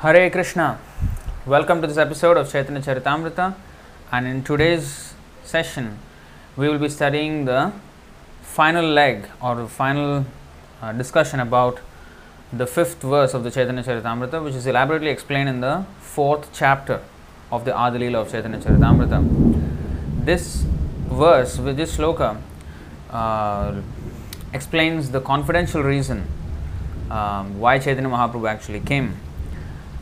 Hare Krishna. Welcome to this episode of Chaitanya Charitamrita. And in today's session, we will be studying the final leg or final uh, discussion about the fifth verse of the Chaitanya Charitamrita, which is elaborately explained in the fourth chapter of the Adilila of Chaitanya Charitamrita. This verse, with this sloka, uh, explains the confidential reason um, why Chaitanya Mahaprabhu actually came.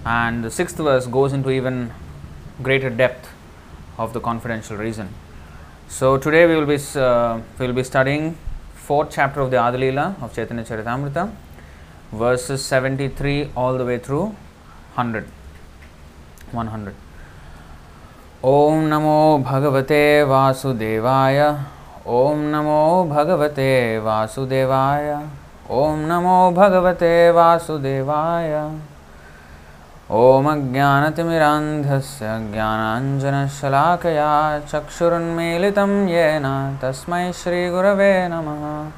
And the sixth verse goes into even greater depth of the confidential reason. So today we will be uh, we will be studying fourth chapter of the Adalila of Chaitanya Charitamrita, verses 73 all the way through 100. 100. ॐ नमो भगवते वासुदेवाय ॐ नमो भगवते वासुदेवाय ॐ नमो भगवते वासुदेवाय ॐ अज्ञानतिमिरान्धस्य ज्ञानाञ्जनशलाकया चक्षुरुन्मीलितं येन तस्मै श्रीगुरवे नमः।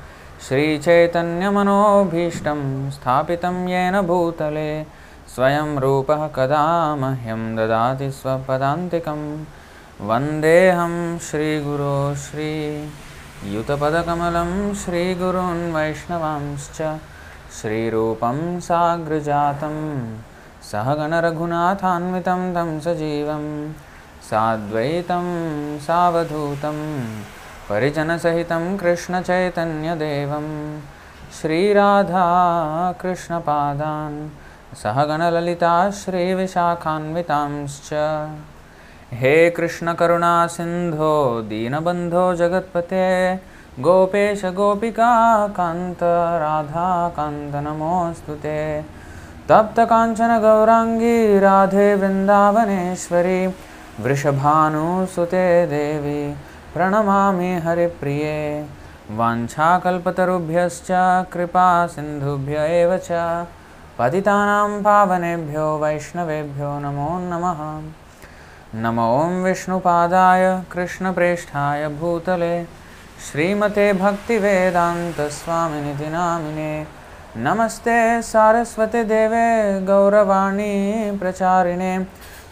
श्रीचैतन्यमनोभीष्टं स्थापितं येन भूतले, स्वयं रूपः कदा मह्यं ददाति स्वपदान्तिकं। वन्देऽहं श्रीगुरो श्रीयुतपदकमलं श्रीगुरून् वैष्णवांश्च, श्रीरूपं सहगणरघुनाथान्वितं तं सजीवं साद्वैतं सावधूतं परिजनसहितं कृष्णचैतन्यदेवं। श्रीराधाकृष्णपादान् सहगणललिता श्रीविशाखान्वितांश्च। हे कृष्णकरुणासिन्धो दीनबन्धो जगत्पते गोपेश गोपिकान्त राधाकान्त नमोऽस्तु ते तप्तकाञ्चन गौराङ्गी राधे वृन्दावनेश्वरी वृषभानुसुते देवी, प्रणमामि हरिप्रिये। वाञ्छाकल्पतरुभ्यश्च, कृपासिन्धुभ्य एव च। पतितानां पावनेभ्यो, वैष्णवेभ्यो, नमो नमः। नमो विष्णुपादाय, कृष्णप्रेष्ठाय भूतले। श्रीमते भक्तिवेदान्तस्वामिनिति नामिने नमस्ते सारस्वती देवे गौरवाणी प्रचारिणे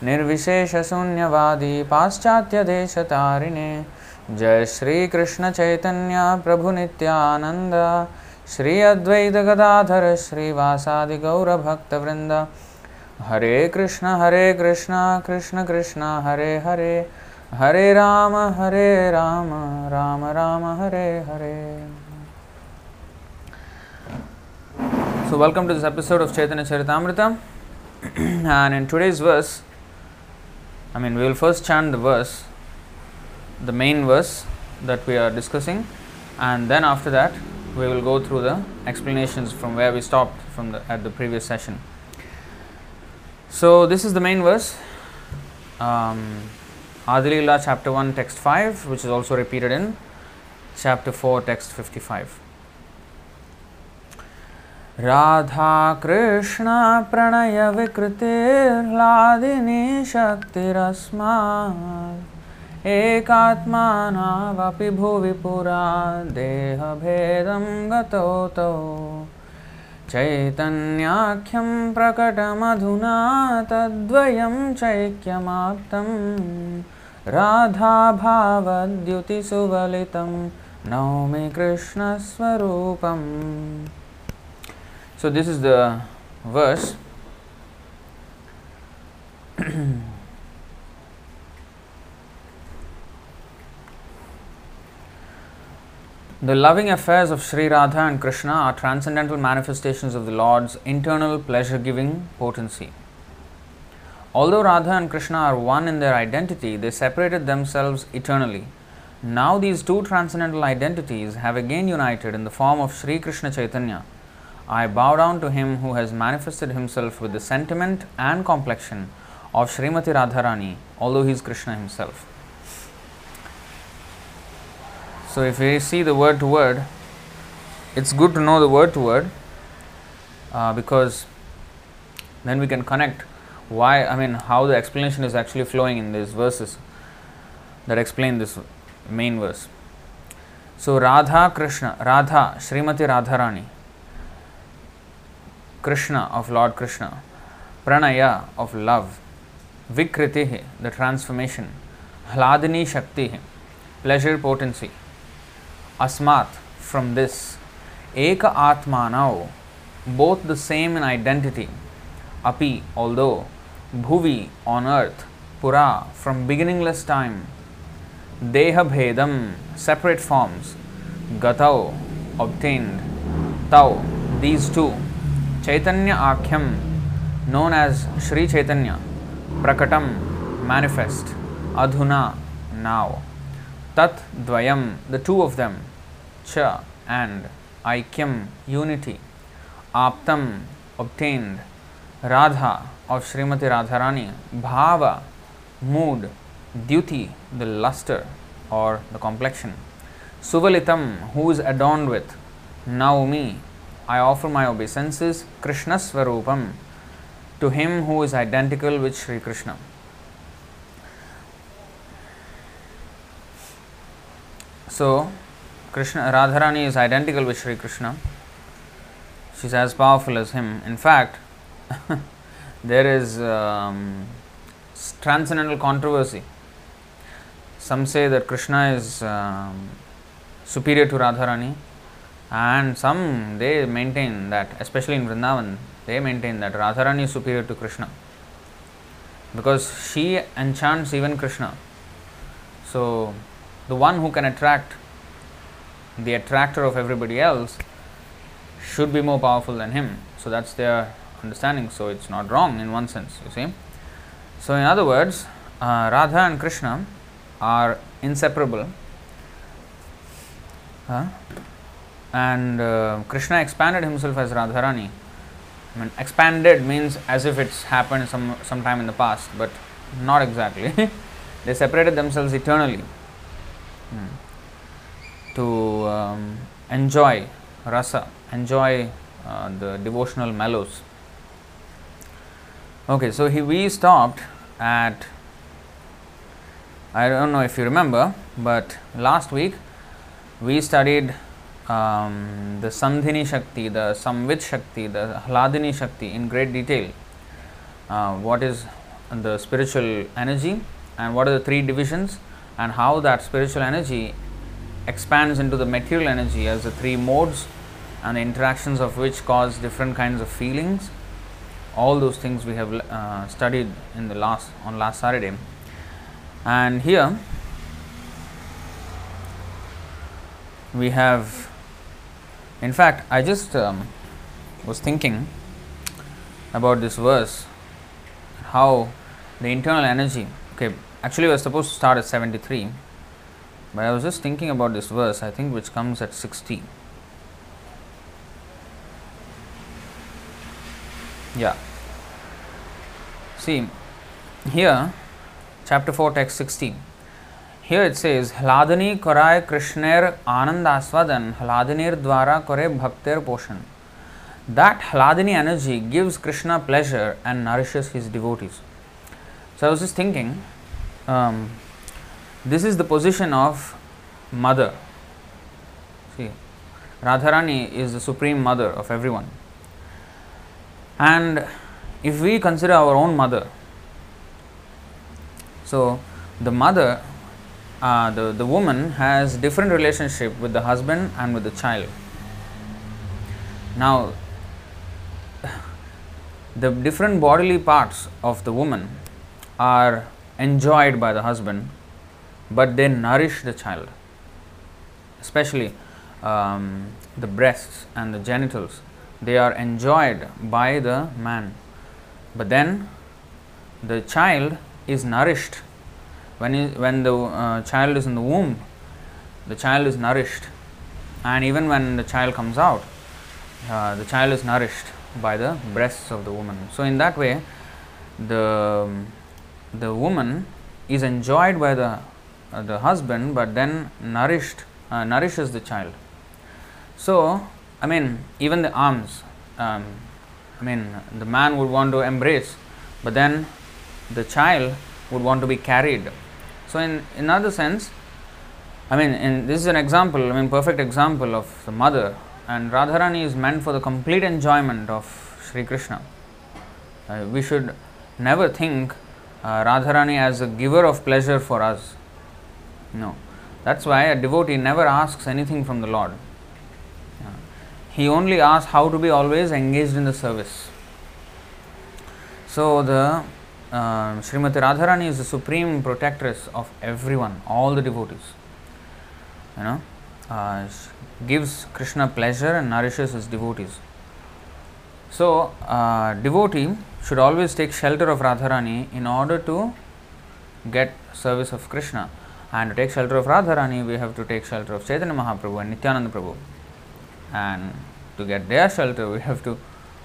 निर्विशेषशून्यवादी पाश्चात्यदेशतारिणे जय श्रीकृष्णचैतन्य प्रभुनित्यानन्द श्री अद्वैत गदाधर श्रीवासादि गौरभक्तवृंद हरे कृष्ण हरे कृष्ण कृष्ण कृष्ण, हरे हरे। हरे राम हरे Ram Ram Ram, Hare Hare. So welcome to this episode of Chaitanya Charitamrita and in today's verse I mean we will first chant the verse the main verse that we are discussing and then after that we will go through the explanations from where we stopped from the, at the previous session. So this is the main verse, um, Adilila chapter 1 text 5 which is also repeated in chapter 4 text 55. Radha Krishna Pranay शक्तिरस्मात् एकात्मानावपि भुवि पुरा देहभेदं गतो तौ चैतन्याख्यं प्रकटमधुना तद्वयं चैक्यमाप्तं। राधाभावद्युतिसुवलितं नौमि कृष्णस्वरूपम्। So this is the verse The loving affairs of Sri Radha and Krishna are transcendental manifestations of the Lord's internal pleasure giving potency. Although Radha and Krishna are one in their identity, they separated themselves eternally. Now, these two transcendental identities have again united in the form of Sri Krishna Chaitanya. I bow down to him who has manifested himself with the sentiment and complexion of Srimati Radharani, although he is Krishna himself. So, if we see the word to word, it's good to know the word to word uh, because then we can connect why, I mean, how the explanation is actually flowing in these verses that explain this main verse. So, Radha Krishna, Radha, Srimati Radharani, Krishna of Lord Krishna, pranaya of love, vikriti, the transformation, hladini shakti, pleasure potency, asmat, from this, eka atmanau, both the same in identity, api, although, bhuvi, on earth, pura, from beginningless time, deha bhedam, separate forms, gatau, obtained, tau, these two, Chaitanya आख्यम known as Shri Chaitanya प्रकटम manifest अधुना now तत् द्वयम् the two of them च and ऐक्यम unity आप्तम obtained Radha or Shrimati Radharani भाव mood द्युति the lustre or the complexion सुवलितम who is adorned with now me I offer my obeisances, Krishna Swarupam, to him who is identical with Sri Krishna. So, Krishna Radharani is identical with Sri Krishna. She's as powerful as him. In fact, there is um, transcendental controversy. Some say that Krishna is um, superior to Radharani, and some they maintain that, especially in Vrindavan, they maintain that Radharani is superior to Krishna because she enchants even Krishna. So, the one who can attract the attractor of everybody else should be more powerful than him. So, that's their understanding. So, it's not wrong in one sense, you see. So, in other words, uh, Radha and Krishna are inseparable. Huh? And uh, Krishna expanded himself as Radharani I mean, expanded means as if it's happened some sometime in the past, but not exactly. they separated themselves eternally hmm. to um, enjoy rasa, enjoy uh, the devotional mellows. Okay, so he, we stopped at I don't know if you remember, but last week we studied um, the Sandhini Shakti, the Samvit Shakti, the Hladini Shakti in great detail. Uh, what is the spiritual energy and what are the three divisions and how that spiritual energy expands into the material energy as the three modes and interactions of which cause different kinds of feelings. All those things we have uh, studied in the last on last Saturday, and here we have in fact, I just um, was thinking about this verse, how the internal energy. Okay, actually, are supposed to start at 73, but I was just thinking about this verse, I think, which comes at 60. Yeah. See, here, chapter 4, text 16 here it says hladani korai krishner anand aswadan hladinir dwara kore bhaktir poshan that hladini energy gives krishna pleasure and nourishes his devotees so i was just thinking um, this is the position of mother see radharani is the supreme mother of everyone and if we consider our own mother so the mother uh, the, the woman has different relationship with the husband and with the child. Now, the different bodily parts of the woman are enjoyed by the husband, but they nourish the child, especially um, the breasts and the genitals. They are enjoyed by the man, but then the child is nourished when, when the uh, child is in the womb, the child is nourished, and even when the child comes out, uh, the child is nourished by the breasts of the woman. So, in that way, the, the woman is enjoyed by the, uh, the husband, but then nourished, uh, nourishes the child. So, I mean, even the arms, um, I mean, the man would want to embrace, but then the child would want to be carried so, in another sense, I mean, in, this is an example, I mean, perfect example of the mother, and Radharani is meant for the complete enjoyment of Sri Krishna. Uh, we should never think uh, Radharani as a giver of pleasure for us. No. That's why a devotee never asks anything from the Lord. He only asks how to be always engaged in the service. So the uh, Srimati Radharani is the supreme protectress of everyone, all the devotees. You know, uh, gives Krishna pleasure and nourishes his devotees. So, uh, devotee should always take shelter of Radharani in order to get service of Krishna. And to take shelter of Radharani, we have to take shelter of Chaitanya Mahaprabhu and Nityananda Prabhu. And to get their shelter, we have to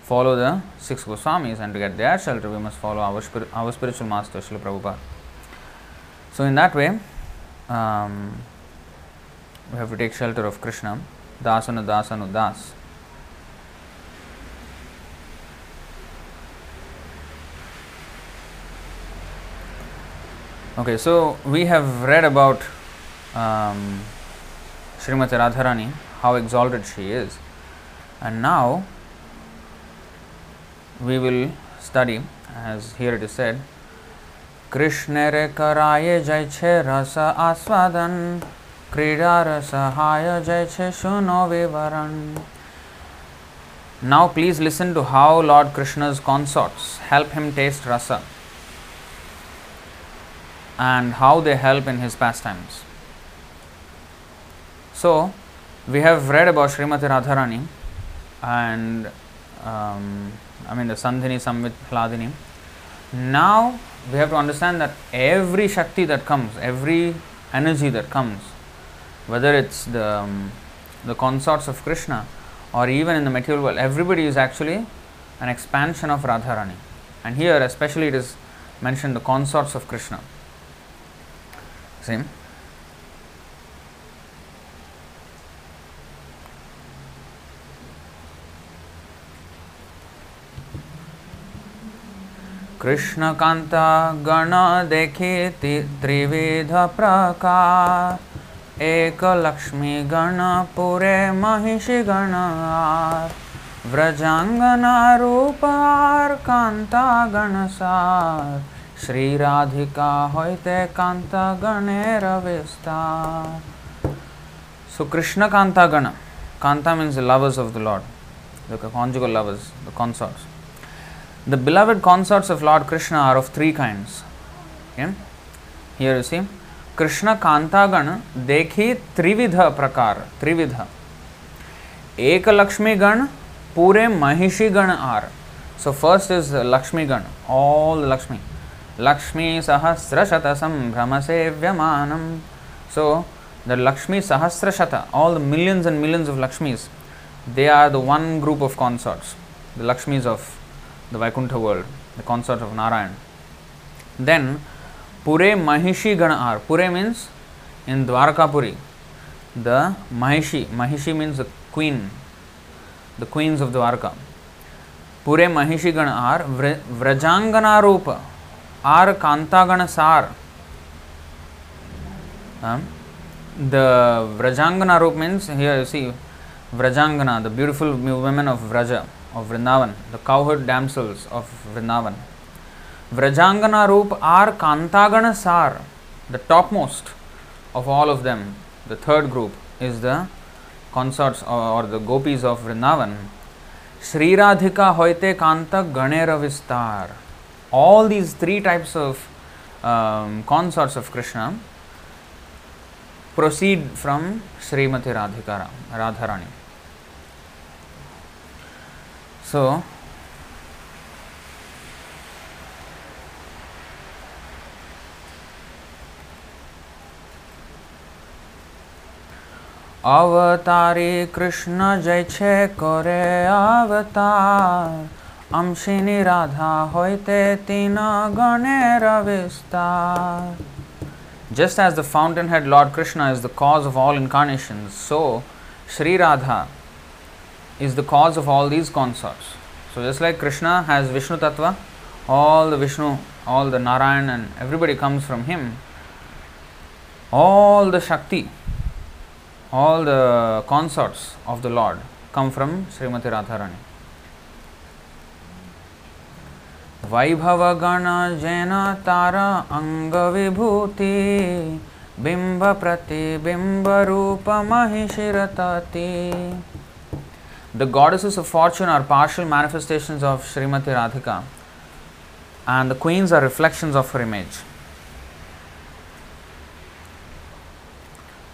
follow the six Goswamis, and to get their shelter, we must follow our, spir- our spiritual master, Srila Prabhupada. So, in that way, um, we have to take shelter of Krishna, Dasanu Dasanu Das. Okay, so we have read about um, Srimati Radharani, how exalted she is, and now we will study, as here it is said, Krishna रे कराये जय छे रस आस्वादन क्रीडा रस हाय जय छे सुनो विवरण Now please listen to how Lord Krishna's consorts help him taste rasa and how they help in his pastimes. So, we have read about Srimati Radharani and um, I mean the Sandhini Samvit Hladini. Now we have to understand that every Shakti that comes, every energy that comes, whether it's the, um, the consorts of Krishna or even in the material world, everybody is actually an expansion of Radharani. And here, especially, it is mentioned the consorts of Krishna. Same. Krishnakanta गण देखी त्रिविध प्रकार कृष्णकान्ता गणदेखि त्रिविधप्रकार कांता गण सार श्री गणसार होते कांता गणेर विस्तार so कृष्णकान्ता गण Kanta means lovers of the Lord the conjugal lovers. The beloved consorts of Lord Krishna are of three kinds. Okay? Here you see Krishna Kanta Gana देखी त्रिविध प्रकार त्रिविध एक लक्ष्मी गण पूरे महिषी गण are So first is Lakshmi Gan, all the Lakshmi. Lakshmi Sahasrashata Sambrahma Sevyamanam. So the Lakshmi Sahasrashata, all the millions and millions of Lakshmis, they are the one group of consorts, the Lakshmis of the Vaikuntha world, the consort of Narayan. Then Pure Mahishi Gana. Pure means in Dwarkapuri, the Mahishi, Mahishi means the queen, the queens of Dwarka. पूरे महिषी गण are व्रजांगना रूप are कांतागण सार the Vrajangana roop means here you see Vrajangana, the beautiful women of Vraja, of Vrindavan, the cowherd damsels of Vrindavan. Vrajangana roop are Kantagana Sar, the topmost of all of them. The third group is the consorts or, the gopis of Vrindavan. Sri Radhika Hoite Kanta Ganera. All these three types of um, consorts of Krishna proceed from Srimati Radhika Radharani. so, अवतारी कृष्ण जय छे करे अवतार। अंशिनी राधा होते तीन गणे रविस्तार just as the fountainhead Lord Krishna is the cause of all incarnation so Shri Radha is the cause of all these consorts. So, just like Krishna has Vishnu Tattva, all the Vishnu, all the Narayan, and everybody comes from him, all the Shakti, all the consorts of the Lord come from Srimati Radharani. वैभव गण जैन तार अंग विभूति The goddesses of fortune are partial manifestations of Srimati Radhika, and the queens are reflections of her image.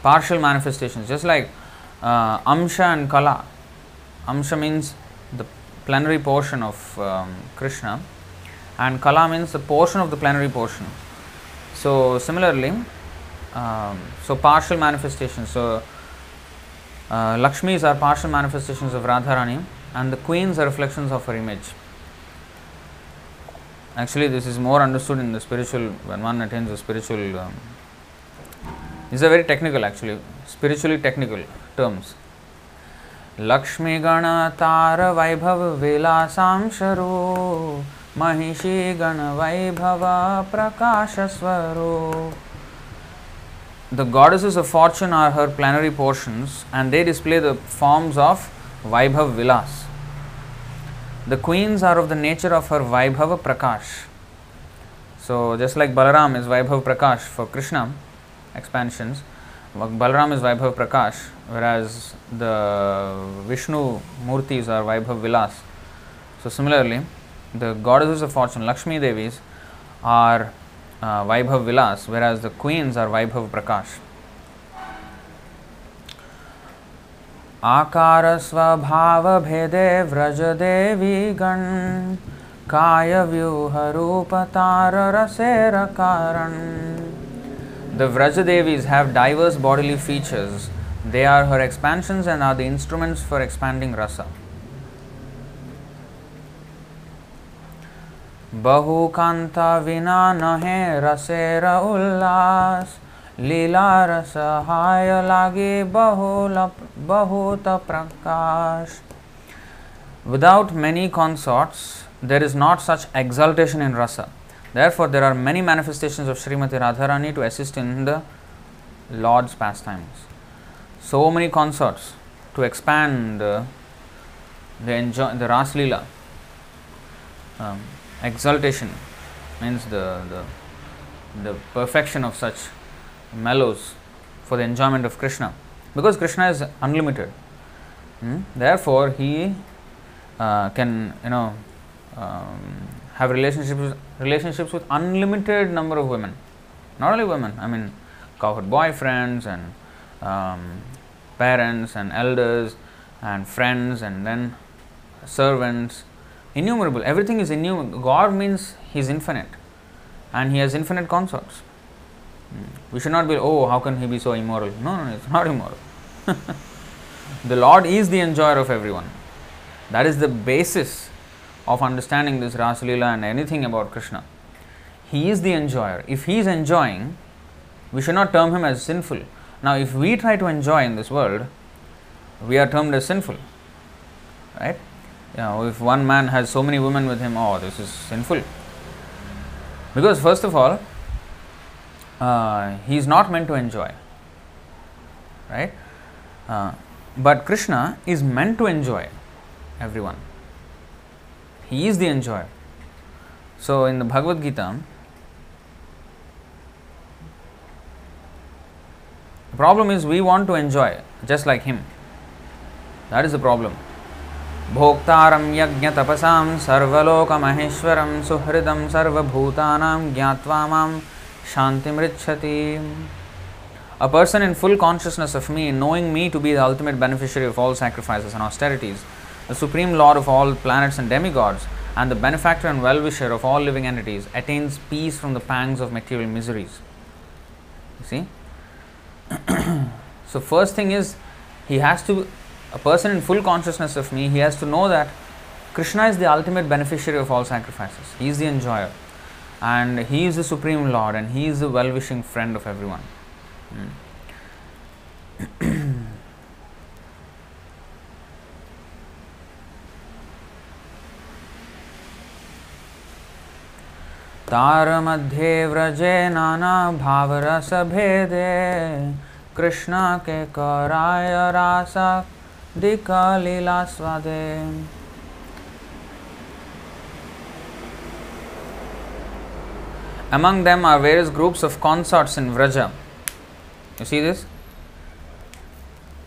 Partial manifestations, just like uh, Amsha and Kala. Amsha means the plenary portion of um, Krishna, and Kala means the portion of the plenary portion. So, similarly, um, so partial manifestations. So, uh, Lakshmis are partial manifestations of Radharani, and the queens are reflections of her image. Actually, this is more understood in the spiritual when one attains the spiritual. Um, these are very technical, actually, spiritually technical terms. Lakshmi गण The goddesses of fortune are her plenary portions and they display the forms of Vaibhav Vilas. The queens are of the nature of her Vaibhava Prakash. So, just like Balaram is Vaibhav Prakash for Krishna expansions, Balaram is Vaibhav Prakash, whereas the Vishnu Murtis are Vaibhav Vilas. So, similarly, the goddesses of fortune, Lakshmi Devis, are uh, Vaibhav Vilas, whereas the queens are Vaibhav Prakash. आकार स्वभाव भेदे व्रज देवी गण काय व्यूह रूप तार रसेर कारण The Vraja Devis have diverse bodily features. They are her expansions and are the instruments for expanding rasa. बहु कांत विना नहे रसेर उल्लास लीला रस हाय लागे बहुल बहुत प्रकाश Without many consorts, there is not such exaltation in rasa. Therefore, there are many manifestations of Srimati Radharani to assist in the Lord's pastimes. So many consorts to expand uh, the enjoy the Ras Leela. Um, exaltation means the, the the perfection of such mellows for the enjoyment of Krishna because Krishna is unlimited. Hmm? Therefore, he uh, can you know um, have relationships relationships with unlimited number of women. Not only women, I mean cowherd boyfriends and um, parents and elders and friends and then servants. Innumerable. Everything is innumerable. God means He is infinite and He has infinite consorts. Hmm. We should not be, oh, how can He be so immoral? No, no, it's not immoral. the Lord is the enjoyer of everyone. That is the basis of understanding this Rasalila and anything about Krishna. He is the enjoyer. If he is enjoying, we should not term him as sinful. Now, if we try to enjoy in this world, we are termed as sinful. Right? You know, if one man has so many women with him, oh, this is sinful. Because, first of all, uh, he is not meant to enjoy. Right? Uh, but Krishna is meant to enjoy everyone. He is the enjoyer. So, in the Bhagavad Gita, the problem is we want to enjoy just like him. That is the problem. भोक्तारं यज्ञतपसां सर्वलोकमहेश्वरं सुहृदं सर्वभूतानां ज्ञात्वा मां शान्तिमृच्छति A person in full consciousness of me, knowing me to be the ultimate beneficiary of all sacrifices and austerities, the supreme lord of all planets and demigods, and the benefactor and well wisher of all living entities, attains peace from the pangs of material miseries. You see? so, first thing is, he has to, a person in full consciousness of me, he has to know that Krishna is the ultimate beneficiary of all sacrifices. He is the enjoyer. And he is the supreme lord and he is the well wishing friend of everyone. Hmm. तार मध्ये व्रजे नाना भावरस भेदे कृष्ण के कराय रास दिक लीला स्वादे Among them are various groups of consorts in Vraja. You see this?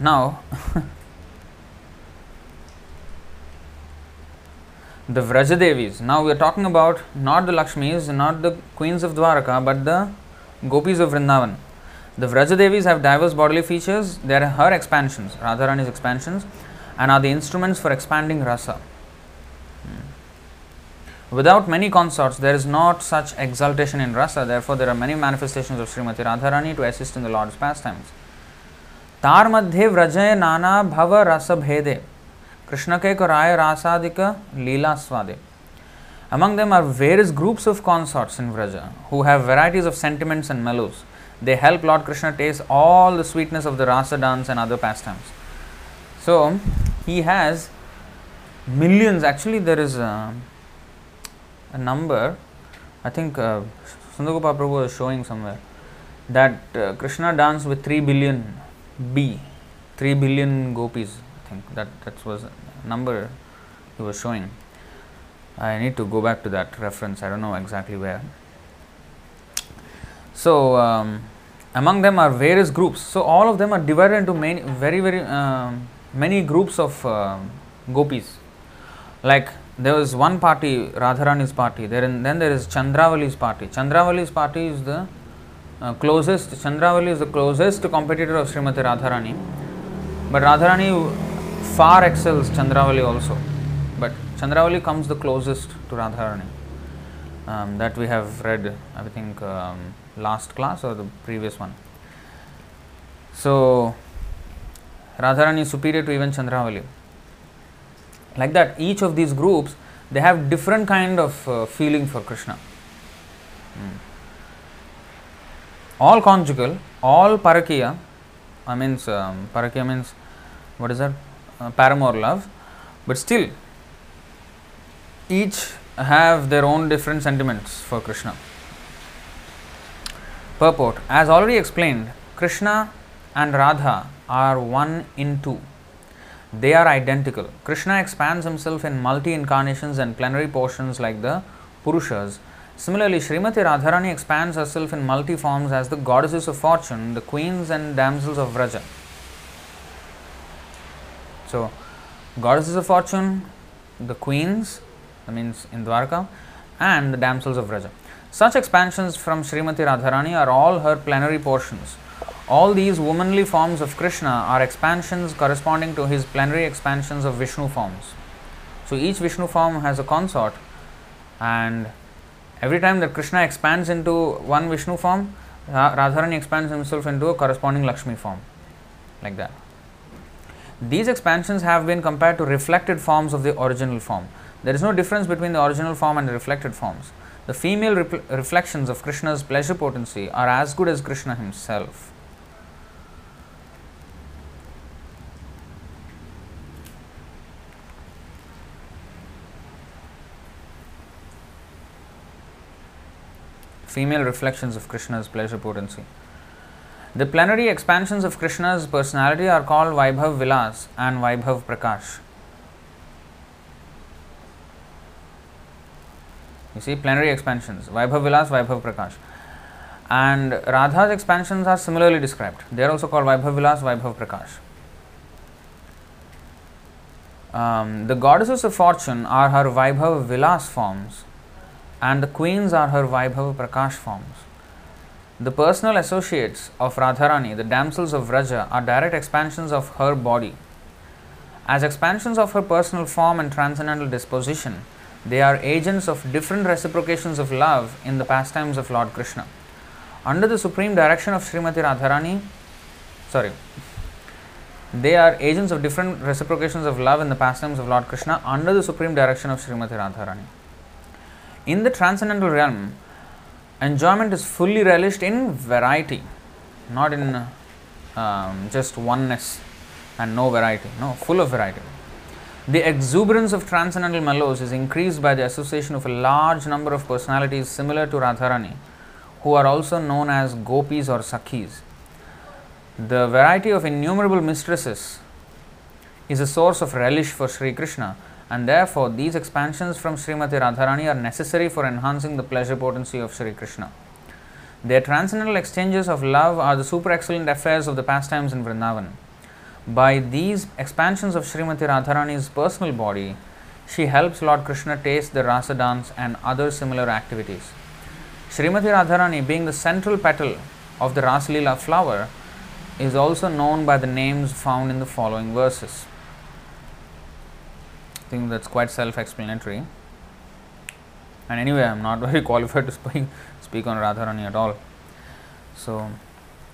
Now, the Vrajadevis. Now we are talking about not the Lakshmis, not the queens of Dwaraka, but the gopis of Vrindavan. The Vrajadevis have diverse bodily features. They are her expansions, Radharani's expansions, and are the instruments for expanding rasa. Hmm. Without many consorts, there is not such exaltation in rasa. Therefore, there are many manifestations of Srimati Radharani to assist in the Lord's pastimes. तार मध्य व्रजय नाना भव रस भेदे कृष्ण के कराय रासादिक लीला स्वादे Among them are various groups of consorts in Vraja who have varieties of sentiments and mellows. They help Lord Krishna taste all the sweetness of the rasa dance and other pastimes. So, he has millions, actually, there is a, a number, I think uh, Sundagopal Prabhu was showing somewhere, that uh, Krishna danced with 3 billion B, 3 billion gopis. I think that that was a number he was showing. I need to go back to that reference. I don't know exactly where. So um, among them are various groups. So all of them are divided into many, very very um, many groups of uh, gopis. Like there was one party, Radharani's party. There then there is Chandravali's party. Chandravali's party is the uh, closest, Chandravali is the closest competitor of Srimati Radharani, but Radharani far excels Chandravali also. But Chandravali comes the closest to Radharani. Um, that we have read, I think, um, last class or the previous one. So, Radharani is superior to even Chandravali. Like that, each of these groups they have different kind of uh, feeling for Krishna. Mm all conjugal, all parakiya, I means um, means what is that? Uh, paramour love, but still each have their own different sentiments for Krishna. Purport As already explained, Krishna and Radha are one in two. They are identical. Krishna expands himself in multi incarnations and plenary portions like the Purushas Similarly, Srimati Radharani expands herself in multi forms as the goddesses of fortune, the queens and damsels of Vraja. So, goddesses of fortune, the queens, that means in Dwarka, and the damsels of Vraja. Such expansions from Srimati Radharani are all her plenary portions. All these womanly forms of Krishna are expansions corresponding to his plenary expansions of Vishnu forms. So each Vishnu form has a consort and Every time that Krishna expands into one Vishnu form, Radharani expands himself into a corresponding Lakshmi form. Like that. These expansions have been compared to reflected forms of the original form. There is no difference between the original form and the reflected forms. The female rep- reflections of Krishna's pleasure potency are as good as Krishna himself. female reflections of Krishna's pleasure potency. The plenary expansions of Krishna's personality are called Vaibhav Vilas and Vaibhav Prakash. You see, plenary expansions Vaibhav Vilas, Vaibhav Prakash. And Radha's expansions are similarly described. They are also called Vaibhav Vilas, Vaibhav Prakash. Um, the goddesses of fortune are her Vaibhav Vilas forms and the queens are her Vaibhava Prakash forms. The personal associates of Radharani, the damsels of Vraja, are direct expansions of her body. As expansions of her personal form and transcendental disposition, they are agents of different reciprocations of love in the pastimes of Lord Krishna. Under the supreme direction of Srimati Radharani, sorry, they are agents of different reciprocations of love in the pastimes of Lord Krishna under the supreme direction of Srimati Radharani. In the transcendental realm, enjoyment is fully relished in variety, not in um, just oneness and no variety. No, full of variety. The exuberance of transcendental mellows is increased by the association of a large number of personalities similar to Radharani, who are also known as gopis or sakhis. The variety of innumerable mistresses is a source of relish for Sri Krishna and therefore these expansions from Srimati Radharani are necessary for enhancing the pleasure potency of Sri Krishna. Their transcendental exchanges of love are the super excellent affairs of the pastimes in Vrindavan. By these expansions of Srimati Radharani's personal body, she helps Lord Krishna taste the rasa dance and other similar activities. Srimati Radharani, being the central petal of the Rasalila flower, is also known by the names found in the following verses. I think that's quite self explanatory. And anyway, I'm not very qualified to speak, speak on Radharani at all. So,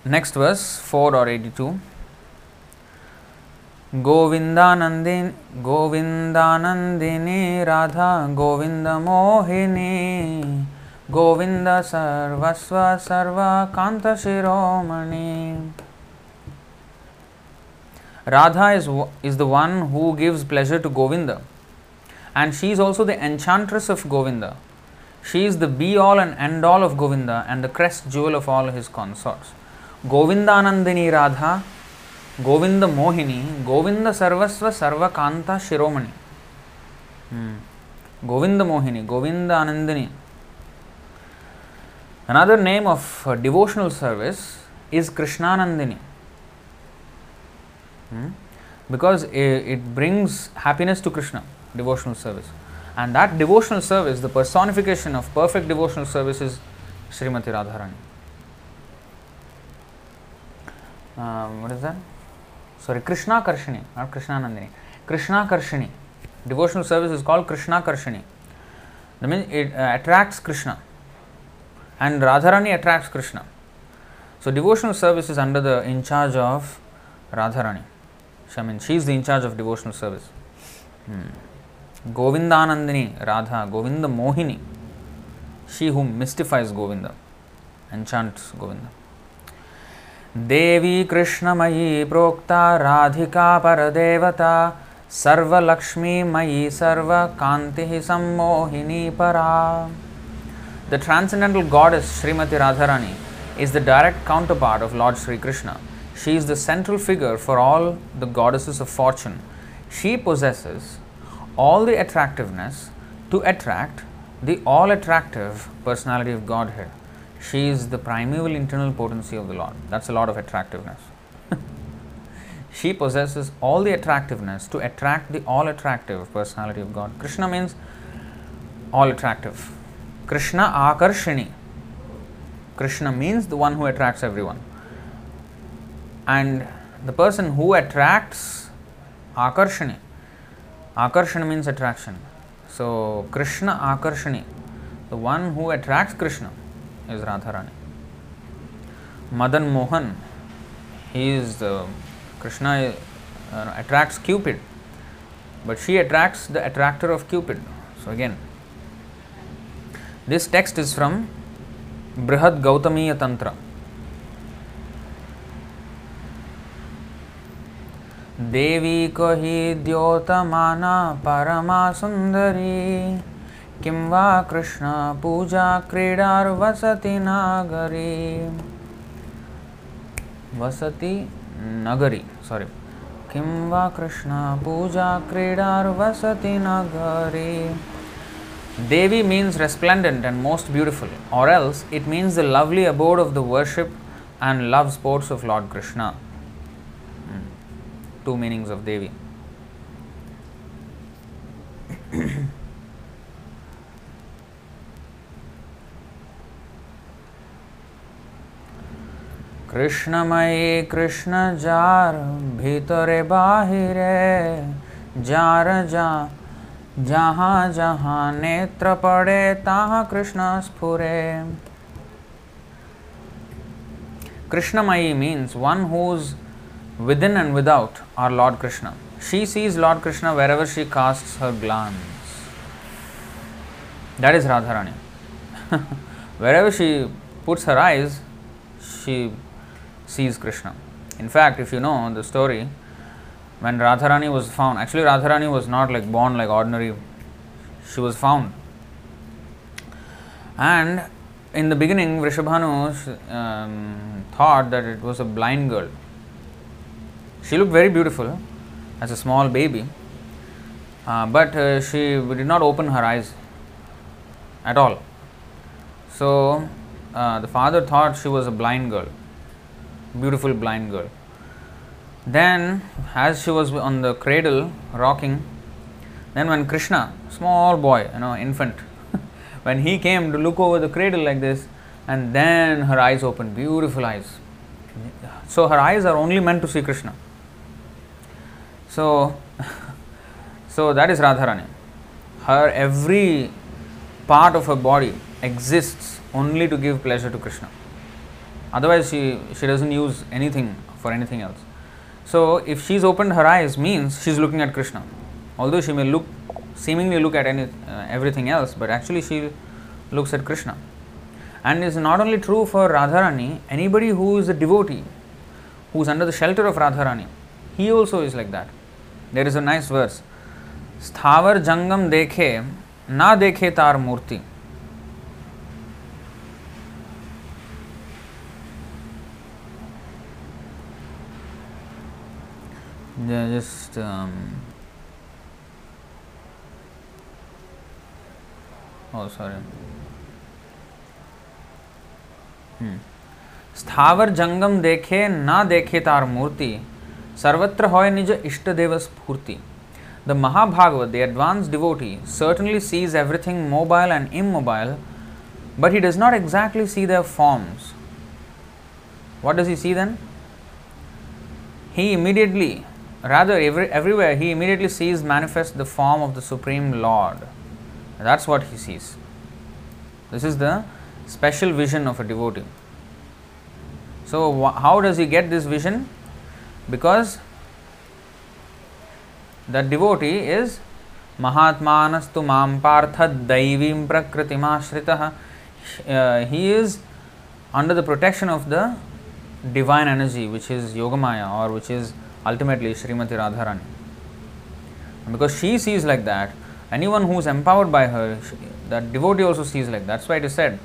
next verse 4 or 82. गोविन्दानन्दिनि गोविन्दानन्दिनी Radha गोविन्दमोहिनी Govind सर्वस्व सर्वकान्तशिरोमणि Radha is, is the one who gives pleasure to Govinda and she is also the enchantress of Govinda. She is the be all and end all of Govinda and the crest jewel of all his consorts. Govindanandini Radha, Mohini, Govinda Sarvasva Sarvakanta Shiromani. Hmm. Govinda Mohini, Govinda Anandini. Another name of uh, devotional service is Krishnanandini. Hmm? Because it brings happiness to Krishna, devotional service. And that devotional service, the personification of perfect devotional service is Srimati Radharani. Um, what is that? Sorry कृष्णाकर्षिणी not कृष्णानंदिनी कृष्णाकर्षिणी devotional service is called कृष्णाकर्षिणी the mean it attracts Krishna and Radharani attracts Krishna so devotional service is under the in charge of Radharani I mean she is the in charge of devotional service गोविंदानंदिनी Radha Govind Mohini she who mystifies Govind enchants Govinda देवी कृष्णमयी प्रोक्ता राधिका परदेवता सर्वलक्ष्मीमयी सर्वकान्तिः सम्मोहिनी परा The transcendental goddess Srimati Radharani is the direct counterpart of Lord Sri Krishna. She is the central figure for all the goddesses of fortune. She possesses all the attractiveness to attract the all attractive personality of Godhead. She is the primeval internal potency of the Lord. That's a lot of attractiveness. she possesses all the attractiveness to attract the all attractive personality of God. Krishna means all attractive. Krishna Akarshini. Krishna means the one who attracts everyone. And the person who attracts Akarshani. Akarshana means attraction. So Krishna Akarshani, the one who attracts Krishna is Radharani Madan Mohan he is Krishna attracts Cupid but she attracts the attractor of Cupid so again this text is from Brihad Gautamiya Tantra देवी कही द्योतमाना परमा सुंदरी किं वा कृष्णपूजा क्रीडार्वसति नागरी। वसति नगरी sorry किं वा कृष्णपूजा क्रीडार्वसति नगरी। Devi means resplendent and most beautiful or else it means the lovely abode of the worship and love sports of Lord Krishna two meanings of Devi Krishnamayi Krishna যার ভিতরে বাহিরে যার যা যাহা যাহা নেত্র পড়ে তাহা Krishna স্ফুরে Krishnamayi means one who's within and without our Lord Krishna. She sees Lord Krishna wherever she casts her glance. That is Radharani. wherever she puts her eyes, she sees Krishna. In fact, if you know the story, when Radharani was found, actually, Radharani was not like born like ordinary, she was found. And in the beginning, Vrishabhanu um, thought that it was a blind girl. She looked very beautiful as a small baby, uh, but uh, she did not open her eyes at all. So uh, the father thought she was a blind girl, beautiful blind girl. Then, as she was on the cradle rocking, then when Krishna, small boy, you know, infant, when he came to look over the cradle like this, and then her eyes opened, beautiful eyes. So her eyes are only meant to see Krishna. So, so that is Radharani. Her every part of her body exists only to give pleasure to Krishna Otherwise, she, she doesn't use anything for anything else. So, if she's opened her eyes, means she's looking at Krishna. Although she may look, seemingly look at any, uh, everything else, but actually she looks at Krishna. And it's not only true for Radharani, anybody who is a devotee, who is under the shelter of Radharani, he also is like that. There is a nice verse. स्थावर जंगम देखे ना देखे तार मूर्ति yeah just um, oh sorry hmm. स्थावर जंगम देखे ना देखे तार मूर्ति सर्वत्र होय निज इष्ट देव स्फूर्ति the Mahabhagavata the advanced devotee certainly sees everything mobile and immobile but he does not exactly see their forms what does he see then? He immediately rather every, everywhere, he immediately sees manifest the form of the Supreme Lord. That's what he sees. This is the special vision of a devotee. So, wh- how does he get this vision? Because the devotee is Mahatmanastu Mam Partha Daivim Prakritimashritah. Uh, he is under the protection of the divine energy, which is Yogamaya or which is ultimately Srimati Radharani. And because she sees like that, anyone who is empowered by her, that devotee also sees like that. That's why it is said.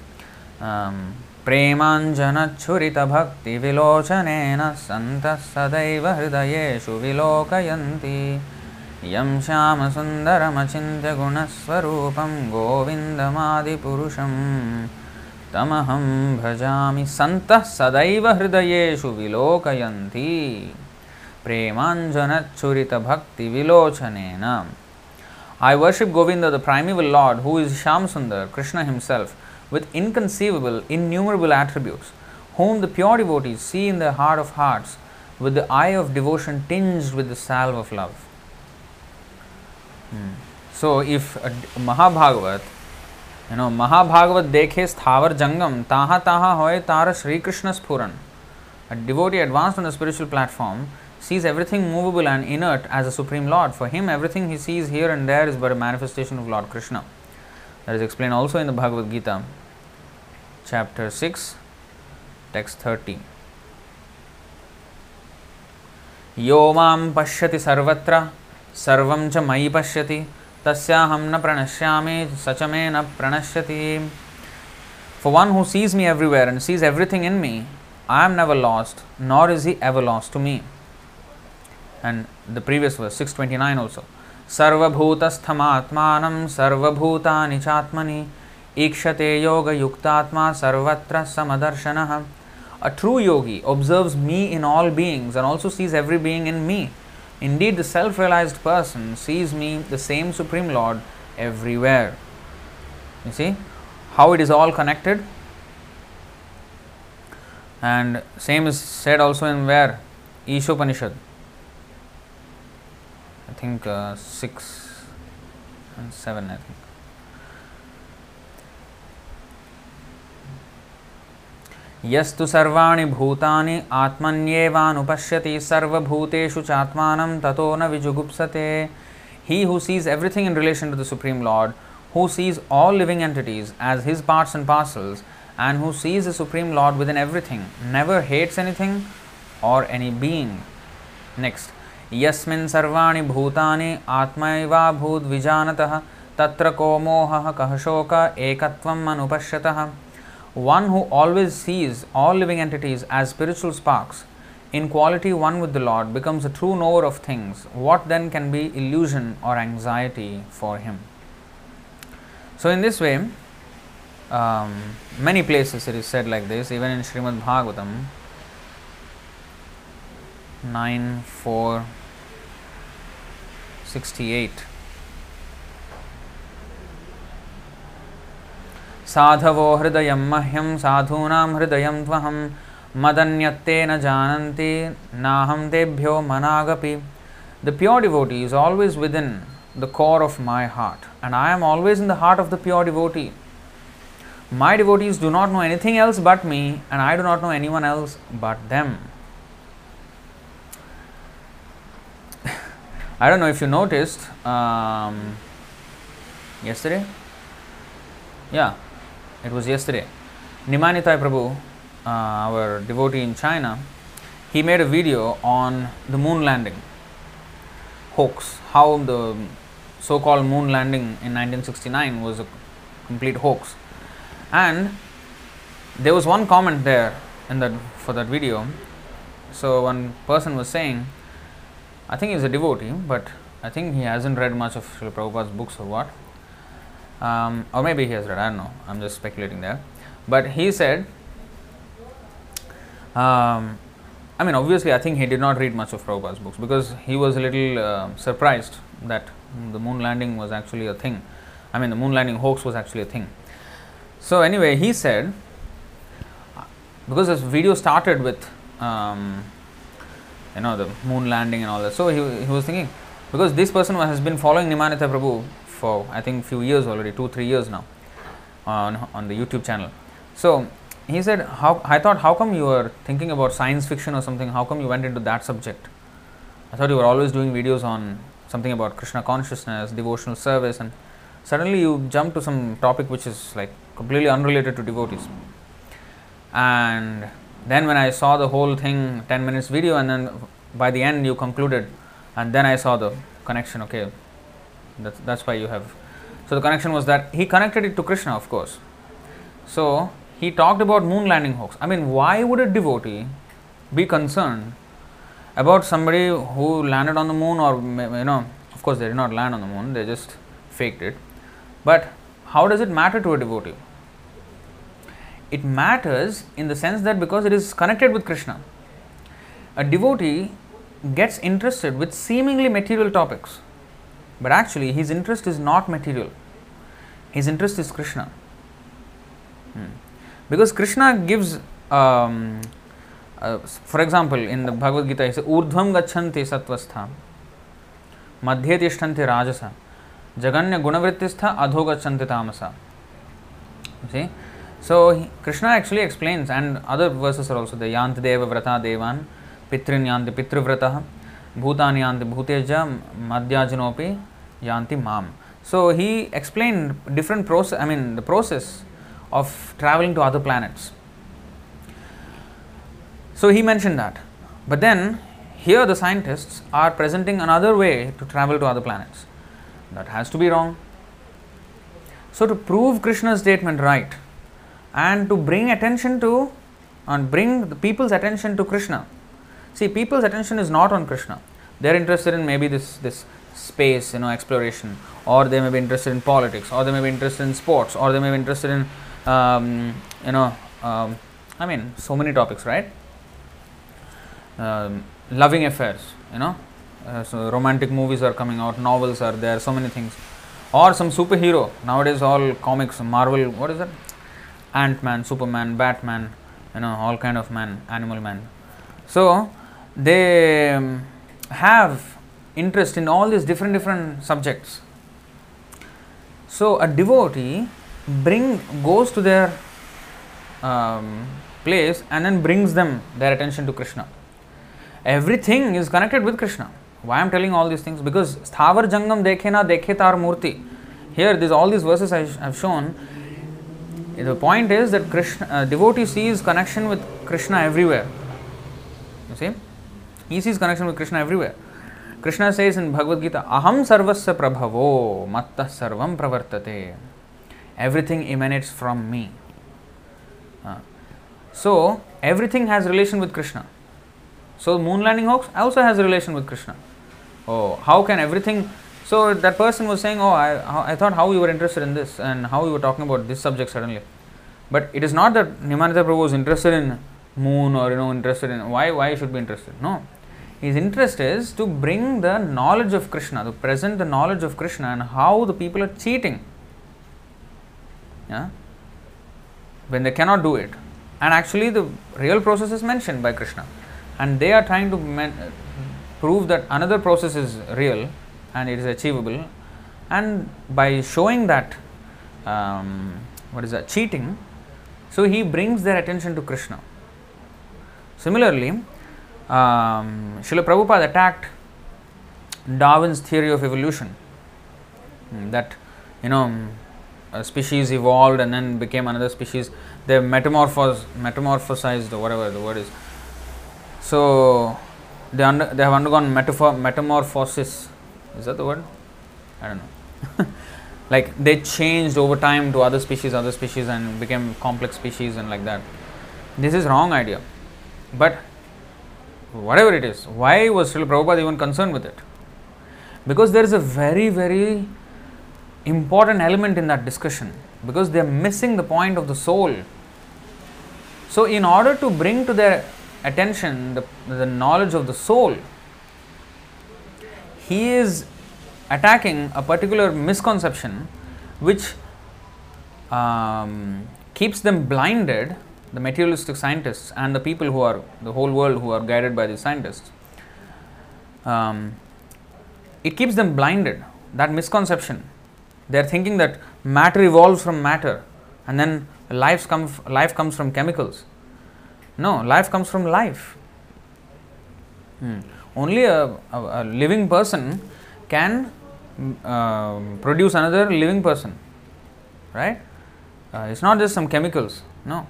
Um, प्रेमाञ्जनच्छुरितभक्तिविलोचनेन सन्तः सदैव हृदयेषु विलोकयन्ति यं श्यामसुन्दरमचिन्त्य गुणस्वरूपं गोविन्दमादिपुरुषं तमहं भजामि सन्तः सदैव हृदयेषु विलोकयन्ति प्रेमाञ्जनच्छुरितभक्तिविलोचनेन I worship Govinda, the primeval Lord, who is Shyamsundar, Krishna himself, with inconceivable, innumerable attributes, whom the pure devotees see in their heart of hearts with the eye of devotion tinged with the salve of love. Hmm. So, if a Mahabhagavat, you know, Mahabhagavat dekhe sthavar jangam, taha taha hoy tara Sri Krishna sphuran. A devotee advanced on the spiritual platform sees everything movable and inert as a supreme Lord. For him, everything he sees here and there is but a manifestation of Lord Krishna. That is explained also in the Bhagavad Gita, chapter 6, text 30. यो माँ पश्यति सर्वत्र सर्वं च मयि पश्यति तस्याहं न प्रणश्यामि स च मे न प्रणश्यति For one who sees me everywhere and sees everything in me, I am never lost, nor is he ever lost to me. And the previous verse, 629 also. सर्वभूतस्थमात्मानं सर्वभूतानि चात्मनि ईक्षते योगयुक्तात्मा सर्वत्र समदर्शनः A true yogi observes me in all beings and also sees every being in me. Indeed, the self realized person sees me, the same Supreme Lord, everywhere. You see how it is all connected? And same is said also in where? Ishopanishad. Think uh, 6 and 7 I यस्तु सर्वाणि भूतानि आत्मन्येवानुपश्यति सर्वभूतेषु चात्मानं ततो न विजुगुप्सते he who sees everything in relation to the supreme lord who sees all living entities as his parts and parcels and who sees the supreme lord within everything never hates anything or any being next यस्वाणी भूतानि आत्मा भूद विजानत तत्र को मोह कहशोक एकत्वमनुपश्यत one who always sees all living entities as spiritual sparks in quality one with the lord becomes a true knower of things what then can be illusion or anxiety for him so in this way many places it is said like this even in Srimad Bhagavatam nine four 68 साधवो हृदय मह्यम साधूना हृदय तहम मदन्यत्ते न जानन्ति, नाहं तेभ्यो मनागपि। The pure devotee is always within the core of my heart and I am always in the heart of the pure devotee my devotees do not know anything else but me and I do not know anyone else but them I don't know if you noticed um, yesterday. Yeah, it was yesterday. Nimanitai Prabhu, uh, our devotee in China, he made a video on the moon landing hoax, how the so called moon landing in 1969 was a complete hoax. And there was one comment there in that for that video. So one person was saying, I think he's a devotee, but I think he hasn't read much of Srila Prabhupada's books or what. Um, or maybe he has read, I don't know, I'm just speculating there. But he said, um, I mean, obviously, I think he did not read much of Prabhupada's books because he was a little uh, surprised that the moon landing was actually a thing. I mean, the moon landing hoax was actually a thing. So, anyway, he said, because this video started with, um, you know, the moon landing and all that. So, he, he was thinking, because this person has been following Nimanita Prabhu for I think few years already, two, three years now on, on the YouTube channel. So, he said, how, I thought, how come you were thinking about science fiction or something? How come you went into that subject? I thought you were always doing videos on something about Krishna consciousness, devotional service, and suddenly you jump to some topic which is like completely unrelated to devotees. And then when I saw the whole thing, 10 minutes video, and then by the end you concluded, and then I saw the connection, okay, that's, that's why you have. So the connection was that he connected it to Krishna, of course. So he talked about moon landing hoax. I mean, why would a devotee be concerned about somebody who landed on the moon, or you know, of course, they did not land on the moon, they just faked it. But how does it matter to a devotee? It matters in the sense that because it is connected with Krishna. A devotee gets interested with seemingly material topics, but actually his interest is not material. His interest is Krishna. Hmm. Because Krishna gives, um, uh, for example, in the Bhagavad Gita, he says, Urdhvam gachanti satvastha, madhye tishtanti rajasa, jaganya gunavrittistha adho gachanti tamasa. See? So, Krishna actually explains, and other verses are also there, yanti deva vrata devan, pitrin yanti pitrivrata, bhutani yanti bhuteja, madhyajanopi yanti mam. So, he explained different process, I mean, the process of traveling to other planets. So he mentioned that. But then here the scientists are presenting another way to travel to other planets. That has to be wrong. So to prove Krishna's statement right and to bring attention to and bring the people's attention to Krishna. See, people's attention is not on Krishna. They're interested in maybe this this space, you know, exploration, or they may be interested in politics, or they may be interested in sports, or they may be interested in um, you know, um, I mean, so many topics, right? Um, loving affairs, you know, uh, so romantic movies are coming out, novels are there, so many things, or some superhero. Nowadays, all comics, Marvel, what is it? Ant Man, Superman, Batman, you know, all kind of man, animal man. So they um, have interest in all these different different subjects. So a devotee bring goes to their um, place and then brings them their attention to Krishna. Everything is connected with Krishna. Why I am telling all these things? Because Sthavar Jangam Dekhe na Dekhe Tar Murti. Here, this, all these verses I have shown. The point is that Krishna, uh, devotee sees connection with Krishna everywhere. You see? He sees connection with Krishna everywhere. Krishna says in Bhagavad Gita, Aham sarvasya prabhavo matta sarvam pravartate everything emanates from me. Uh, so, everything has relation with Krishna. So moon landing hoax also has relation with Krishna. Oh, how can everything? So that person was saying, "Oh, I, I thought how you were interested in this and how you were talking about this subject suddenly." But it is not that Nimanita Prabhu was interested in moon or you know interested in why why should be interested. No, his interest is to bring the knowledge of Krishna, to present the knowledge of Krishna and how the people are cheating. Yeah, when they cannot do it, and actually the real process is mentioned by Krishna, and they are trying to men- prove that another process is real and it is achievable, and by showing that um, what is that cheating, so he brings their attention to Krishna. Similarly, um, Srila Prabhupada attacked Darwin's theory of evolution mm, that you know a species evolved and then became another species. They metamorphosed, metamorphosized, or whatever the word is. So they under, they have undergone metamorphosis. Is that the word? I don't know. like they changed over time to other species, other species, and became complex species and like that. This is wrong idea. But whatever it is, why was Srila Prabhupada even concerned with it? Because there is a very, very important element in that discussion because they are missing the point of the soul. So, in order to bring to their attention the, the knowledge of the soul, he is attacking a particular misconception which um, keeps them blinded, the materialistic scientists and the people who are the whole world who are guided by these scientists. Um, it keeps them blinded. That misconception they are thinking that matter evolves from matter and then life comes, life comes from chemicals. No, life comes from life. Hmm. Only a, a, a, living person can uh, produce another living person, right? Uh, it's not just some chemicals, no.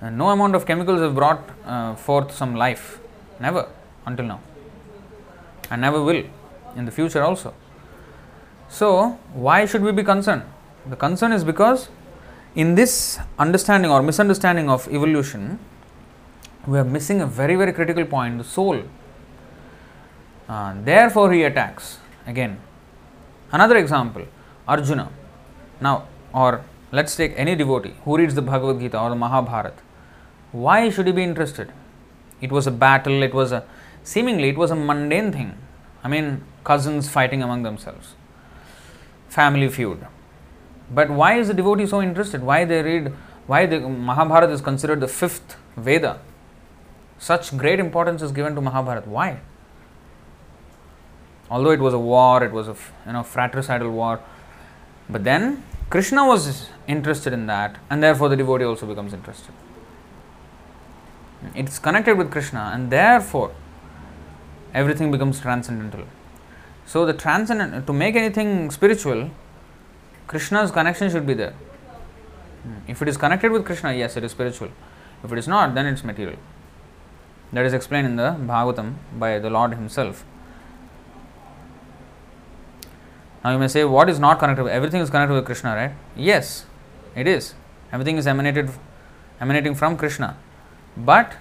Uh, no amount of chemicals have brought uh, forth some life, never until now, and never will in the future also. So, why should we be concerned? The concern is because in this understanding or misunderstanding of evolution, we are missing a very, very critical point the soul. Uh, therefore, he attacks. Again, another example Arjuna. Now, or let's take any devotee who reads the Bhagavad Gita or the Mahabharata. Why should he be interested? It was a battle, it was a seemingly it was a mundane thing. I mean, cousins fighting among themselves family feud. But why is the devotee so interested? Why they read? Why the Mahabharata is considered the fifth Veda? Such great importance is given to Mahabharata. Why? Although it was a war, it was a you know fratricidal war, but then Krishna was interested in that, and therefore the devotee also becomes interested. It's connected with Krishna, and therefore everything becomes transcendental. So the transcendent to make anything spiritual, Krishna's connection should be there. Hmm. If it is connected with Krishna, yes, it is spiritual. If it is not, then it's material. That is explained in the Bhagavatam by the Lord Himself. Now you may say, what is not connected? Everything is connected with Krishna, right? Yes, it is. Everything is emanated, emanating from Krishna. But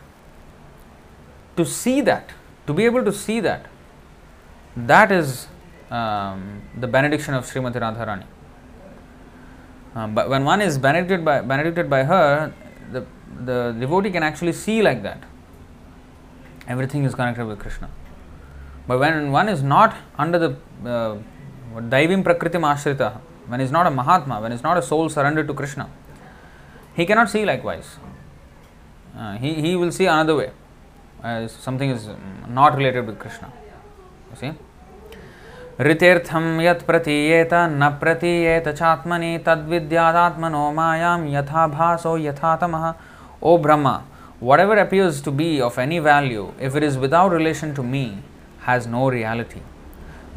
to see that, to be able to see that, that is um, the benediction of Srimati Radharani. Um, but when one is benedicted by, benedicted by her, the, the devotee can actually see like that. Everything is connected with Krishna. But when one is not under the uh, Daivim Prakritim Ashrita, when is not a Mahatma, when is not a soul surrendered to Krishna, he cannot see likewise. Uh, he, he will see another way. Uh, something is not related with Krishna. You see? ऋतीर्थं यत् प्रतीयेत न प्रतीयेत चात्मनि तद्विद्यादात्मनो मायां यथा भासो यथा तमः O Brahma, whatever appears to be of any value, if it is without relation to me, has no reality.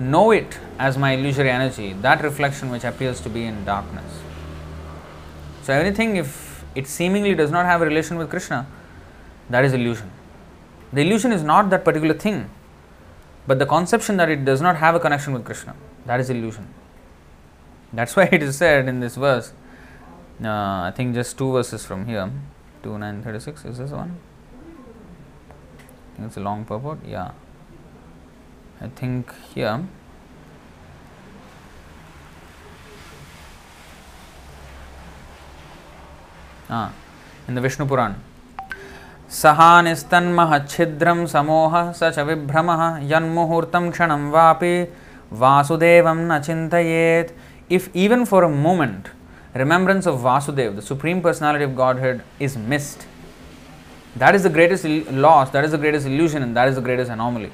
Know it as my illusory energy, that reflection which appears to be in darkness. So, anything, if it seemingly does not have a relation with Krishna, that is illusion. The illusion is not that particular thing, but the conception that it does not have a connection with Krishna, that is illusion. That's why it is said in this verse, uh, I think just two verses from here, 2 9 36, is this one? it's a long purport. Yeah. I think here. Ah, in the Vishnu Puran. सहानिस्तन्महच्छिद्रं समोहः स च विभ्रमः यन्मुहूर्तं क्षणं वापि वासुदेवं न चिन्तयेत् if even for a moment remembrance of Vasudev, the Supreme Personality of Godhead, is missed, that is the greatest loss, that is the greatest illusion, and that is the greatest anomaly.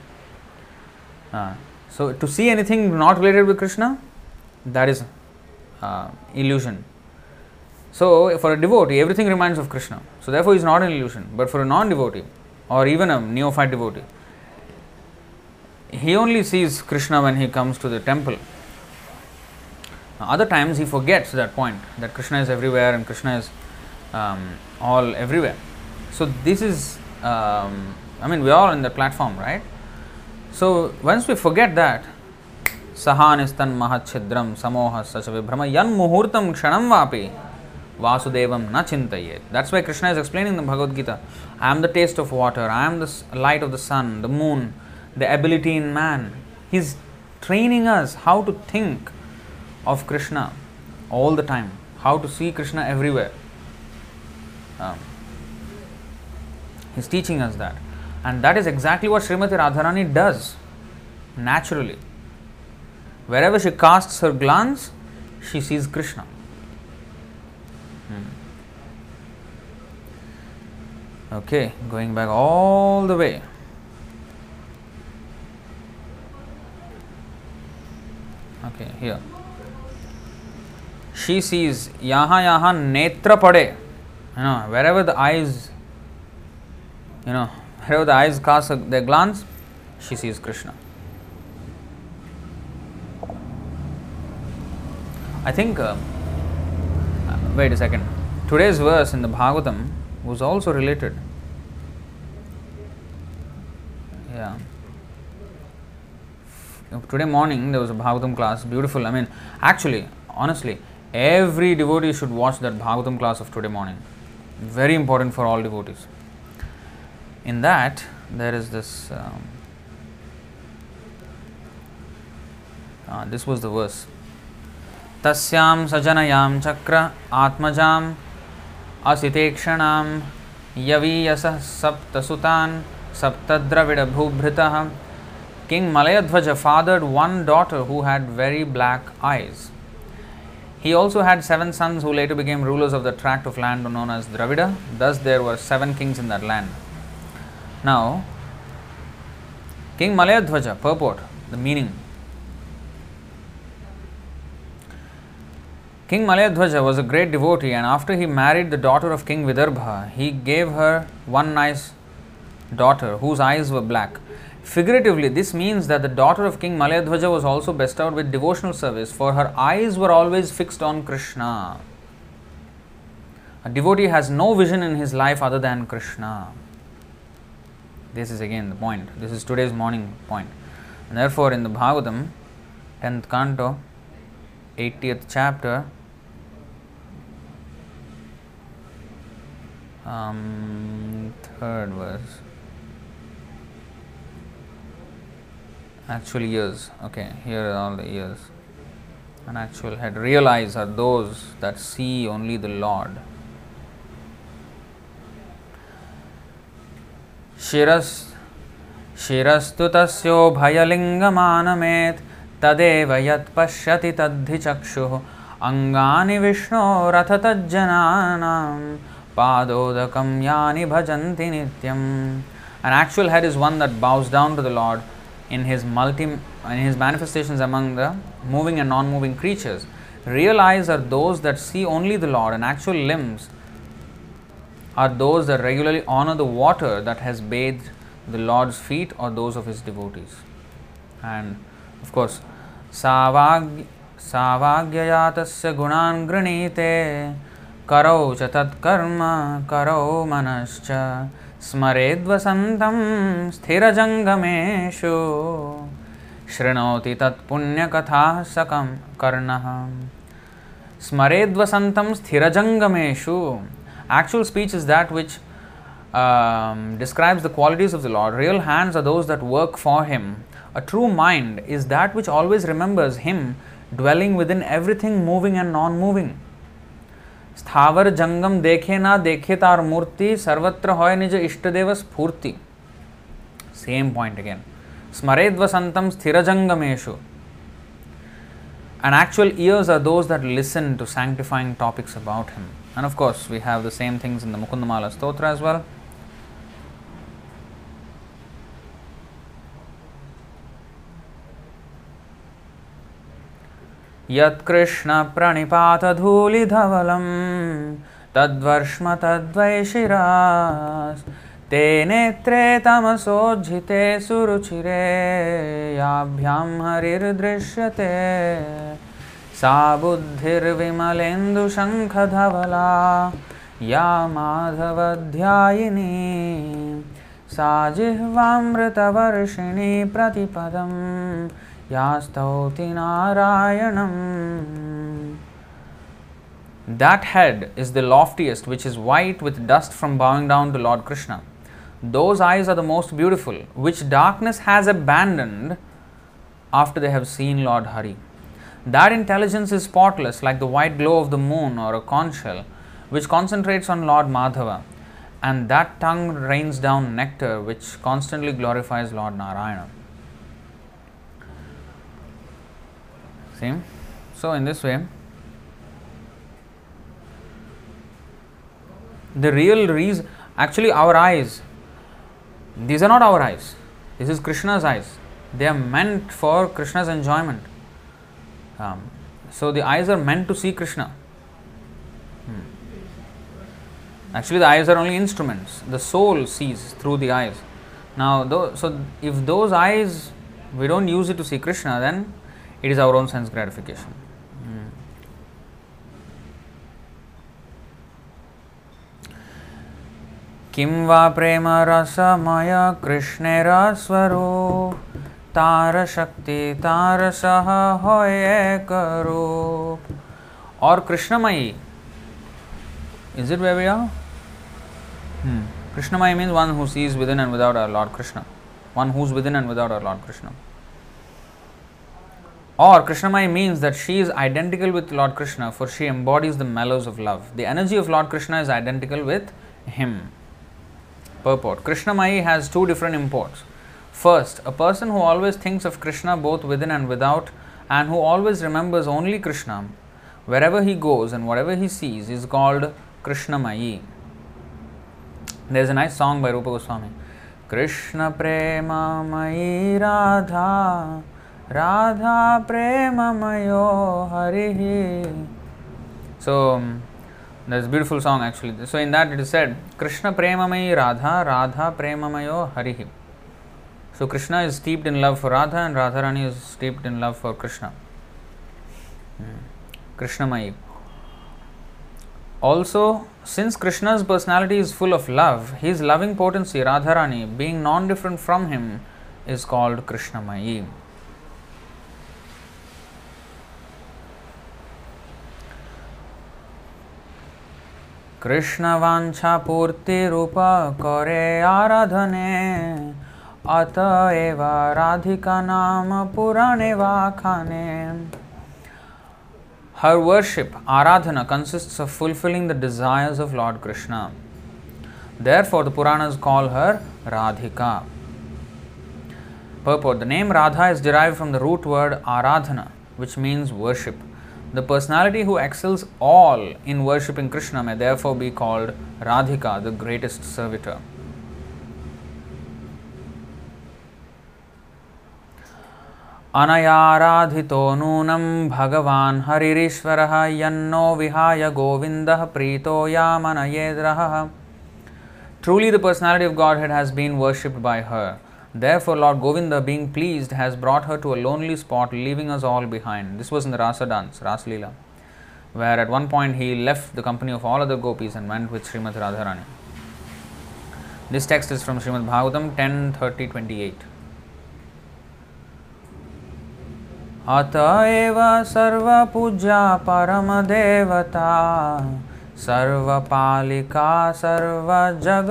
Uh, so, to see anything not related with Krishna, that is uh, illusion. So, for a devotee, everything reminds of Krishna. So, therefore, he is not an illusion. But for a non devotee, or even a neophyte devotee, he only sees Krishna when he comes to the temple. Other times he forgets that point that Krishna is everywhere and Krishna is um, all everywhere. So this is, um, I mean, we are on the platform, right? So once we forget that, sahanistan mahachidram samoha sacha vibrama yan muhurtam kshanam vapi vasudevam na chintayet. That's why Krishna is explaining the Bhagavad Gita. I am the taste of water, I am the light of the sun, the moon, the ability in man. He's training us how to think of Krishna all the time, how to see Krishna everywhere. Um, he's teaching us that. And that is exactly what Srimati Radharani does naturally. Wherever she casts her glance, she sees Krishna. Hmm. Okay, going back all the way. Okay, here. She sees yaha yaha netra pade. You know, wherever the eyes, you know, wherever the eyes cast their glance, she sees Krishna. I think, uh, wait a second. Today's verse in the Bhagavatam was also related. Yeah. Today morning there was a Bhagavatam class, beautiful. I mean, actually, honestly, every devotee should watch that Bhagavatam class of today morning. Very important for all devotees in that there is this um, uh, this was the verse तस्यां सजनयां चक्र आत्मजाम् असितेक्षणां यवीयसः सप्तसुतान् सप्तद्रविडभूभृतः King Malayadhvaja fathered one daughter who had very black eyes. He also had seven sons who later became rulers of the tract of land known as Dravida. Thus, there were seven kings in that land. Now, King Malayadhvaja, purport, the meaning. King Malayadhvaja was a great devotee, and after he married the daughter of King Vidarbha, he gave her one nice daughter whose eyes were black. Figuratively, this means that the daughter of King Malayadhvaja was also bestowed with devotional service, for her eyes were always fixed on Krishna. A devotee has no vision in his life other than Krishna. This is again the point. This is today's morning point. And therefore, in the Bhagavatam, 10th canto, 80th chapter, um, third verse. Actual years, Okay, here are all the years. An actual head. Real eyes are those that see only the Lord. ಶಿರಸ್ ಶಿರಸ್ತು ತಸ್ಯೋಭಯಲಿಂಗಮಾನಮೇತ್ ತದೇವ ಯತ್ ಪಶ್ಯತಿ ತದ್ಧಿ ಚಕ್ಷುಃ ಅಂಗಾನಿ ವಿಷ್ಣೋರಥ ತಜ್ಜನಾನಾಂ ಪಾದೋದಕಂ ಯಾನಿ ಭಜಂತಿ ನಿತ್ಯಂ An actual head is one that bows down to the Lord in his multi in his manifestations among the moving and non-moving creatures. Real eyes are those that see only the Lord, and actual limbs are those that regularly honor the water that has bathed the Lord's feet or those of his devotees. And of course, सावाग्यया तस्य गुणान् गृणीते करौ च तत्कर्म करौ मनश्च स्मरेद्वसन्तं स्थिरजङ्गमेषु शृणोति तत्पुण्यकथाः सकं कर्णः स्मरेद्वसन्तं स्थिरजङ्गमेषु actual speech is that which um, describes the qualities of the Lord. Real hands are those that work for Him. A true mind is that which always remembers Him dwelling within everything moving and non moving. स्थावर जंगम देखे ना देखे तार मूर्ति सर्वत्र होय निज इष्टदेव स्फूर्ति same point again स्मरेद्वसंतम स्थिरजंगमेशु and actual ears are those that listen to sanctifying topics about him And of course we have the same things in the mukundamala stotra as well यत्कृष्णप्रणिपातधूलिधवलं तद्वर्ष्म तद्वैशिरास् ते नेत्रे तमसोज्झिते सुरुचिरे याभ्यां हरिर्दृश्यते सा बुद्धिर्विमलेन्दुशङ्खधवला या माधवध्यायिनी सा जिह्वामृतवर्षिणी प्रतिपदं या स्तौति नारायणम् That head is the loftiest, which is white with dust from bowing down to Lord Krishna. Those eyes are the most beautiful, which darkness has abandoned after they have seen Lord Hari. That intelligence is spotless, like the white glow of the moon or a conch shell, which concentrates on Lord Madhava. And that tongue rains down nectar, which constantly glorifies Lord Narayana. See? So, in this way, the real reason actually our eyes these are not our eyes this is krishna's eyes they are meant for krishna's enjoyment um, so the eyes are meant to see krishna hmm. actually the eyes are only instruments the soul sees through the eyes now though, so if those eyes we don't use it to see krishna then it is our own sense gratification किं वा प्रेमरसमय कृष्णेरस्वरो तारशक्ति तारसः होये करो और कृष्णमयी is it where we are hmm. krishnamaya means one who sees within and without our lord krishna one who's within and without our lord krishna or krishnamaya means that she is identical with lord krishna for she embodies the mellows of love the energy of lord krishna is identical with him purport. Krishnamai has two different imports. First, a person who always thinks of Krishna both within and without, and who always remembers only Krishna, wherever he goes and whatever he sees, is called Krishnamayi. There's a nice song by Rupa Goswami. Krishna Prema Mayi Radha Radha Prema Mayo Harihi. So, um, there's a beautiful song actually. So in that it is said, Krishna Premamayi Radha, Radha Premamayo Harihi. So Krishna is steeped in love for Radha and Radharani is steeped in love for Krishna. Hmm. Krishnamayi. Also, since Krishna's personality is full of love, his loving potency, Radharani, being non different from him, is called Krishnamayi. कृष्णवाञ्छा पूर्तिरूप करे आराधने अतएव राधिका नाम पुराणे वाखाने Her worship, aradhana, consists of fulfilling the desires of Lord Krishna. Therefore, the Puranas call her Radhika. Purport The name Radha is derived from the root word aradhana, which means worship. The personality who excels all in worshipping Krishna may therefore be called Radhika, the greatest servitor. अनयाराधितो नूनं भगवान् हरिरीश्वरः यन्नो विहाय गोविन्दः Preeto यामनयेद्रः Truly the personality of Godhead has been worshipped by her. Therefore Lord Govinda being pleased has brought her to a lonely spot leaving us all behind. This was in the Rasa dance, Ras where at one point he left the company of all other gopis and went with Srimati Radharani. This text is from Srimad Bhagavatam 10.30.28. अत एव सर्वपूजा परमदेवता सर्वपालिका सर्वजगतेर्माता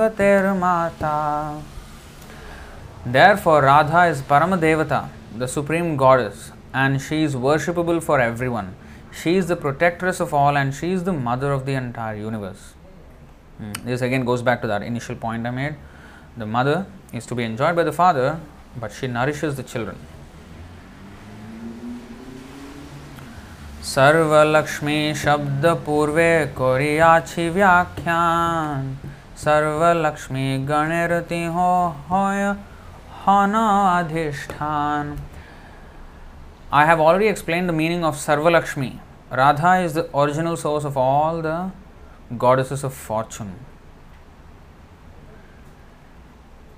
Therefore, Radha is Paramadevata, the supreme goddess, and she is worshipable for everyone. She is the protectress of all and she is the mother of the entire universe. Hmm. This again goes back to that initial point I made. The mother is to be enjoyed by the father, but she nourishes the children. सर्वलक्ष्मी शब्द पूर्वे कोरियाची व्याख्यान। सर्वलक्ष्मी गणेरति हो, होय अधिष्ठान। I have already explain the meaning of सर्वलक्ष्मी। Radha is the original source of all the goddesses of fortune.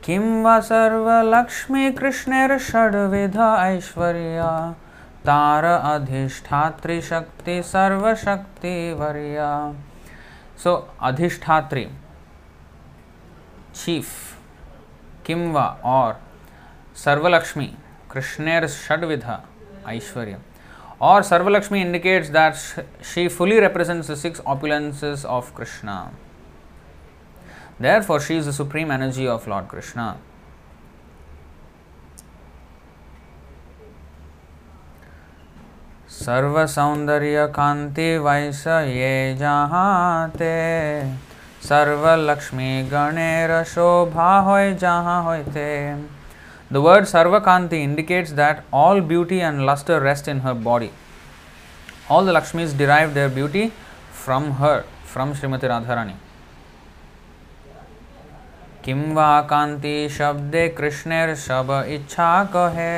किं वा सर्वलक्ष्मीकृष्णेर्षड्विध ऐश्वर्या? तार अधिष्ठातृशक्ति सर्वशक्ति वर्य। सो अधिष्ठात्री chief किम और सर्वलक्ष्मी, कृष्णेर षड्विध ऐश्वर्य और सर्वलक्ष्मी indicates that she fully represents the six opulences of Krishna therefore she is the supreme energy of Lord Krishna सर्वसौन्दर्य कान्ति वैस ये जहाते। सर्वलक्ष्मी गणेरशोभा होय जहाँ होय ते द वर्ड सर्व कांति indicates that all beauty and lustre rest in her body all the Lakshmi derive their beauty from her from Srimati Radharani किम वा कांति शब्दे कृष्णेर शब इच्छा कहे।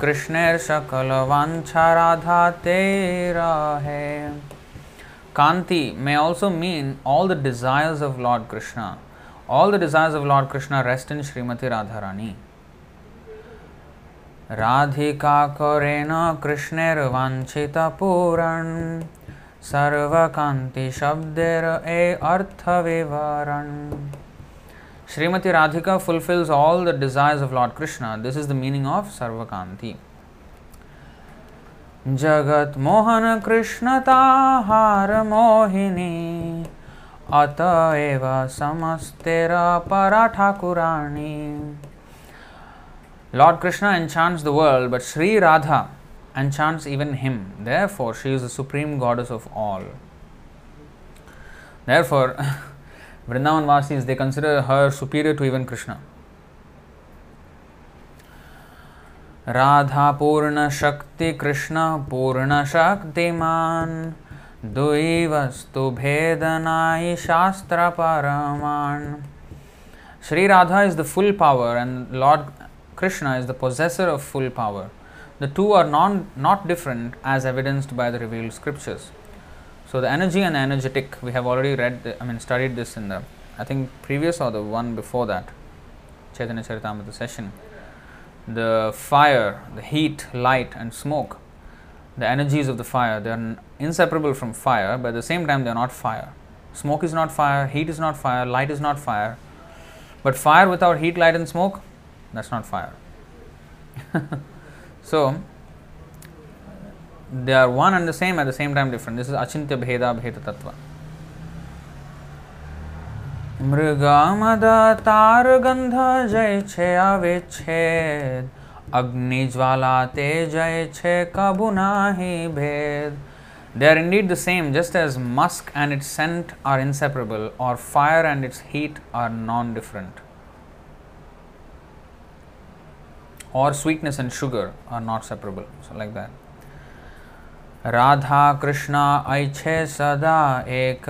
कृष्णेर सकल वांछा राधा तेरा है। कांति may also mean all the desires of Lord Krishna all the desires of Lord Krishna rest in Srimati Radharani Radhika करे न कृष्णेर वांछित पूरण। सर्वकांति शब्देर ए अर्थ विवरण Srimati Radhika fulfills all the desires of Lord Krishna. This is the meaning of Sarvakanti. जगत मोहन कृष्णताहार मोहिनी अतएव समस्तेर परा ठाकुराणी Lord Krishna enchants the world, but Sri Radha enchants even him. Therefore, she is the supreme goddess of all. Therefore, Vrindavan Vasis, they consider her superior to even Krishna. Radha पूर्ण शक्ति कृष्ण पूर्ण शक्तिमान दुई वस्तु भेदनाई शास्त्र Parman Shri Radha is the full power and Lord Krishna is the possessor of full power the two are non not different as evidenced by the revealed scriptures So the energy and the energetic, we have already read, I mean studied this in the, I think previous or the one before that, Chaitanya Charitamrita session. The fire, the heat, light and smoke, the energies of the fire, they are inseparable from fire, but at the same time they are not fire. Smoke is not fire, heat is not fire, light is not fire. But fire without heat, light and smoke, that's not fire. so, they are one and the same at the same time different. This is Achintya Bheda Bheda Tattva. मृगमद तार गंध जय छे अविच्छेद अग्नि ज्वाला ते जय छे कबु नाही भेद They are indeed the same, just as musk and its scent are inseparable, or fire and its heat are non different. or sweetness and sugar are not separable. So, like that. Radha Krishna ऐछे सदा एक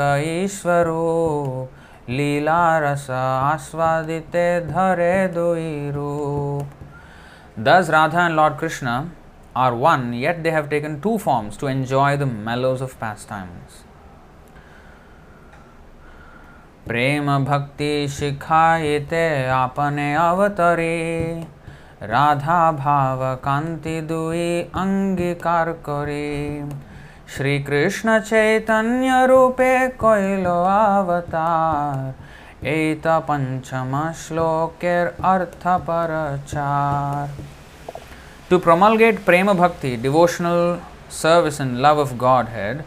लीला रस आस्वादिते धरे दुई रूप thus Radha and Lord Krishna are one yet they have taken two forms to enjoy the mellows of pastimes प्रेम भक्ति शिखाई ते अपने अवतरी राधा भाव कांति दुए अंगीकार करे श्री कृष्ण चैतन्य रूपे कोइलो अवतार एत पंचम श्लोकेर अर्थ परचार to promulgate prema bhakti devotional service and love of godhead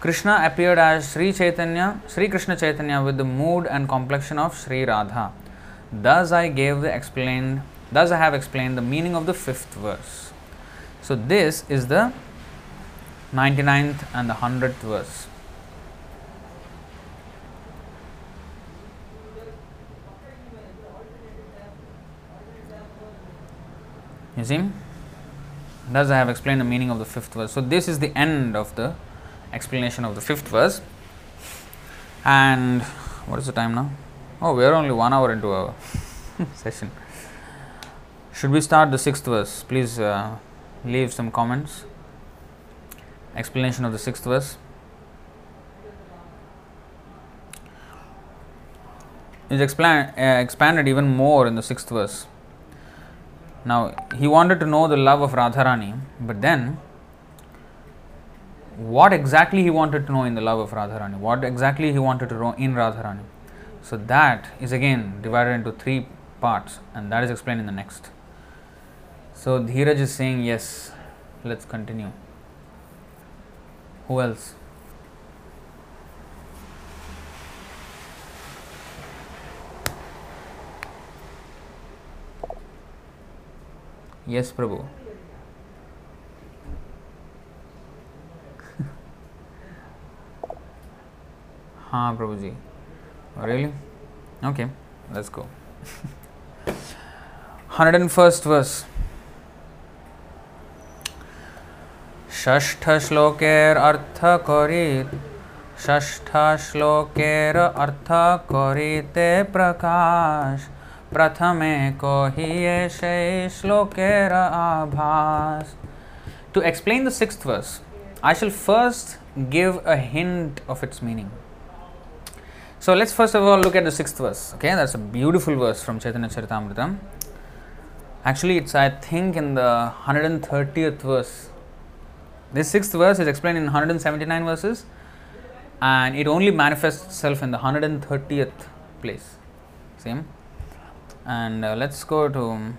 Krishna appeared as Sri Chaitanya, Sri Krishna Chaitanya with the mood and complexion of Sri Radha. Thus, I gave the explained thus I have explained the meaning of the fifth verse. So this is the 99th and the 100th verse. You see? Thus I have explained the meaning of the fifth verse. So this is the end of the explanation of the fifth verse. And what is the time now? Oh, we are only one hour into our session. Should we start the sixth verse? Please uh, leave some comments. Explanation of the sixth verse. Is explan- uh, expanded even more in the sixth verse. Now, he wanted to know the love of Radharani, but then what exactly he wanted to know in the love of Radharani, what exactly he wanted to know in Radharani. So, that is again divided into three parts, and that is explained in the next. So, Dheeraj is saying, Yes, let's continue. Who else? Yes, Prabhu. हाँ प्रभु जी really okay let's go 101st verse षष्ठ षष्ठ श्लोकेर अर्थ करित षष्ठ श्लोकेर अर्थ करिते प्रकाश। प्रथमे को ही ऐसे आभास। To explain the sixth verse I shall first give a hint of its meaning so let's first of all look at the sixth verse okay that's a beautiful verse from Chaitanya Charitamritam actually it's I think in the hundred and thirty verse This sixth verse is explained in 179 verses, and it only manifests itself in the 130th place. Same. And uh, let's go to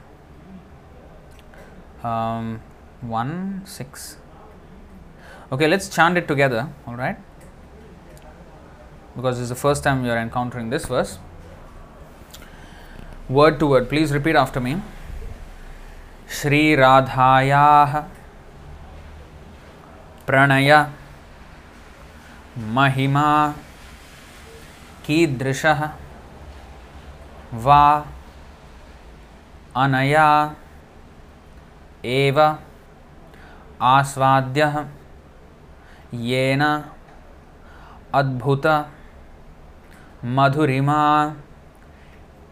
um, 1 6. Okay, let's chant it together, all right? Because this is the first time you are encountering this verse. Word to word, please repeat after me. Shri Radhayah प्रणय महिमा कीदृशः वा अनया एव आस्वाद्यः येन अद्भुत मधुरिमा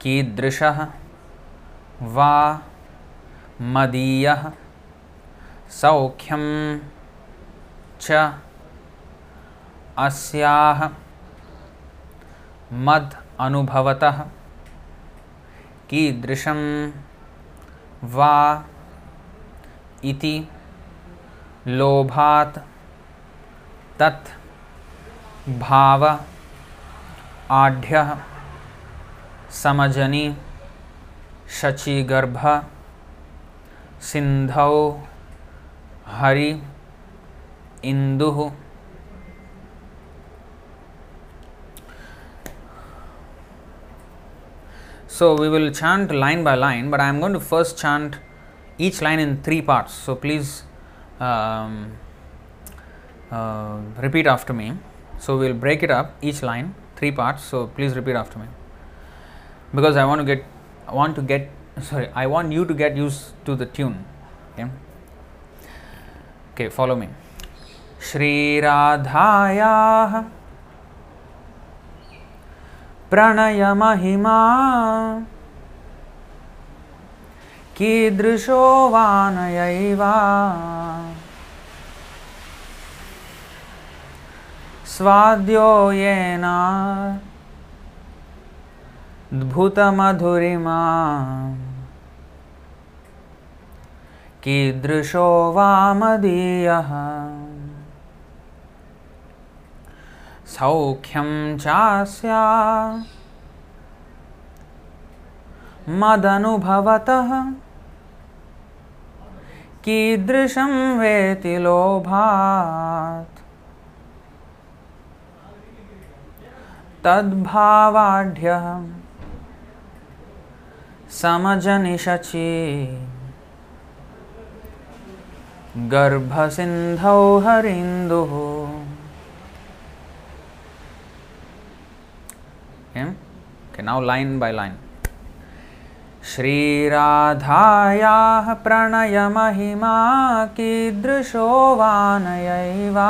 कीदृशः वा मदीयः सौख्यं च अस्याः मद् अनुभवतः कीदृशं वा इति लोभात् तत् भाव आढ्यः समजनि शचीगर्भ सिन्धौ Hari इंदुः So we will chant line by line, but I am going to first chant each line in three parts. So please um, uh, repeat after me. So we will break it up each line three parts. So please repeat after me because I want to get I want to get sorry I want you to get used to the tune. Okay, okay follow me. श्रीराधायाः। प्रणयमहिमा। कीदृशो वानयैवा। स्वाद्यो येन द्भुतमधुरिमा। कीदृशो वामदीयः सौख्यं चास्या मदनुभवतः। कीदृशं वेति लोभात्। तद्भावाढ्यः। समजनिशचि गर्भसिन्धौ हरिन्दुः। Okay, okay now line by line. श्रीराधायाः प्रणयमहिमा कीदृशो वानयैवा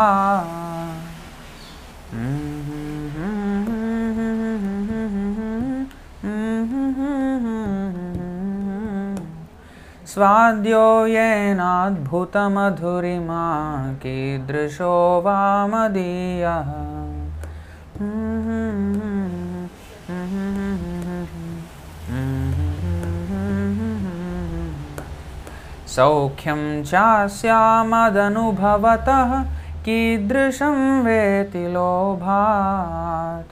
स्वाद्यो येनाद्भुतमधुरिमा कीदृशो वा मदीयः सौख्यं चास्यामदनुभवतः कीदृशं वेति लोभात्।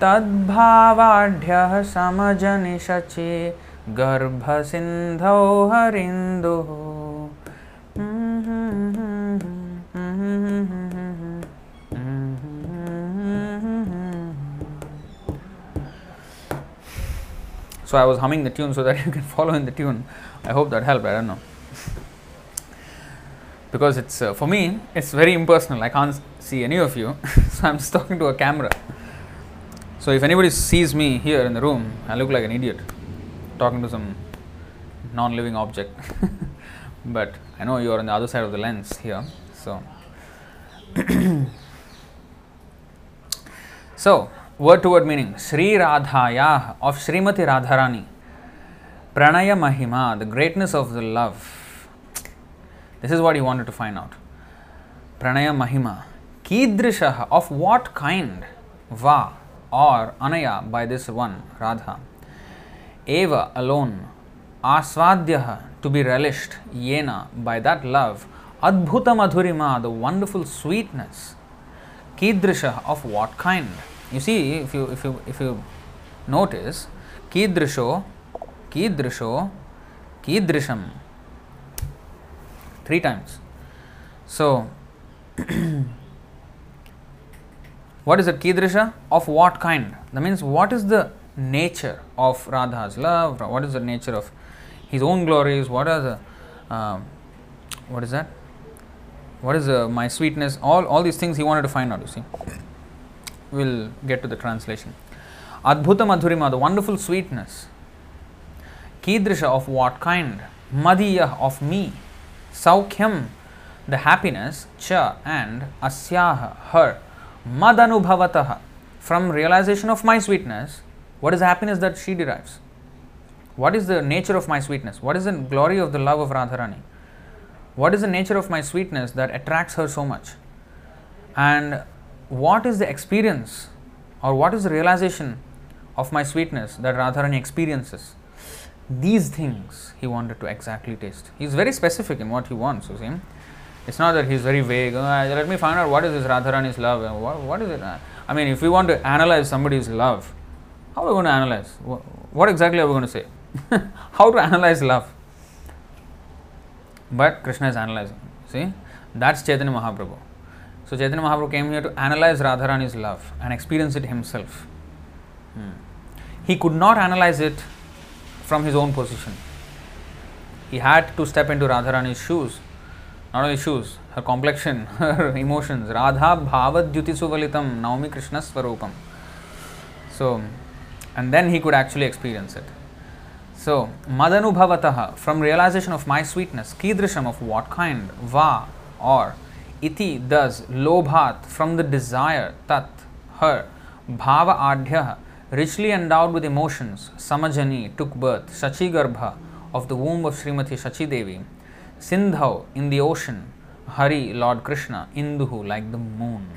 तद्भावाढ्यः समजनिशचि गर्भसिन्धौ हरिन्दुः So I was humming the tune so that you can follow in the tune. I hope that helped. I don't know. Because it's uh, for me, it's very impersonal. I can't see any of you, so I'm just talking to a camera. So if anybody sees me here in the room, I look like an idiot talking to some non-living object. but I know you are on the other side of the lens here. So, so word to word meaning Sri Radhaya of Srimati Radharani. Pranaya Mahima, the greatness of the love. This is what he wanted to find out. Pranaya Mahima. Kidrishaha, of what kind? Va or Anaya by this one, Radha. Eva alone. Asvadyaha, to be relished. Yena, by that love. Adbhuta Madhurima, the wonderful sweetness. Kidrisha, of what kind? You see, if you if you if you notice, Kidrisho, Kidrisho, Kidrisham. Three times. So what is it Kidrisha? Of what kind? That means what is the nature of Radha's love? What is the nature of his own glories? What are the um, what is that? What is uh, my sweetness? All all these things he wanted to find out. You see, we'll get to the translation. Adbhuta Madhurima, the wonderful sweetness. Kidrisha of what kind? Madiya of me. Saukhyam, the happiness. Cha and Asyaha, her. Madanubhavataha, from realization of my sweetness. What is the happiness that she derives? What is the nature of my sweetness? What is the glory of the love of Radharani? What is the nature of my sweetness that attracts her so much? And what is the experience or what is the realization of my sweetness that Radharani experiences? These things he wanted to exactly taste. He is very specific in what he wants, you see. It's not that he's very vague. Oh, let me find out what is this Radharani's love. What, what is it? Uh, I mean, if we want to analyze somebody's love, how are we going to analyze? What exactly are we going to say? how to analyze love? But Krishna is analyzing. See, that's Chaitanya Mahaprabhu. So Chaitanya Mahaprabhu came here to analyze Radharani's love and experience it himself. Hmm. He could not analyze it from his own position. He had to step into Radharani's shoes. Not only shoes, her complexion, her emotions. Radha Bhavadyuti Suvalitam, Naumi Krishna Swarupam. So, and then he could actually experience it. So मदनुभवत from realisation of my sweetness कीदृशम of what kind वा or इति दस लोभात from the desire तत् हर भाव आढ़्य richly endowed with emotions समझनी took birth Shachi गर्भ of the womb of Srimati Shachi Devi सिंधव in the ocean Hari Lord Krishna Indu like the moon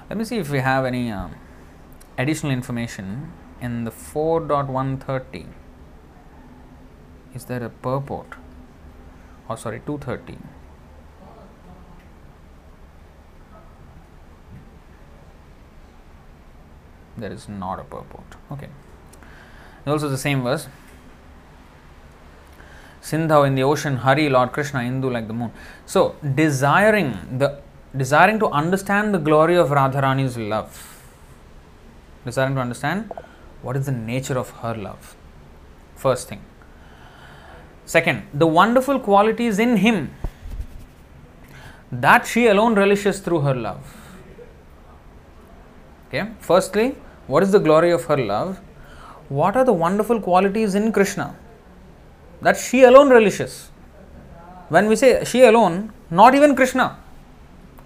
let me see if you have any additional information in the 4.130. Is there a purport? Oh, sorry, 230. There is not a purport. Okay. Also the same verse. Sindhu in the ocean, Hari, Lord Krishna, Indu like the moon. So, desiring the desiring to understand the glory of Radharani's love, desiring to understand what is the nature of her love. First thing. Second, the wonderful qualities in him that she alone relishes through her love. Okay, firstly, what is the glory of her love? What are the wonderful qualities in Krishna that she alone relishes? When we say she alone, not even Krishna,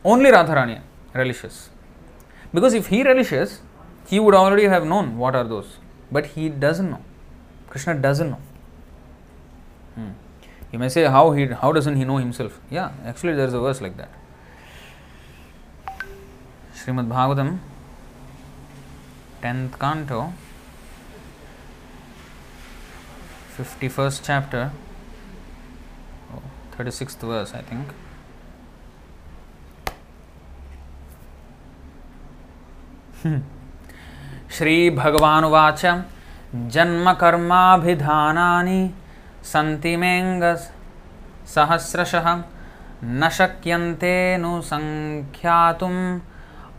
only Radharani relishes. Because if he relishes, he would already have known what are those. But he doesn't know. Krishna doesn't know. Hmm. You may say, how he how doesn't he know himself? Yeah, actually there is a verse like that. Srimad Bhagavatam, 10th canto, 51st chapter, oh, 36th verse, I think. श्री भगवाच जन्मकर्माधा सीमेंग सहस्रश। न शक्य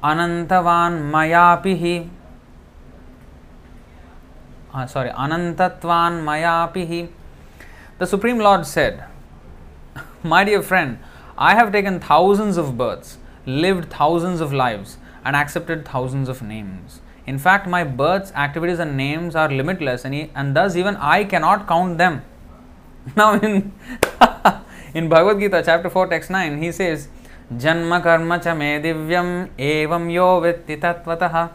अनंतवान्मयापि sorry अनंतवान्मयापि the Supreme Lord said my dear friend I have taken thousands of births lived thousands of lives and accepted thousands of names In fact, my births, activities, and names are limitless, and, he, and thus even I cannot count them. Now, in, in Bhagavad Gita, chapter 4, text 9, he says, Janma karma cha me divyam evam yo vitti tatvatah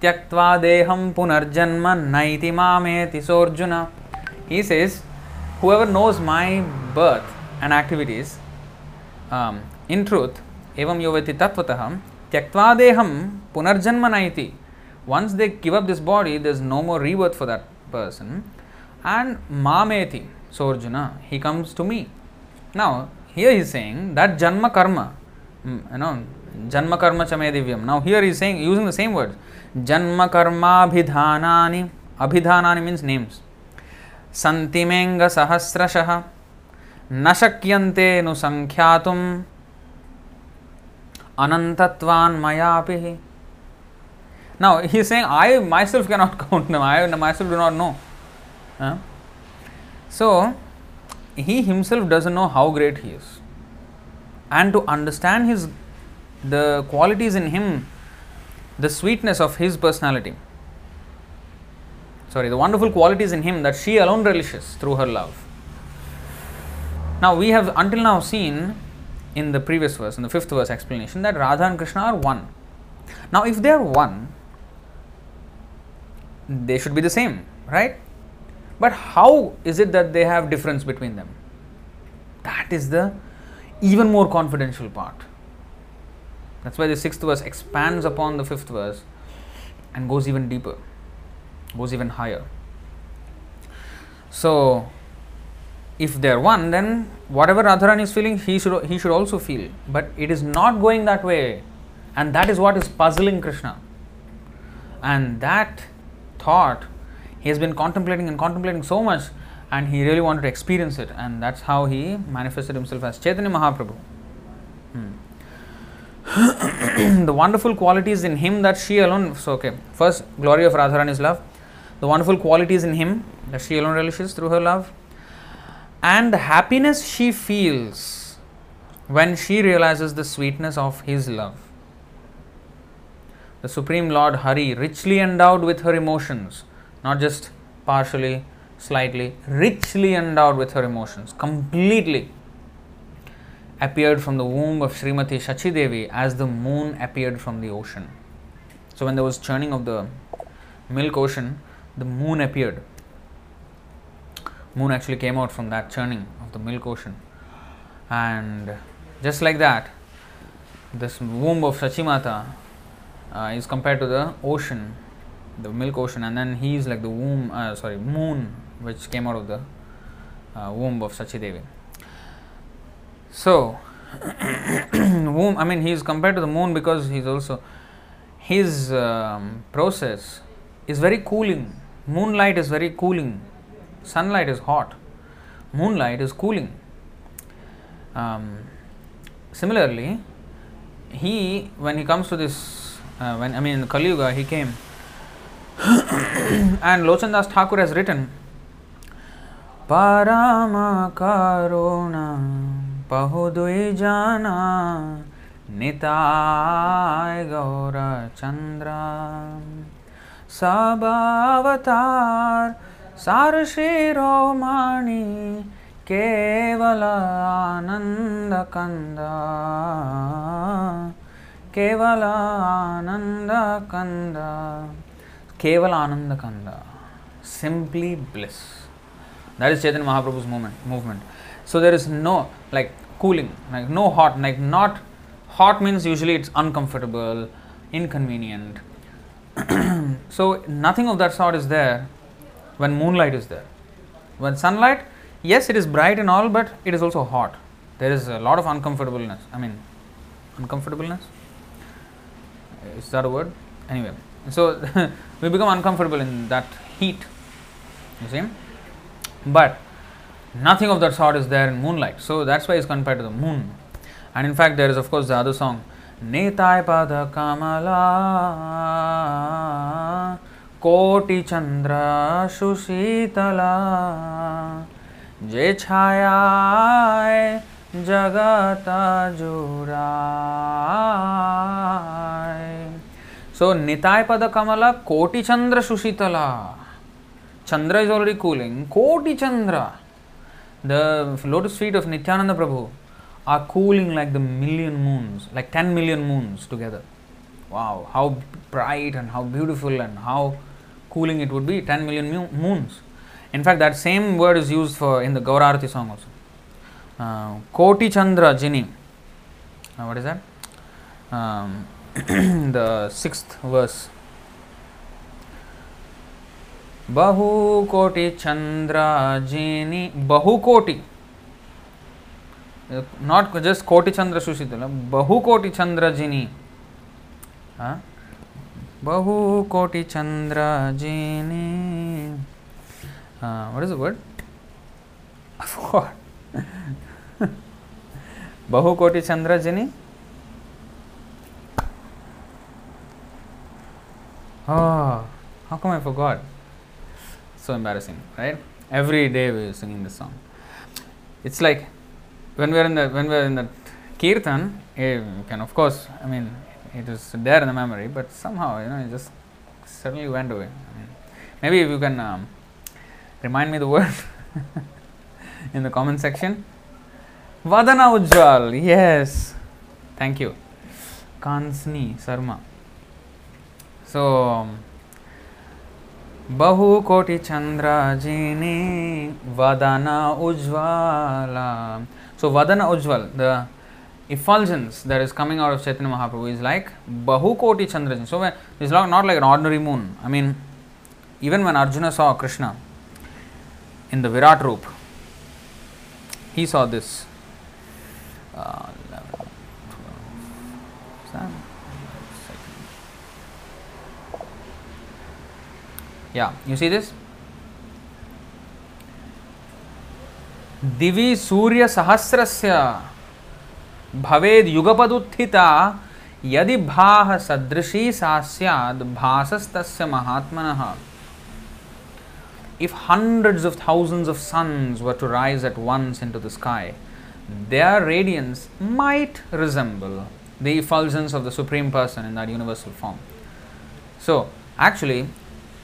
त्यक्त्वा देहम पुनर्जन्म नैति मामेति सोर्जुन he says whoever knows my birth and activities um, in truth evam yovati tatvatah tyaktva deham punarjanma naiti once they give up this body there's no more rebirth for that person and mameti so arjuna he comes to me now here he is saying that janma karma you know janma karma chame divyam now here he is saying using the same words जन्म कर्माभिधानानि अभिधानानि means names सन्तिमेंग सहस्रशः न शक्यन्ते नुसंख्यातुम् अनंतत्वान् मयापि now he is saying i myself cannot count them i myself do not know so he himself doesn't know how great he is and to understand his the qualities in him the sweetness of his personality. Sorry, the wonderful qualities in him that she alone relishes through her love. Now, we have until now seen in the previous verse, in the fifth verse explanation, that Radha and Krishna are one. Now, if they are one, they should be the same, right? But how is it that they have difference between them? That is the even more confidential part. That's why the sixth verse expands upon the fifth verse and goes even deeper, goes even higher. So, if they're one, then whatever Radharani is feeling, he should he should also feel. But it is not going that way, and that is what is puzzling Krishna. And that thought he has been contemplating and contemplating so much, and he really wanted to experience it, and that's how he manifested himself as Chaitanya Mahaprabhu. Hmm. the wonderful qualities in him that she alone. So, okay, first, glory of Radharani's love, the wonderful qualities in him that she alone relishes through her love, and the happiness she feels when she realizes the sweetness of his love. The Supreme Lord Hari, richly endowed with her emotions, not just partially, slightly, richly endowed with her emotions, completely appeared from the womb of Srimati Shachi Devi as the moon appeared from the ocean. So, when there was churning of the milk ocean, the moon appeared. Moon actually came out from that churning of the milk ocean. And just like that, this womb of Shachimata uh, is compared to the ocean, the milk ocean, and then he is like the womb, uh, sorry, moon which came out of the uh, womb of Sachi Devi. So, womb, I mean, he is compared to the moon because he's also, his um, process is very cooling. Moonlight is very cooling, sunlight is hot. moonlight is cooling. Um, similarly, he when he comes to this, uh, when I mean in Kali Yuga, he came, and Lochandas Thakur has written, Parama Karuna Pahudui Jana Nitai Gaura Chandra Sabavatar Sarshiromani Kevala Kevala Ananda Kanda Kevala Ananda Kanda simply bliss. That is Chaitanya Mahaprabhu's movement movement. So there is no like cooling like no hot like not hot means usually it's uncomfortable inconvenient. So nothing of that sort is there when moonlight is there. When sunlight yes it is bright and all but it is also hot. There is a lot of uncomfortableness i mean uncomfortableness is that a word anyway so we become uncomfortable in that heat you see but nothing of that sort is there in moonlight so that's why it's compared to the moon and in fact there is of course the other song नेताय पद कमला कोटि चंद्र सुशीतला जे छायाय जगता जोराय। सो निताय पद कमल कोटि चंद्र सुशीतला चंद्र इज़ ऑलरेडी कूलिंग कोटि चंद्र the lotus feet of Nityananda Prabhu are cooling like the million moons like ten million moons together wow how bright and how beautiful and how cooling it would be ten million moons in fact that same word is use for in the Gaurarati song also uh, Koti Chandra Jini. Uh, what is that? Um, the sixth verse. बहुकोटि चंद्राजिनी बहुकोटि not just कोटि चंद्र सुशीतल बहुकोटि चंद्रजिनी बहुकोटि चंद्रजिनी what is the word bahu koti chandra jini uh, what is the word i forgot bahu koti chandra jini oh how come i forgot? So embarrassing right? Every day we are singing this song. It's like when we are in the when we are in the kirtan eh, you can of course i mean it is there in the memory but somehow you know it just suddenly went away. Maybe if you can um, remind me the word in the comment section वदना उज्ज्वल yes thank you Kansani Sharma so बहुकोटि चंद्र जी वदना उज्ज्वल so वदना उज्ज्वल the effulgence that is coming out of Chaitanya Mahaprabhu is like बहुकोटि चंद्र जी so is not like an ordinary moon I mean even one Arjun saw Krishna in the Virat रूप he saw this uh, 11, 12, 7, yeah you see this दिवि सूर्य सहस्रस्य भवेद युगपदुत्थिता यदि भाह सदृशी सा स्याद भासस्तस्य महात्मनः if hundreds of thousands of suns were to rise at once into the sky their radiance might resemble the effulgence of the supreme person in that universal form. So actually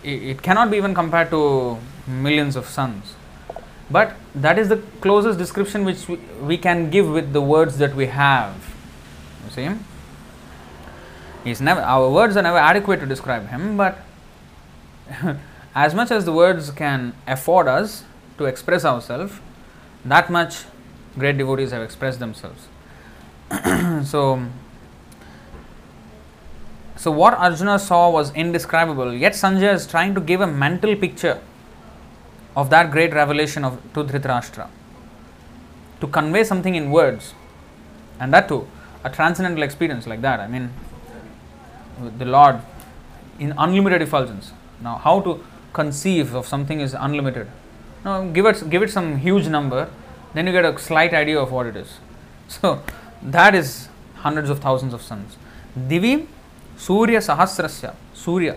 it cannot be even compared to millions of suns. But that is the closest description which we, we can give with the words that we have you see? He's never our words are never adequate to describe him but as much as the words can afford us to express ourselves that much great devotees have expressed themselves so so, what Arjuna saw was indescribable, yet Sanjay is trying to give a mental picture of that great revelation of to Dhritarashtra. To convey something in words, and that too, a transcendental experience like that. I mean, the Lord in unlimited effulgence. Now, how to conceive of something is unlimited. Now, give it give it some huge number, then you get a slight idea of what it is. So that is hundreds of thousands of suns. Divi Surya Sahasrasya Surya.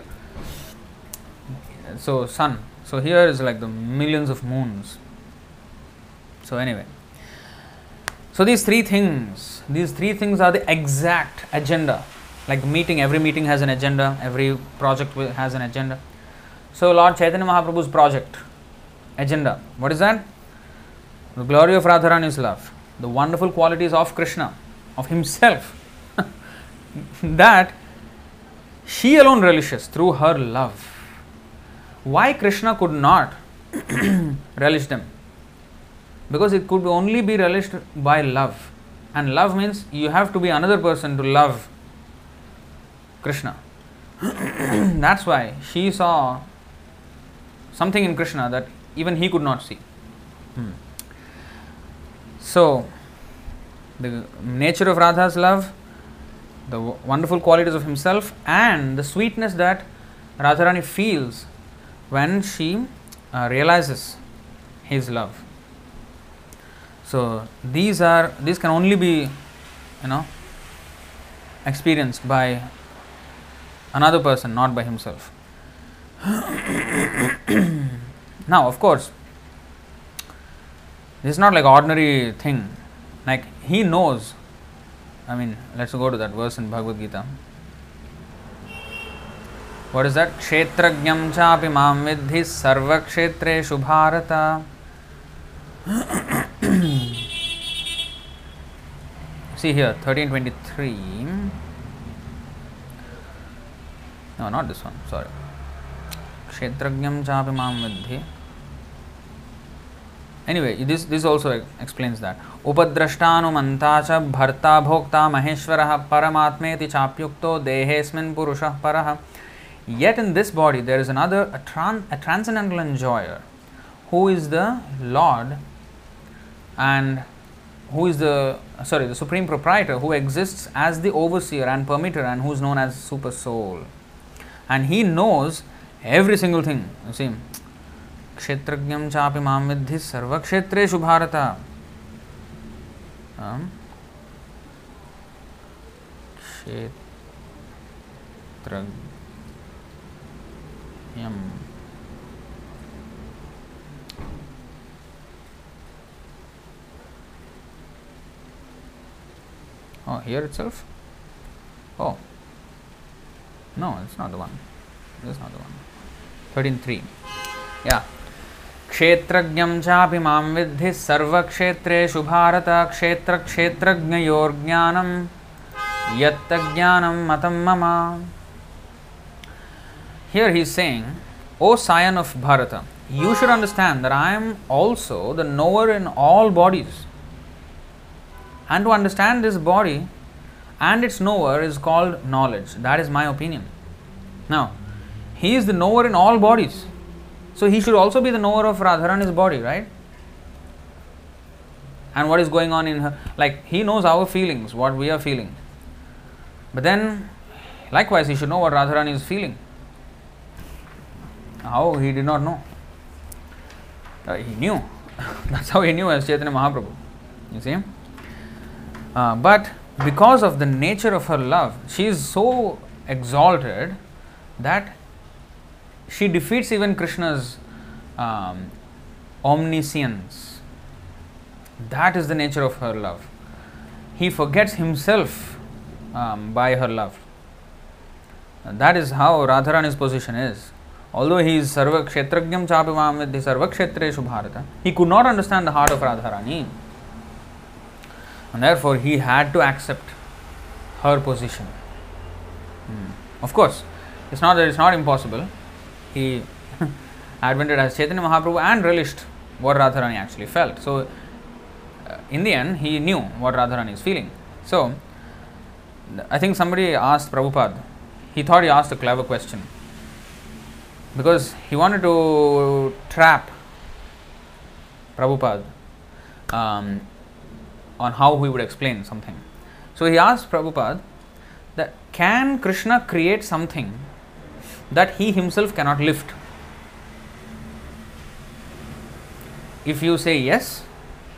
So sun. So here is like the millions of moons. So anyway. So these three things, these three things are the exact agenda. Like meeting, every meeting has an agenda, every project has an agenda. So Lord Chaitanya Mahaprabhu's project, agenda, what is that? The glory of Radharani's love, the wonderful qualities of Krishna, of himself, that she alone relishes through her love. Why Krishna could not relish them? because it could only be relished by love. And love means you have to be another person to love Krishna. That's why she saw something in Krishna that even he could not see. Hmm. So, the nature of Radha's love, the wonderful qualities of himself, and the sweetness that Radharani feels when she uh, realizes his love. So these are these can only be you know experienced by another person, not by himself. now, of course, this is not like ordinary thing. Like he knows. I mean, let's go to that verse in Bhagavad Gita. What is that? क्षेत्रज्ञं चापि मां विद्धि सर्वक्षेत्रेषु Bharat see here 1323 no not this one sorry kshetrajnam chapi mam vidhi anyway this this also explains that. Cha bharta bhokta maheshwarah paramatmeti chapyukto dehesmin purushah parah yet in this body there is another a, tran- a transcendental enjoyer who is the lord and who is the sorry the supreme proprietor who exists as the overseer and permitter and who is known as super soul. And he knows every single thing you see क्षेत्रज्ञं चापि माँ विद्धि सर्वक्षेत्रेषु Bharat क्षेत्रज्ञं Oh, here itself? Oh. No, it's not the one. Is not the one. 13.3. Yeah. क्षेत्रज्ञं चापि माँ विद्धि सर्वक्षेत्रेषु भारत क्षेत्रक्षेत्रज्ञयोर्ज्ञानं यत्तज्ञानं मतं मम Here he is saying, O scion of Bharata, you should understand that I am also the knower in all bodies. And to understand this body and its knower is called knowledge. That is my opinion. Now, he is the knower in all bodies. So he should also be the knower of Radharani's body, right? And what is going on in her. Like, he knows our feelings, what we are feeling. But then, likewise, he should know what Radharani is feeling. How? He did not know. Uh, he knew. That's how he knew as Chaitanya Mahaprabhu. You see? Uh, but because of the nature of her love, she is so exalted that she defeats even Krishna's um, omniscience. That is the nature of her love. He forgets himself um, by her love. That is how Radharani's position is. Although he is Sarva Kshetrajnam Chapivam Vidhi Sarva Kshetreshu Bharata, he could not understand the heart of Radharani and therefore he had to accept her position. Hmm. Of course, it's not that it's not impossible. He advented as Chaitanya Mahaprabhu and relished what Radharani actually felt. So, uh, in the end, he knew what Radharani is feeling. So, I think somebody asked Prabhupada, he thought he asked a clever question because he wanted to trap Prabhupada um, on how he would explain something. So he asked Prabhupada that can Krishna create something that he himself cannot lift? if you say yes,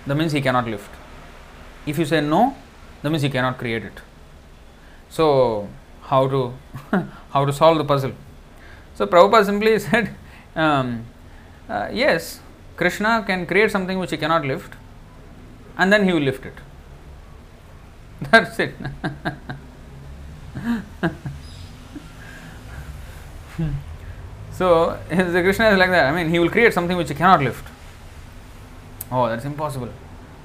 that means he cannot lift. If you say no, that means he cannot create it. So, how to how to solve the puzzle? So Prabhupada simply said, um, uh, yes, Krishna can create something which he cannot lift, and then he will lift it. That's it. So the Krishna is like that. I mean, he will create something which he cannot lift. Oh, that's impossible.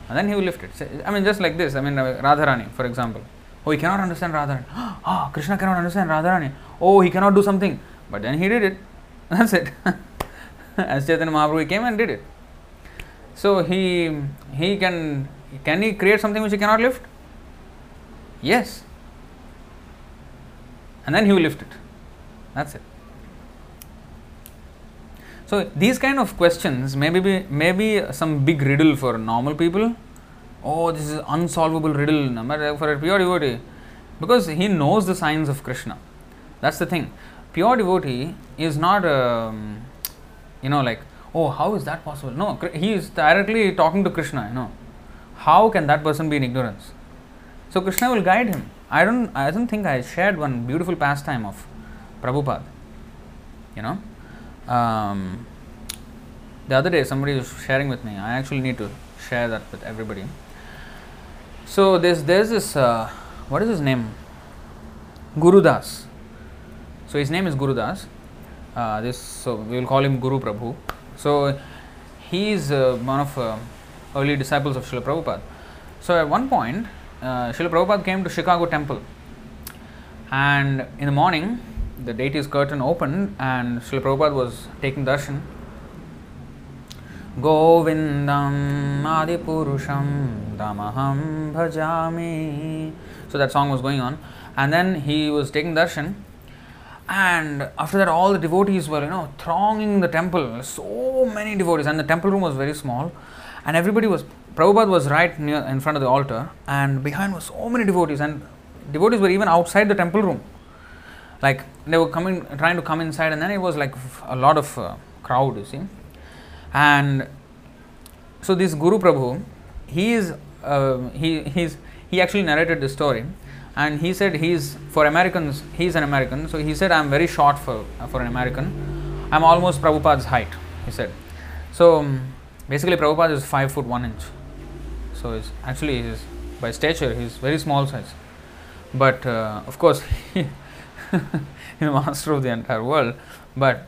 And then he will lift it. I mean, just like this. I mean, uh, Radharani, for example. Oh, he cannot understand Radharani. Oh, Krishna cannot understand Radharani. Oh, he cannot do something. But then he did it. That's it. As Chaitanya Mahaprabhu came and did it. So he he can can he create something which he cannot lift? Yes. And then he will lift it. That's it. So these kind of questions may be, may be some big riddle for normal people. Oh, this is unsolvable riddle for a pure devotee. Because he knows the signs of Krishna. That's the thing. Pure devotee is not, um, you know, like, oh, how is that possible? No, he is directly talking to Krishna, you know. How can that person be in ignorance? So Krishna will guide him. I don't, I don't think I shared one beautiful pastime of Prabhupada. You know, um, the other day somebody was sharing with me. I actually need to share that with everybody. So there's there's this uh, what is his name? Guru Das. So his name is Guru Das. Uh, this so we will call him Guru Prabhu. So he is uh, one of uh, early disciples of Srila Prabhupada. So at one point, uh, Srila Prabhupada came to Chicago Temple, and in the morning, the deity's curtain opened, and Srila Prabhupada was taking darshan. Govindam Adipurusham Tamaham Bhajami. So that song was going on, and then he was taking darshan. And after that, all the devotees were, you know, thronging the temple. So many devotees, and the temple room was very small and everybody was Prabhupada was right near in front of the altar, and behind was so many devotees, and devotees were even outside the temple room. Like they were coming, trying to come inside, and then it was like a lot of uh, crowd, you see. And so this Guru Prabhu, he is uh, he he's he actually narrated the story, and he said he's for Americans, he's an American, so he said I'm very short for for an American, I'm almost Prabhupada's height. He said, so. Um, Basically, Prabhupada is 5 foot 1 inch. So, he's actually, he's, by stature, he's very small size. But uh, of course, he's the master of the entire world. But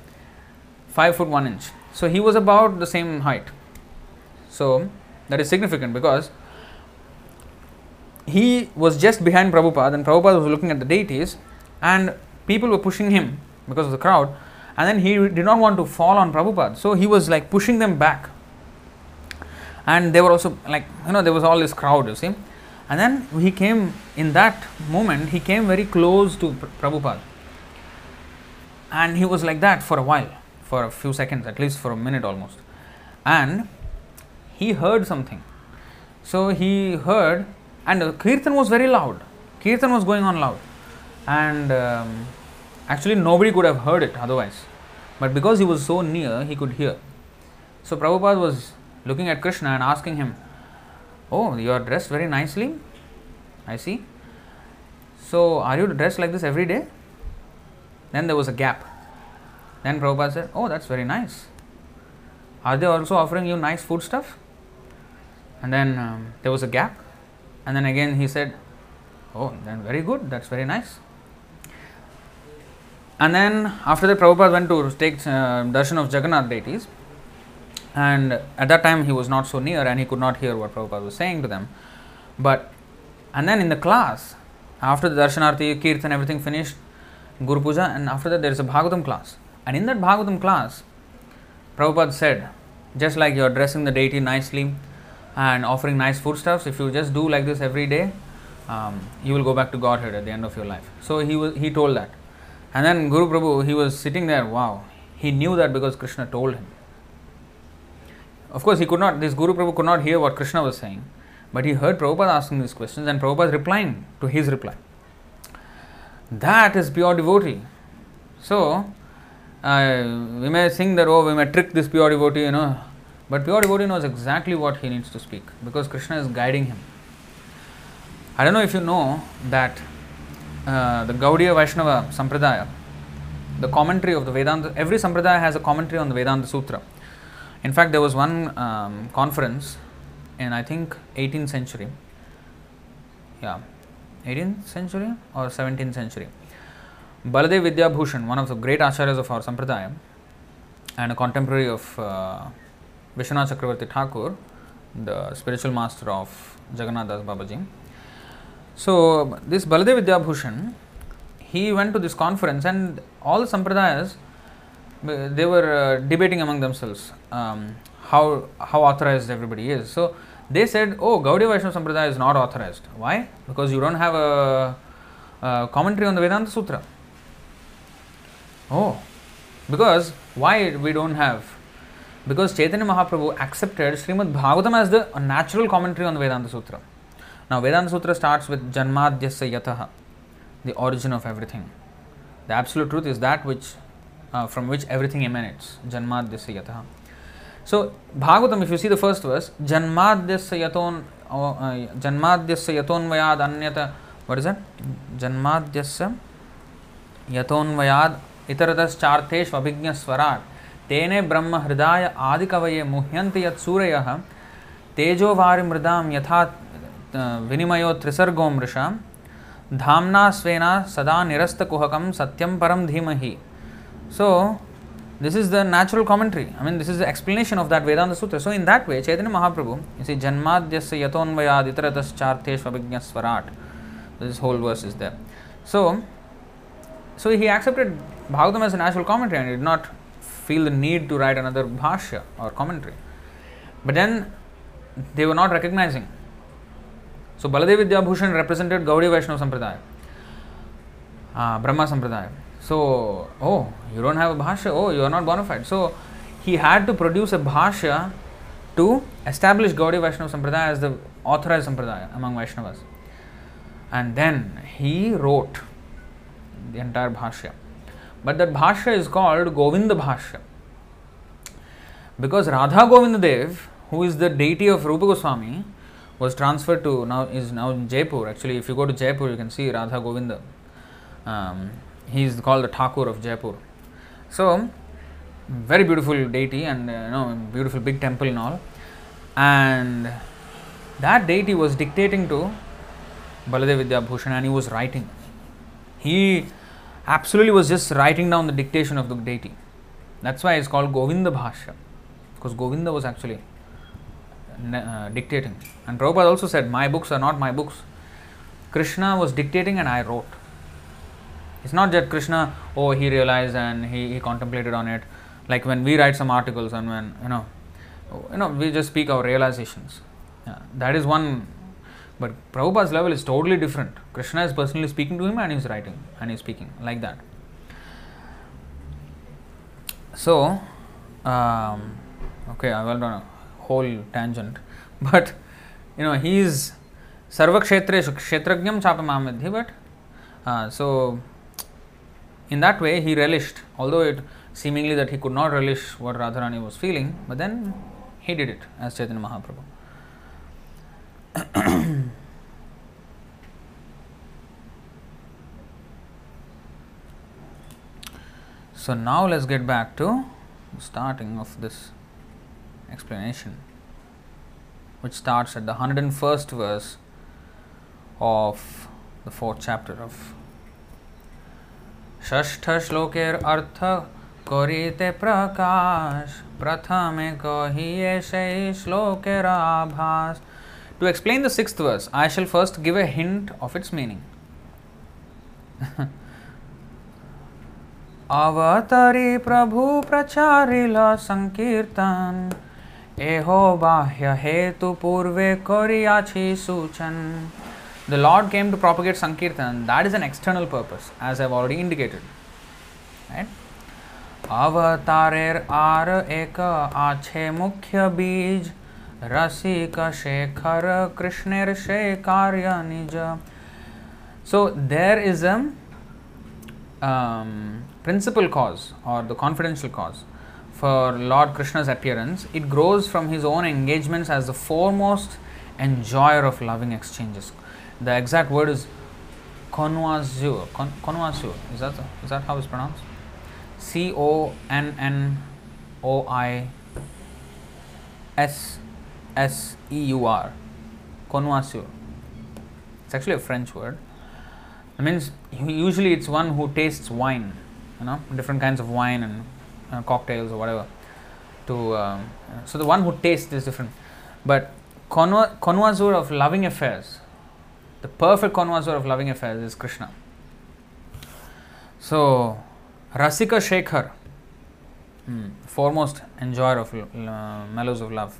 5 foot 1 inch. So, he was about the same height. So, that is significant because he was just behind Prabhupada and Prabhupada was looking at the deities and people were pushing him because of the crowd and then he did not want to fall on Prabhupada. So he was like pushing them back and they were also like you know there was all this crowd you see and then he came in that moment he came very close to Prabhupada. And he was like that for a while for a few seconds at least for a minute almost. And he heard something. So he heard and kirtan was very loud. Kirtan was going on loud. And um, actually nobody could have heard it otherwise. But because he was so near he could hear. So Prabhupada was looking at Krishna and asking him, Oh, you are dressed very nicely. I see. So, are you dressed like this every day? Then there was a gap. Then Prabhupada said, Oh, that's very nice. Are they also offering you nice food stuff? And then um, there was a gap. And then again he said, Oh, then very good, that's very nice. And then after that, Prabhupada went to take uh, darshan of Jagannath deities and at that time he was not so near and he could not hear what Prabhupada was saying to them. But and then in the class, after the Darshanarti, Kirtan, everything finished, Guru Puja, and after that there is a Bhagavatam class. And in that Bhagavatam class, Prabhupada said, just like you are dressing the deity nicely and offering nice foodstuffs, if you just do like this every day, um, you will go back to Godhead at the end of your life. So he was he told that. And then Guru Prabhu, he was sitting there, wow, he knew that because Krishna told him. Of course, he could not, this Guru Prabhu could not hear what Krishna was saying, but he heard Prabhupada asking these questions and Prabhupada replying to his reply. That is pure devotee. So, uh, we may think that, oh, we may trick this pure devotee, you know, But pure devotee knows exactly what he needs to speak because Krishna is guiding him. I don't know if you know that uh, the Gaudiya Vaishnava Sampradaya, the commentary of the Vedanta, every Sampradaya has a commentary on the Vedanta Sutra. In fact, there was one um, conference in I think 18th century. Yeah, 18th century or 17th century. Baladev Vidya Bhushan, one of the great acharyas of our Sampradaya and a contemporary of uh, Vishwanath Chakravarti Thakur, the spiritual master of Jagannath Das Babaji. So, this Baladev Vidya Bhushan, he went to this conference and all the Sampradayas, they were uh, debating among themselves um, how, how authorized everybody is. So, they said, oh, Gaudiya Vaishnava Sampradaya is not authorized. Why? Because you don't have a, a commentary on the Vedanta Sutra. Oh, because why we don't have? Because Chaitanya Mahaprabhu accepted Srimad Bhagavatam as the natural commentary on the Vedanta Sutra. Now, Vedanta Sutra starts with Janmadhyasya Yataha, the origin of everything. The absolute truth is that which from which everything emanates जन्माद्य से यथ so Bhagavatam if you see the first verse जन्माद्य से यथोन जन्माद्य से अन्यत version जन्माद्य से यथोन्वयाद इतरतश्चार्थेषु अभिज्ञस्वराट् तेने ब्रह्म हृदाय आदिकवये मुह्यन्ति यत् सूरयः तेजोवारिमृदां यथा विनिमयो त्रिसर्गो मृषा धामना स्वेना सदा निरस्तकुहकं सत्यं परम धीमहि So, this is the natural commentary, I mean, this is the explanation of that Vedanta Sutra. So, in that way, Chaitanya Mahaprabhu, you see, Janmadhyasya Yatonvayad Itaratascharteshvabhijna Svarat, this whole verse is there. So, so he accepted Bhagavatam as a natural commentary and did not feel the need to write another bhashya or commentary. But then they were not recognizing. So Baladev Vidyabhushan represented Gaudiya Vaishnava Sampradaya, uh, Brahma Sampradaya. So, oh, you don't have a bhashya, oh, you are not bona fide. So he had to produce a bhashya to establish Gaudiya Vaishnava Sampradaya as the authorized Sampradaya among Vaishnavas. And then he wrote the entire bhashya. But that bhashya is called Govinda Bhashya. Because Radha Govinda Dev, who is the deity of Rupa Goswami, was transferred to now is now in Jaipur. Actually, if you go to Jaipur, you can see Radha Govinda. Um, he is called the Thakur of Jaipur. So, very beautiful deity and uh, you know beautiful big temple and all. And that deity was dictating to Baladev Vidya Bhushan and he was writing. He absolutely was just writing down the dictation of the deity. That's why it's called Govinda Bhashya, because Govinda was actually uh, dictating. And Prabhupada also said, My books are not my books. Krishna was dictating and I wrote. It's not that Krishna, oh, he realized and he, he contemplated on it. Like when we write some articles and when, you know, you know, we just speak our realizations. Yeah, that is one but Prabhupada's level is totally different. Krishna is personally speaking to him and he's writing and he's speaking like that. So, um, okay, I went on a whole tangent, but you know, he is Kshetrajnam Chapamamidhi, but uh, so in that way he relished, although it seemingly that he could not relish what Radharani was feeling, but then he did it as Chaitanya Mahaprabhu. so now let's get back to starting of this explanation which starts at the 101st verse of the fourth chapter of षष्ठ श्लोकेर अर्थ करिते प्रकाश। प्रथमे कहिए से श्लोकेर आभास। To explain the sixth verse, I shall first give a hint of its meaning. अवतरी प्रभु प्रचारिल संकीर्तन। एहो बाह्य हेतु पूर्वे करियाछि सूचन। The Lord came to propagate Sankirtan. That is an external purpose, as I have already indicated. Right? अवतारेर are एक आछे मुख्य बीज रसिक शेखर कृष्णेर शेखार्य निज so there is a um, principal cause or the confidential cause for Lord Krishna's appearance, it grows from his own engagements as the foremost enjoyer of loving exchanges. The exact word is connoisseur. Con- connoisseur. Is that is that how it's pronounced? C O N N O I S S E U R. Connoisseur. It's actually a French word. It means usually it's one who tastes wine, you know, different kinds of wine and uh, cocktails or whatever. To um, so the one who tastes is different, but connoisseur of loving affairs, the perfect connoisseur of loving affairs is Krishna. So Rasika Shekhar, hmm, foremost enjoyer of uh, mellows of love.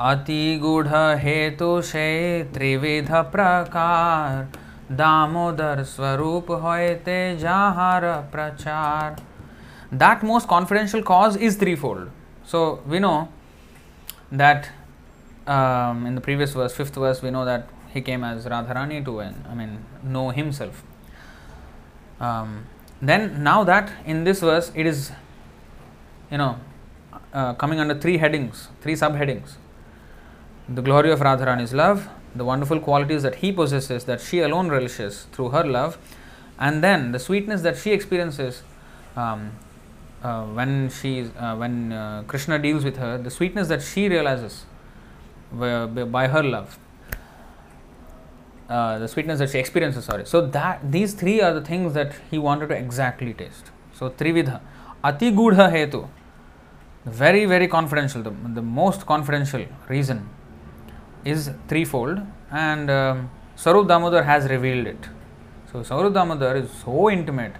अति गूढ़ हेतु से त्रिविध प्रकार दामोदर स्वरूप होते जहार प्रचार that most confidential cause is threefold. So we know that um, in the previous verse, fifth verse, we know that he came as Radharani to, I mean, know himself. Um, then now that in this verse it is, you know, uh, coming under three headings, three subheadings. The glory of Radharani's love, the wonderful qualities that he possesses that she alone relishes through her love, and then the sweetness that she experiences um, uh, when she uh, when uh, Krishna deals with her, the sweetness that she realizes by her love, uh, the sweetness that she experiences. Sorry, so that these three are the things that he wanted to exactly taste. So trividha, ati gudha hetu, very very confidential, the, the most confidential reason is threefold, and um, Swarup Damodar has revealed it. So Swarup Damodar is so intimate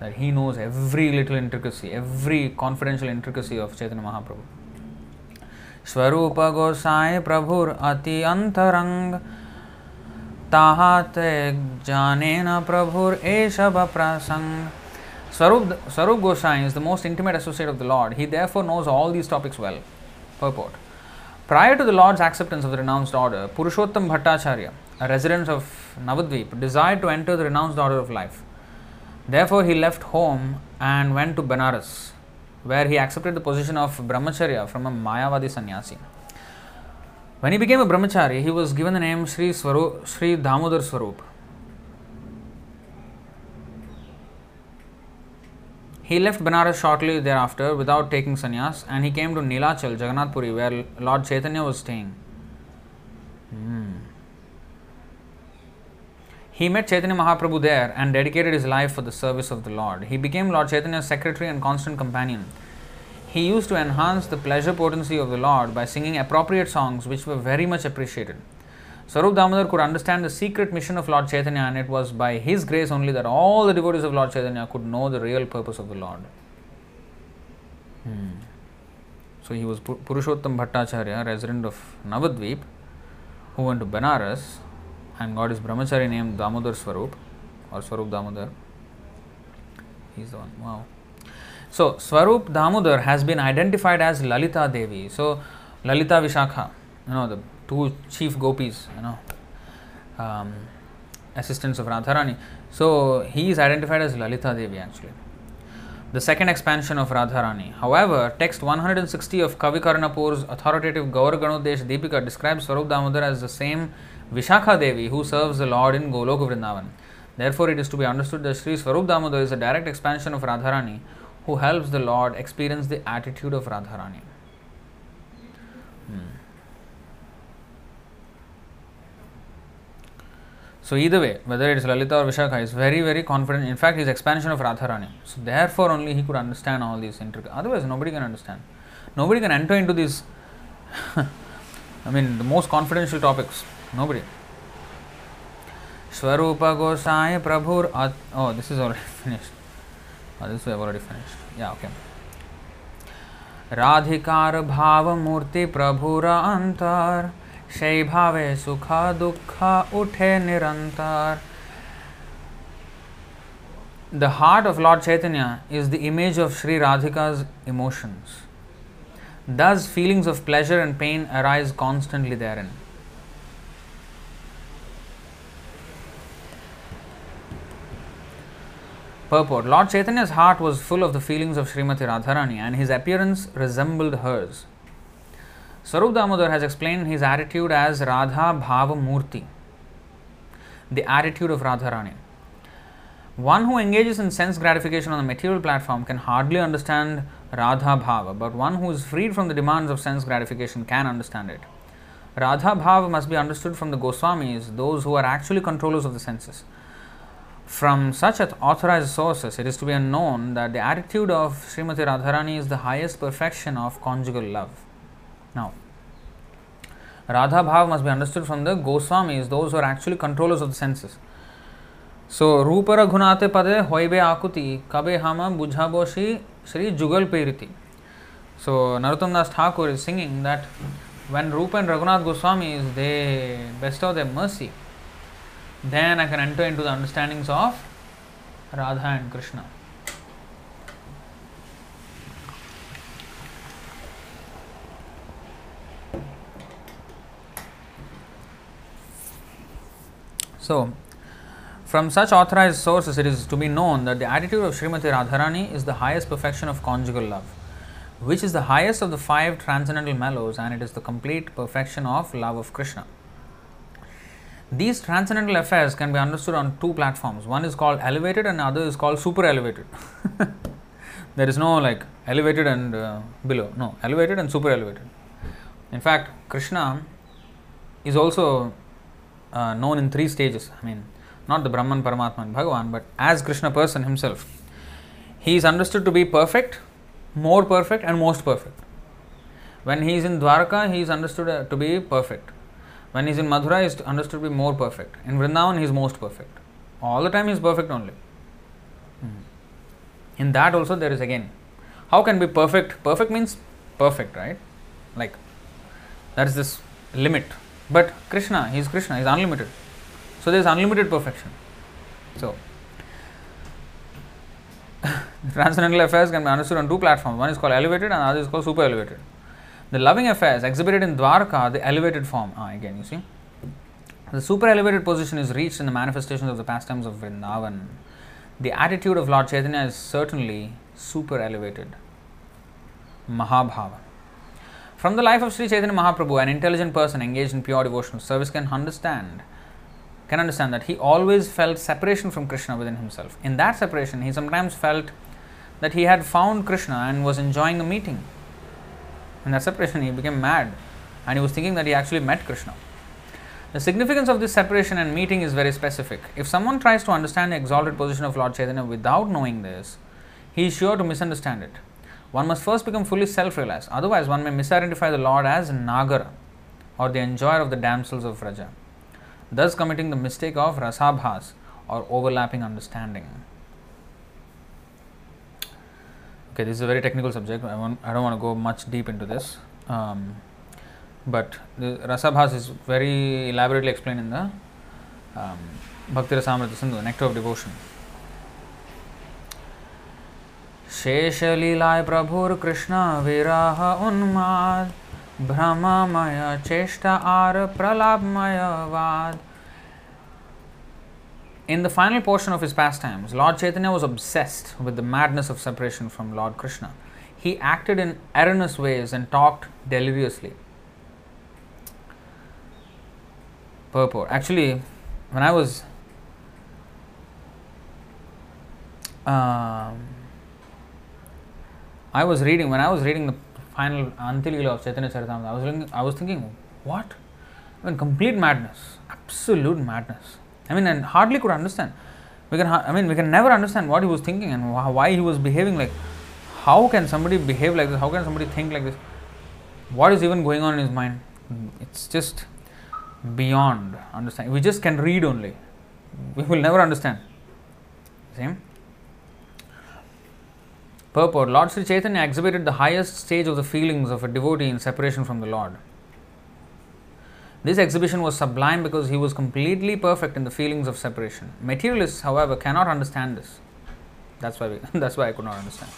that he knows every little intricacy, every confidential intricacy of Chaitanya Mahaprabhu. स्वरूप गोसाई प्रभुर अति अंतरंग ताहाते जाने न प्रभुर एषभ prasang. Swarup, Swarup Gosai is the most intimate associate of the Lord. He therefore knows all these topics well. Purport. Prior to the Lord's acceptance of the renounced order, Purushottam Bhattacharya, a resident of Navadvip, desired to enter the renounced order of life. Therefore, he left home and went to Benares, where he accepted the position of brahmacharya from a Mayavadi sannyasi. When he became a brahmachari, he was given the name Sri, Swarup, Sri Damodar Swarup. He left Benares shortly thereafter without taking sannyas and he came to Nilachal, Jagannath Puri, where Lord Chaitanya was staying. Hmm. He met Chaitanya Mahaprabhu there and dedicated his life for the service of the Lord. He became Lord Chaitanya's secretary and constant companion. He used to enhance the pleasure potency of the Lord by singing appropriate songs which were very much appreciated. Swarup Damodar could understand the secret mission of Lord Chaitanya, and it was by his grace only that all the devotees of Lord Chaitanya could know the real purpose of the Lord. Hmm. So he was Purushottam Bhattacharya, resident of Navadvip, who went to Benares and got his brahmachari named Damodar Swarup or Swarup Damodar. He's the one. Wow. So Swarup Damodar has been identified as Lalita Devi. So Lalita Vishakha, you know, the two chief gopis, you know, um, assistants of Radharani. So he is identified as Lalita Devi actually. The second expansion of Radharani. However, text 160 of Kavi Karnapur's authoritative Gaur Ganodesh Deepika describes Swarup Damodar as the same Vishakha Devi who serves the Lord in Goloka Vrindavan. Therefore, it is to be understood that Sri Swarup Damodar is a direct expansion of Radharani who helps the Lord experience the attitude of Radharani. Hmm. So either way, whether it is Lalita or Vishakha, is very, very confident. In fact, his expansion of Radharani. So therefore, only he could understand all these intricate. Otherwise, nobody can understand. Nobody can enter into these. I mean, the most confidential topics. nobody swarupa gosai prabhur oh this is already finished. Oh, this we have already finished. Yeah okay. राधिकार भाव मूर्ति प्रभुर अंतर शै भावे सुख दुख उठे निरंतर the heart of Lord Chaitanya is the image of Shri Radhika's emotions thus of pleasure and pain arise constantly there and Purport Lord Chaitanya's heart was full of the feelings of Srimati Radharani and his appearance resembled hers. Swarup Damodar has explained his attitude as Radha Bhava Murti, the attitude of Radharani. One who engages in sense gratification on the material platform can hardly understand Radha Bhava, but one who is freed from the demands of sense gratification can understand it. Radha Bhava must be understood from the Goswamis, those who are actually controllers of the senses. From such authorized sources, it is to be known that the attitude of Srimati Radharani is the highest perfection of conjugal love. Now, Radha Bhav must be understood from the Goswamis, those who are actually controllers of the senses. So, Rupara Gunate Pade Hoibe Akuti Kabe Hama Bujhaboshi Sri Jugal Periti. So, Narottam Das Thakur is singing that when Rupa and Raghunath Goswamis they bestow their mercy, then I can enter into the understandings of Radha and Krishna. So, from such authorized sources, it is to be known that the attitude of Srimati Radharani is the highest perfection of conjugal love, which is the highest of the five transcendental mellows, and it is the complete perfection of love of Krishna. These transcendental affairs can be understood on two platforms. One is called elevated, and the other is called super elevated. there is no like elevated and uh, below. No, elevated and super elevated. In fact, Krishna is also uh, known in three stages. I mean, not the Brahman, Paramatma, and Bhagavan, but as Krishna person himself. He is understood to be perfect, more perfect, and most perfect. When he is in Dwarka, he is understood uh, to be perfect. When he is in Mathura, he is understood to be more perfect. In Vrindavan, he is most perfect. All the time, he is perfect only. Hmm. In that also, there is again, how can be perfect? Perfect means perfect, right? Like, that is this limit. But Krishna, he is Krishna, he is unlimited. So there is unlimited perfection. So transcendental affairs can be understood on two platforms. One is called elevated and the other is called super elevated. The loving affairs exhibited in Dwarka, the elevated form. Ah, again, you see. The super elevated position is reached in the manifestations of the pastimes of Vrindavan. The attitude of Lord Chaitanya is certainly super elevated. Mahabhava. From the life of Sri Chaitanya Mahaprabhu, an intelligent person engaged in pure devotional service can understand can understand that he always felt separation from Krishna within himself. In that separation, he sometimes felt that he had found Krishna and was enjoying a meeting. In that separation, he became mad and he was thinking that he actually met Krishna. The significance of this separation and meeting is very specific. If someone tries to understand the exalted position of Lord Chaitanya without knowing this, he is sure to misunderstand it. One must first become fully self realized, otherwise, one may misidentify the Lord as Nagara or the enjoyer of the damsels of Vraja thus committing the mistake of rasabhas or overlapping understanding. Okay, this is a very technical subject. I, want, I don't want to go much deep into this. Um, but the rasabhas is very elaborately explained in the um, Bhakti Rasamrita Sindhu, Nectar of Devotion. शेष लीलाय प्रभुर कृष्ण विरह उन्माद भ्रममय चेष्टा are प्रलापमय वाद In the final portion of his pastimes, Lord Chaitanya was obsessed with the madness of separation from Lord Krishna. He acted in erroneous ways and talked deliriously. Purport. Actually, when I was um, I was reading when I was reading the final Antilila of Chaitanya Charitamrita, I was thinking, I was thinking, what? I mean, complete madness, absolute madness. I mean, and hardly could understand. We can, I mean, we can never understand what he was thinking and why he was behaving like. How can somebody behave like this? How can somebody think like this? What is even going on in his mind? It's just beyond understanding. We just can read only. We will never understand. Same. Purport Lord Sri Chaitanya exhibited the highest stage of the feelings of a devotee in separation from the Lord. This exhibition was sublime because he was completely perfect in the feelings of separation. Materialists, however, cannot understand this. That's why we, that's why I could not understand.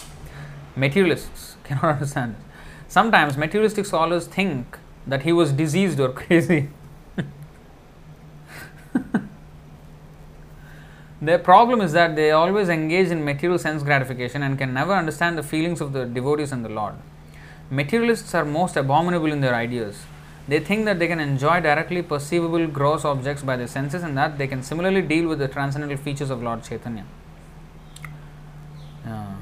Materialists cannot understand this. Sometimes materialistic scholars think that he was diseased or crazy. Their problem is that they always engage in material sense gratification and can never understand the feelings of the devotees and the Lord. Materialists are most abominable in their ideas. They think that they can enjoy directly perceivable gross objects by their senses and that they can similarly deal with the transcendental features of Lord Chaitanya. Uh,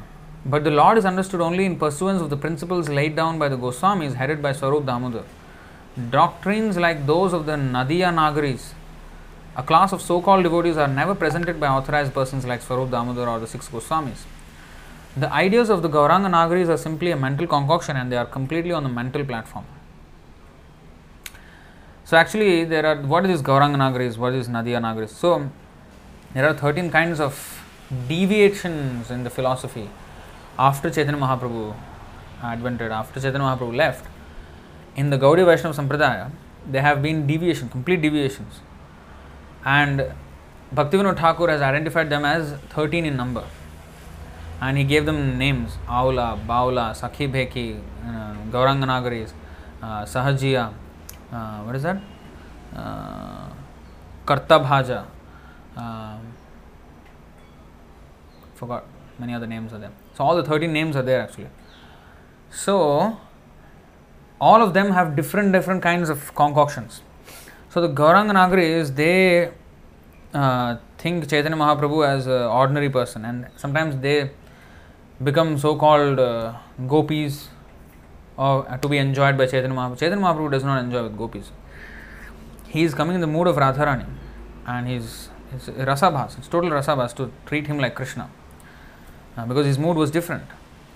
but the Lord is understood only in pursuance of the principles laid down by the Goswamis headed by Swarup Damodar. Doctrines like those of the Nadiya Nagaris, a class of so called devotees, are never presented by authorized persons like Swarup Damodar or the six Goswamis. The ideas of the Gauranga Nagaris are simply a mental concoction and they are completely on the mental platform. So, actually, there are what is this Gauranga Nagaris, what is Nadia Nagaris? So, there are 13 kinds of deviations in the philosophy after Chaitanya Mahaprabhu advented, after Chaitanya Mahaprabhu left. In the Gaudiya Vaishnava Sampradaya, there have been deviations, complete deviations. And Bhaktivinoda Thakur has identified them as 13 in number. And he gave them names Aula, Baula, Sakhi Bheki, uh, Gauranga Nagaris, uh, Sahajiya, uh, what is that? Uh, Karta Bhaja. Uh, forgot many other names are there. So all the 13 names are there actually. So all of them have different different kinds of concoctions. So the Gauranga Nagaris they uh, think Chaitanya Mahaprabhu as an ordinary person and sometimes they become so-called uh, gopis or to be enjoyed by Chaitanya Mahaprabhu. Chaitanya Mahaprabhu does not enjoy with gopis. He is coming in the mood of Radharani and he's it's rasabhas, it's total rasabhas to treat him like Krishna uh, because his mood was different.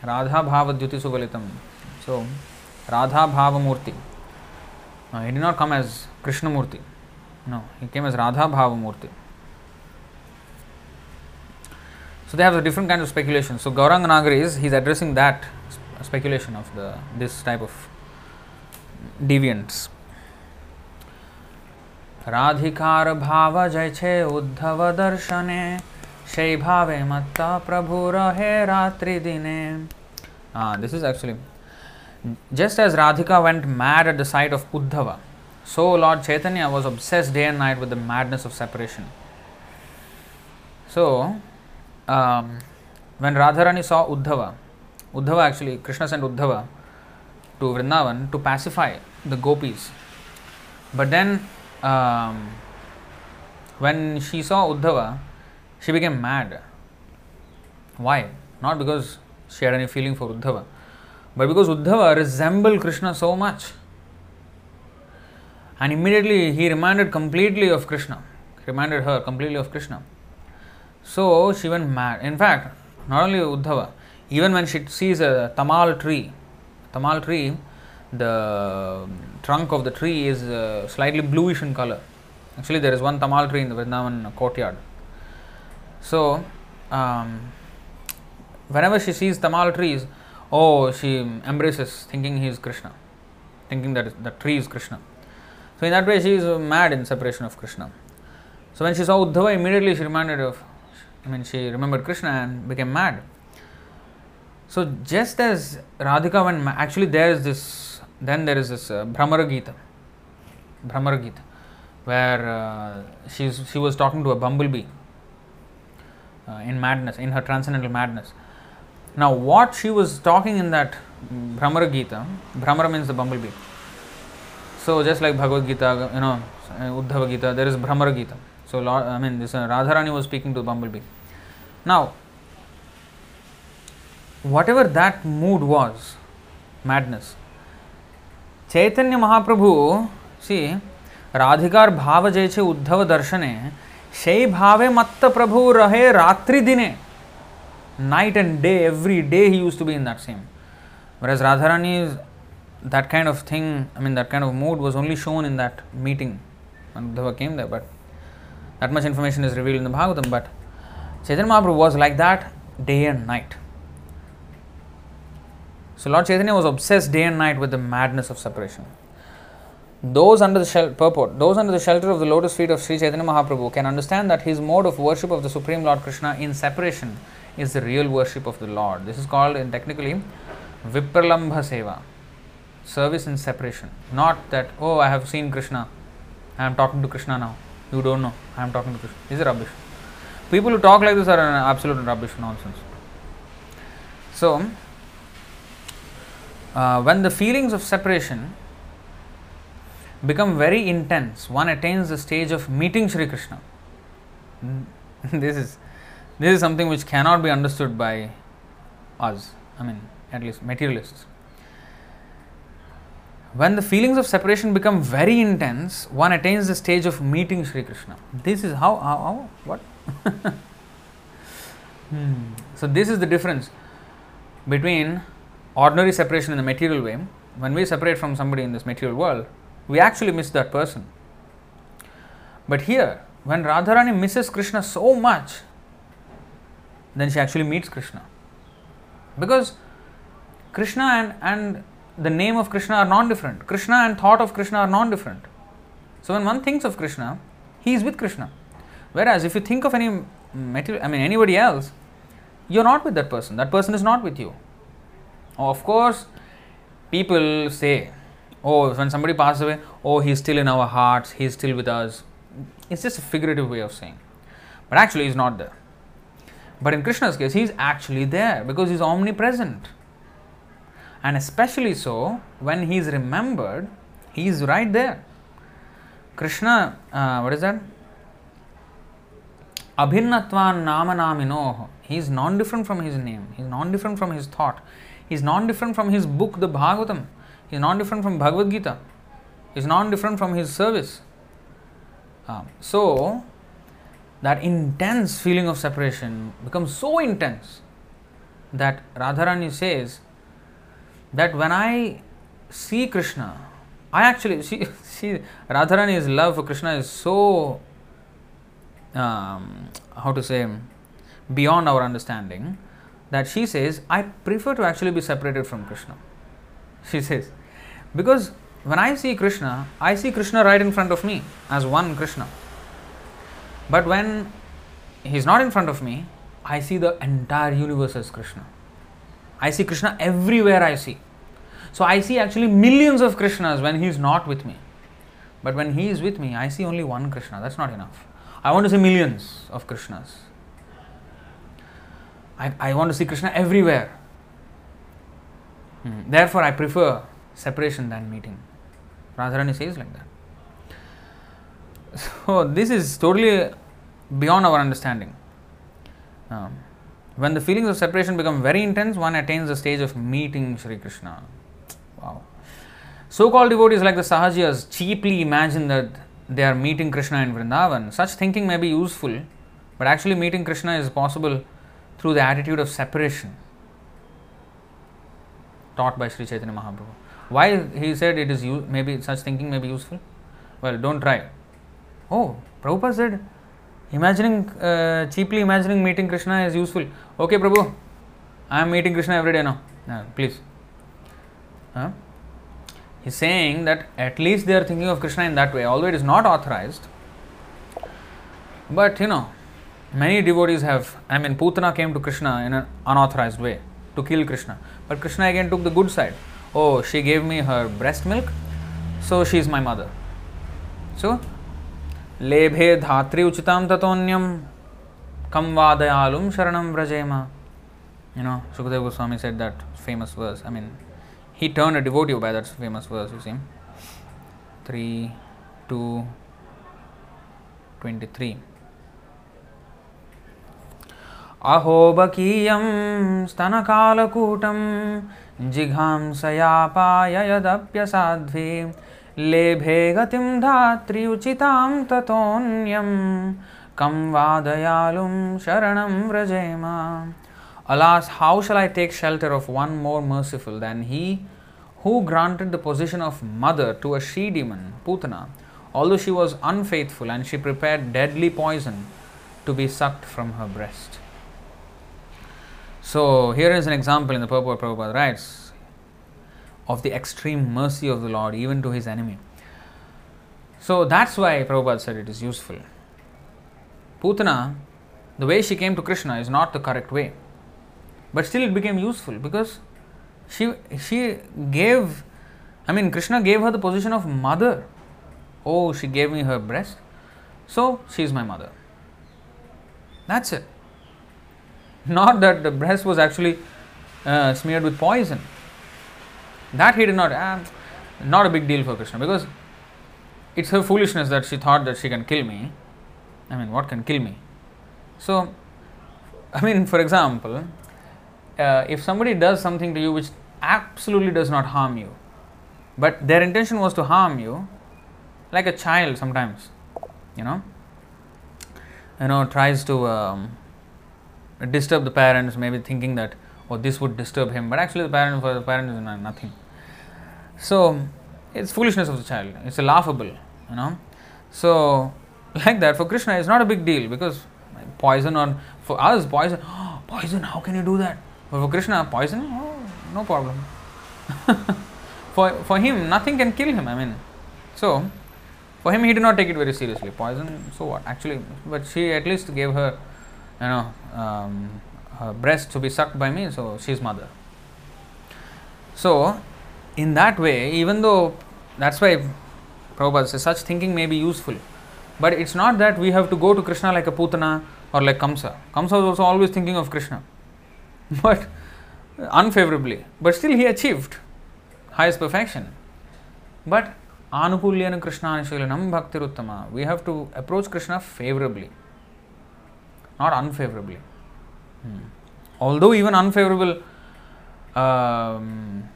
Radha Bhava Dhyuti Suvalitam. So, Radha Bhava Murti. Uh, he did not come as Krishna Murti. No, he came as Radha Bhava Murti. So they have a different kind of speculation. So Gauranga Nagari is he's addressing that speculation of the, this type of deviants. राधिकार भाव जय छे उद्धव दर्शने से भावे मत्ता प्रभु रहे रात्रि दिने। हाँ this is actually just as Radhika went mad at the side of Uddhava so Lord Chaitanya was obsess day and night with the madness of separation so when Radha saw Uddhava Uddhava actually, Krishna sent Uddhava to Vrindavan to pacify the gopis. But then, um, when she saw Uddhava, she became mad. Why? Not because she had any feeling for Uddhava, but because Uddhava resembled Krishna so much. And immediately he reminded completely of Krishna, reminded her completely of Krishna. So she went mad. In fact, not only Uddhava, even when she sees a tamal tree, tamal tree, the trunk of the tree is uh, slightly bluish in color. Actually, there is one tamal tree in the Vrindavan courtyard. So, um, whenever she sees tamal trees, oh, she embraces, thinking he is Krishna, thinking that the tree is Krishna. So, in that way, she is mad in separation of Krishna. So, when she saw Uddhava, immediately she reminded of, I mean, she remembered Krishna and became mad. So, just as Radhika mad, actually, there is this, then there is this uh, Bhramara Gita, Bhramara Gita, where uh, she's, she was talking to a bumblebee uh, in madness, in her transcendental madness. Now, what she was talking in that Bhramara Gita, Bhramara means the bumblebee. So, just like Bhagavad Gita, you know, Uddhava Gita, there is Bhramara Gita. So, I mean, this uh, Radharani was speaking to the bumblebee. Now, whatever that mood was, madness. Chaitanya Mahaprabhu सी राधिकार भाव जैसे उद्धव दर्शने शै भावे मत्त प्रभु रहे रात्रि दिने night and day every day he used to be in that same whereas radharani's that kind of thing i mean that kind of mood was only shown in that meeting when uddhava came there but that much information is revealed in the bhagavatam but chaitanya mahaprabhu was like that day and night So Lord Chaitanya was obsessed day and night with the madness of separation. Those under the shel- purport, those under the shelter of the lotus feet of Sri Chaitanya Mahaprabhu can understand that his mode of worship of the Supreme Lord Krishna in separation is the real worship of the Lord. This is called in technically Vipralambha Seva, service in separation. Not that, oh, I have seen Krishna, I am talking to Krishna now. You don't know, I am talking to Krishna. This is rubbish. People who talk like this are an absolute rubbish nonsense. So, uh, when the feelings of separation become very intense, one attains the stage of meeting Sri Krishna. this is this is something which cannot be understood by us. I mean, at least materialists. When the feelings of separation become very intense, one attains the stage of meeting Sri Krishna. This is how, how, how what? hmm. So, this is the difference between ordinary separation in the material way. When we separate from somebody in this material world, we actually miss that person. But here, when Radharani misses Krishna so much, then she actually meets Krishna. Because Krishna and, and the name of Krishna are non different. Krishna and thought of Krishna are non different. So when one thinks of Krishna, he is with Krishna. Whereas if you think of any material, I mean anybody else, you're not with that person. That person is not with you. Of course, people say, oh, when somebody passes away, oh, he's still in our hearts, he's still with us. It's just a figurative way of saying. But actually, he's not there. But in Krishna's case, he's actually there because he's omnipresent and especially so when he's remembered, he's right there. Krishna, uh, what is that? Abhinnatvan nama naminoh. He is non different from his name, he is non different from his thought, is non different from his book, the Bhagavatam, he is non different from Bhagavad Gita, he is non different from his service. Uh, so, that intense feeling of separation becomes so intense that Radharani says, that when I see Krishna, I actually see, see Radharani's love for Krishna is so, um, how to say, beyond our understanding that she says, I prefer to actually be separated from Krishna. She says, because when I see Krishna, I see Krishna right in front of me as one Krishna. But when he's not in front of me, I see the entire universe as Krishna. I see Krishna everywhere I see. So I see actually millions of Krishnas when he is not with me. But when he is with me, I see only one Krishna. That's not enough. I want to see millions of Krishnas. I, I want to see Krishna everywhere. Hmm. Therefore, I prefer separation than meeting. Radharani says like that. So, this is totally beyond our understanding. Um, when the feelings of separation become very intense, one attains the stage of meeting Sri Krishna. Wow. So called devotees like the Sahajiyas cheaply imagine that they are meeting Krishna in Vrindavan. Such thinking may be useful, but actually meeting Krishna is possible through the attitude of separation taught by Sri Chaitanya Mahaprabhu. Why he said it is maybe such thinking may be useful? Well, don't try. Oh, Prabhupada said imagining uh, cheaply imagining meeting Krishna is useful. Okay, Prabhu, I am meeting Krishna every day now. Uh, please. Huh? He's saying that at least they are thinking of Krishna in that way, although it is not authorized. But you know, many devotees have. I mean, Putana came to Krishna in an unauthorized way to kill Krishna. But Krishna again took the good side. Oh, she gave me her breast milk, so she is my mother. So, lebhe dhatri uchitam tatonyam kam vadayalum sharanam vrajema. You know, Sukadeva Goswami said that famous verse. I mean, he turned a devotee by that famous verse, you see. 3 2 23. अहोबकीय स्तनकालकूटम जिघांसयापाययदप्यसाध्वी, लेभे गति धात्री Uchida कम वादयालु शरण व्रजेम। Alas how shall I take shelter of one more merciful than he who granted the position of mother to a she demon Putana all she was unfaithful and she prepare deadly poison to be sucked from her breast So, here is an example in the purport Prabhupada writes of the extreme mercy of the Lord even to his enemy. So, that's why Prabhupada said it is useful. Putana, the way she came to Krishna is not the correct way but still it became useful because she she gave I mean Krishna gave her the position of mother. Oh, she gave me her breast, so she is my mother. That's it. Not that the breast was actually uh, smeared with poison. That he did not. Uh, not a big deal for Krishna because it's her foolishness that she thought that she can kill me. I mean, what can kill me? So, I mean, for example, uh, if somebody does something to you which absolutely does not harm you, but their intention was to harm you, like a child sometimes, you know, you know, tries to um, disturb the parents, maybe thinking that oh this would disturb him, but actually the parent for the parent is nothing. So it's foolishness of the child. It's laughable, you know. So like that for Krishna, it's not a big deal because poison or for us poison, oh, poison. How can you do that? But for Krishna, poison, oh, no problem. for for him, nothing can kill him. I mean, so for him, he did not take it very seriously. Poison, so what? Actually, but she at least gave her, you know, um, her breast to be sucked by me. So she's mother. So in that way, even though that's why Prabhupada says such thinking may be useful, but it's not that we have to go to Krishna like a Putana or like Kamsa. Kamsa was also always thinking of Krishna, but unfavorably. But still, he achieved highest perfection. But Anukulyana Krishna Nishilanam Bhaktiruttama. We have to approach Krishna favorably, not unfavorably. Hmm. Although even unfavorable um,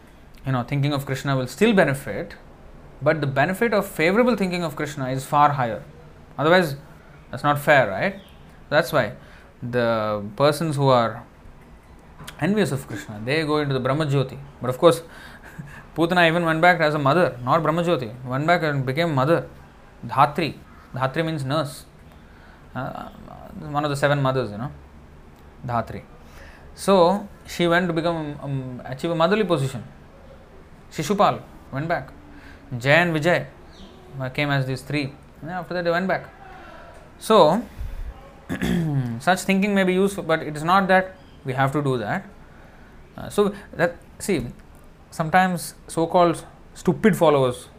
you know thinking of krishna will still benefit but the benefit of favorable thinking of krishna is far higher. Otherwise that's not fair right? That's why the persons who are envious of krishna they go into the brahmajyoti. But of course putana even went back as a mother not brahmajyoti. Went back and became mother dhatri. Dhatri means nurse. Uh, one of the seven mothers you know dhatri so she went to become um, achieve a motherly position Shishupal went back. Jay and Vijay came as these three. And after that, they went back. So, such thinking may be useful, but it is not that we have to do that. Uh, so, that see, sometimes so called stupid followers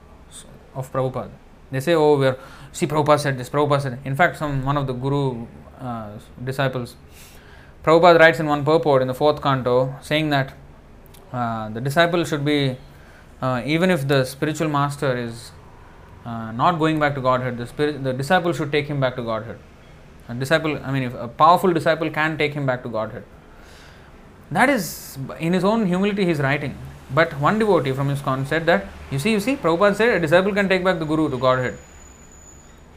of Prabhupada they say, Oh, we are, see, Prabhupada said this, Prabhupada said. In fact, some one of the Guru uh, disciples, Prabhupada writes in one purport in the fourth canto saying that uh, the disciple should be uh, even if the spiritual master is uh, not going back to Godhead, the spirit, the disciple should take him back to Godhead. A disciple, I mean, if a powerful disciple can take him back to Godhead. That is, in his own humility, he is writing. But one devotee from his ISKCON said that, you see, you see, Prabhupada said a disciple can take back the Guru to Godhead.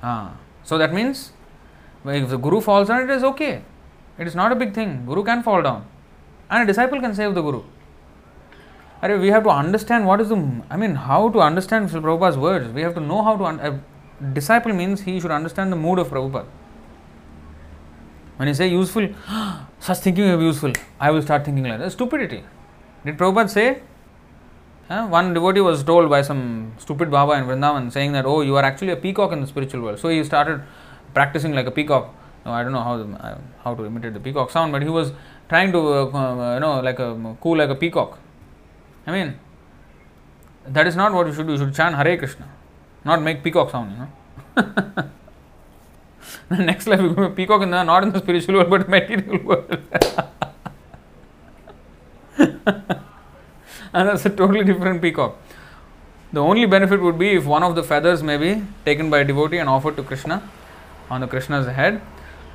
Ah, so that means if the Guru falls down, it is okay. It is not a big thing. Guru can fall down. And a disciple can save the Guru we have to understand what is the, I mean, how to understand Srila Prabhupada's words. We have to know how to, un- a disciple means he should understand the mood of Prabhupada. When you say useful, such thinking will be useful, I will start thinking like that. Stupidity. Did Prabhupada say? One devotee was told by some stupid Baba in Vrindavan saying that, oh, you are actually a peacock in the spiritual world. So he started practicing like a peacock. No, I don't know how how to imitate the peacock sound, but he was trying to, uh, uh you know, like a cool like a peacock. I mean, that is not what you should do. You should chant Hare Krishna, not make peacock sound, you know. the next life you peacock in the, not in the spiritual world but material world. and that's a totally different peacock. The only benefit would be if one of the feathers may be taken by a devotee and offered to Krishna on the Krishna's head.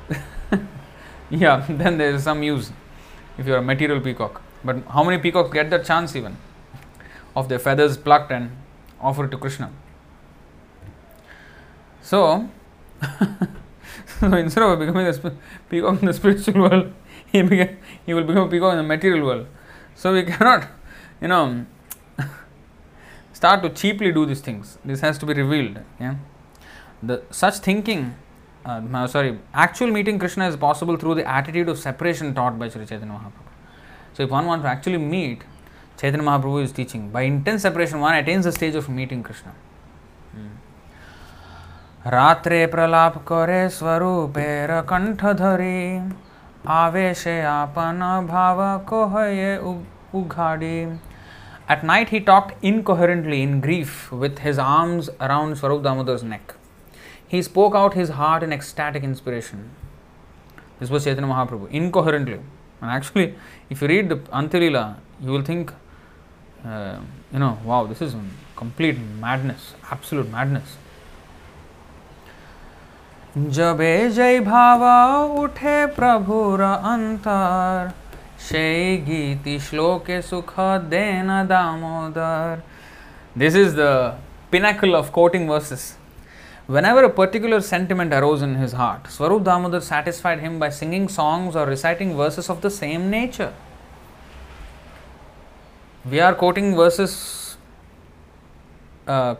yeah, then there is some use if you are a material peacock. But how many peacocks get that chance even of their feathers plucked and offered to Krishna? So, so instead of becoming a peacock in the spiritual world, he, he will become a peacock in the material world. So we cannot, you know, start to cheaply do these things. This has to be revealed. Yeah, the such thinking. Uh, sorry, actual meeting Krishna is possible through the attitude of separation taught by Sri Chaitanya Mahaprabhu. So, if one wants to actually meet, Chaitanya Mahaprabhu is teaching by intense separation, one attains the stage of meeting Krishna. रात्रे प्रलाप करे स्वरूपेर कंठ धरी आवेशे आपन भाव कोहये उघाड़ी At night he talked incoherently in grief with his arms around Swarup Damodar's neck. He spoke out his heart and ecstatic inspiration this was Chaitanya Mahaprabhu incoherently actually if you read Antyalila you will think you know wow this is complete madness absolute madness जबे जय भाव उठे प्रभुर अंतर से गीति श्लोके सुख देना Damodar. This is the pinnacle of quoting verses Whenever a particular sentiment arose in his heart, Swarup Damodar satisfied him by singing songs or reciting verses of the same nature. We are quoting verses uh,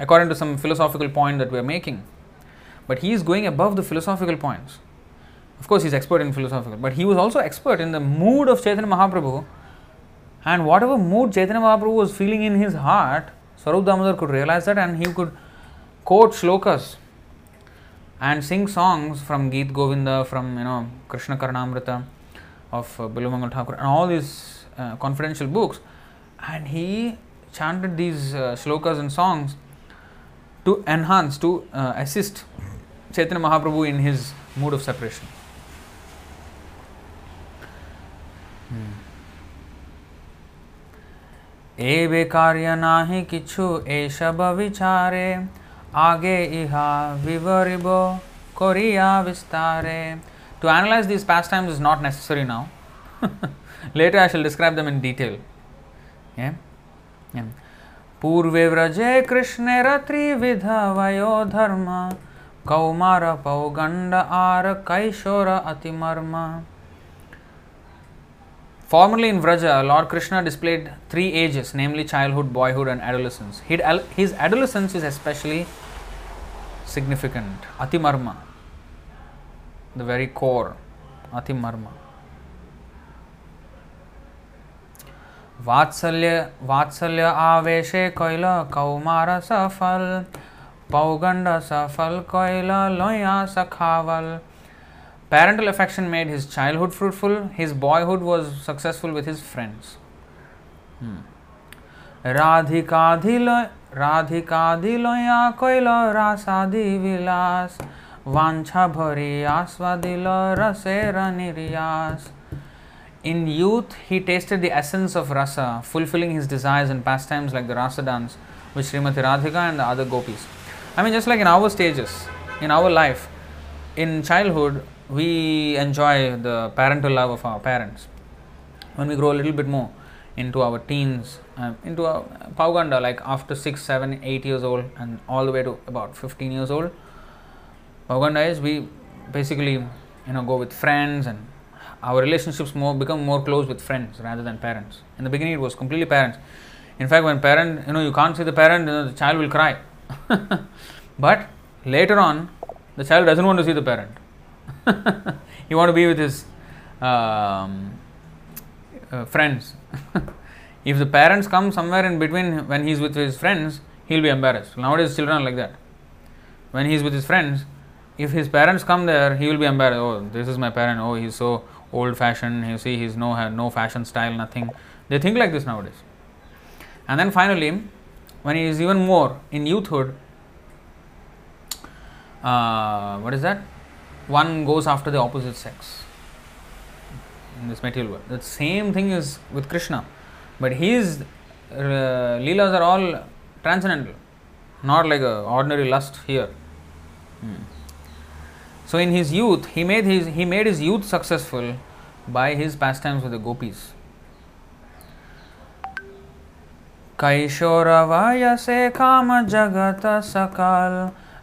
according to some philosophical point that we are making, but he is going above the philosophical points. Of course, he is expert in philosophical, but he was also expert in the mood of Chaitanya Mahaprabhu. And whatever mood Chaitanya Mahaprabhu was feeling in his heart, Swarup Damodar could realize that and he could quote shlokas and sing songs from Geet Govinda, from you know Krishna Karnamrita of uh, Bilumangal Thakur, and all these uh, confidential books, and he chanted these uh, shlokas and songs to enhance, to uh, assist Chaitanya Mahaprabhu in his mood of separation. Hmm. ए बेकार्य नाही किछु एष विचारे age iha vivaribo korea vistare. To analyze these pastimes is not necessary now. Later I shall describe them in detail. Yeah? Yeah. पूर्वे व्रजे कृष्णे रत्रिविध वयो धर्म कौमार पौगंड आर कैशोर अतिमर्म Formerly in Vraja, Lord Krishna displayed three ages, namely childhood, boyhood, and adolescence. His adolescence is especially significant. Atimarma, the very core. Atimarma. वात्सल्य वात्सल्य आवेशे कैल कौमार सफल पौगंड सफल कैल लोया सखावल Parental affection made his childhood fruitful, his boyhood was successful with his friends. Hmm. Radhikadhilaya koi lo Rasadi Vilas Vancha Bhariyasvadila Rasera Niriyas. In youth, he tasted the essence of rasa, fulfilling his desires and pastimes like the rasa dance with Srimati Radhika and the other gopis. I mean, just like in our stages, in our life, in childhood, we enjoy the parental love of our parents. When we grow a little bit more into our teens, uh, into our Pauganda, like after 6, 7, 8 years old, and all the way to about 15 years old, Pauganda is we basically you know go with friends and our relationships more become more close with friends rather than parents. In the beginning, it was completely parents. In fact, when parent, you know, you can't see the parent, you know, the child will cry. but later on, the child doesn't want to see the parent you want to be with his um, uh, friends. if the parents come somewhere in between when he's with his friends, he'll be embarrassed. Nowadays, children are like that. When he's with his friends, if his parents come there, he will be embarrassed. Oh, this is my parent. Oh, he's so old fashioned. You see, he's no no fashion style, nothing. They think like this nowadays. And then finally, when he is even more in youthhood, uh, what is that? one goes after the opposite sex in this material world. The same thing is with Krishna, but his uh, leelas are all transcendental, not like a ordinary lust here. Hmm. So in his youth, he made his he made his youth successful by his pastimes with the gopis. कैशोरवयसे काम जगत सकल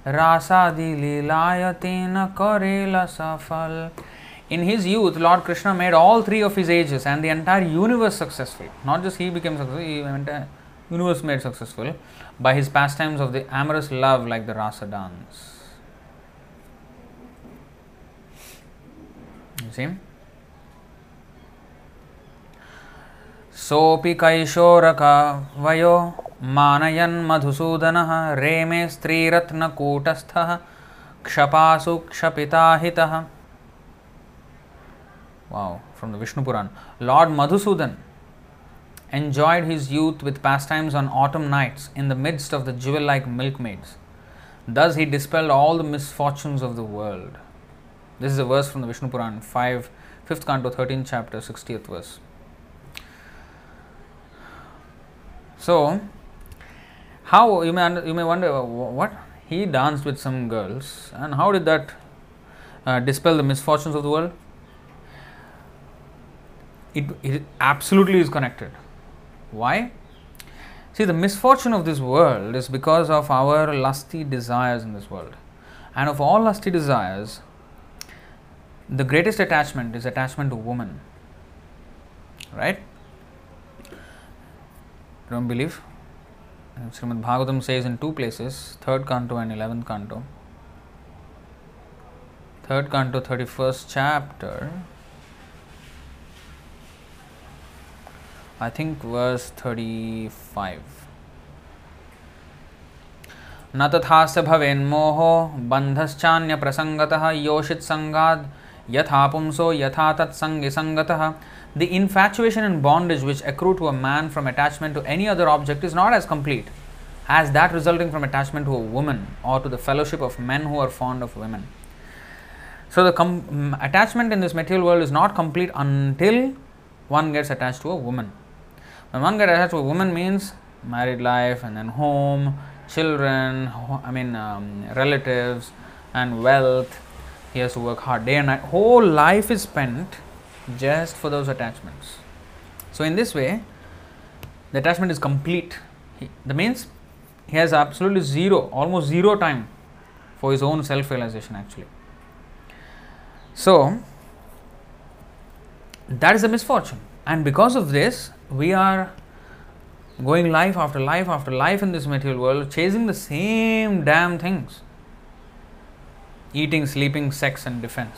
Rasadi Lilayatena Karela Safal. In his youth, Lord Krishna made all three of his ages and the entire universe successful. Not just he became successful, the uh, universe made successful by his pastimes of the amorous love like the Rasa dance. You see? सोपि कैशोर कैशोरक वयो मानयन्मधुसूदनः रे मे स्त्रीरत्नकूटस्थः क्षपासु क्षपिताहितः। Wow from the Vishnupurana Lord Madhusudan enjoyed his youth with pastimes on autumn nights in the midst of the jewel like milk maids thus he dispelled all the misfortunes of the world this is the verse from the Vishnupurana five fifth canto thirteen chapter sixtieth verse So, how you may you may wonder what he danced with some girls and how did that uh, dispel the misfortunes of the world? It, it absolutely is connected. Why? See, the misfortune of this world is because of our lusty desires in this world. And of all lusty desires, the greatest attachment is attachment to woman. Right? Don't believe? Srimad Bhagavatam says in two places, third canto and eleventh canto. Third canto, thirty first chapter. I think verse thirty five. न तथास्य भवेन्मोहो बन्धश्चान्य प्रसङ्गतः योषित संगाद यथा पुंसो यथा तत्संगी संगतः the infatuation and bondage which accrue to a man from attachment to any other object is not as complete as that resulting from attachment to a woman or to the fellowship of men who are fond of women. So, the com- mm, attachment in this material world is not complete until one gets attached to a woman. When one gets attached to a woman means married life and then home, children, I mean um, relatives, and wealth. He has to work hard day and night. Whole life is spent just for those attachments. So, in this way, the attachment is complete. He, that means he has absolutely zero, almost zero time for his own self realization actually. So, that is a misfortune, and because of this, we are going life after life after life in this material world, chasing the same damn things eating, sleeping, sex, and defense.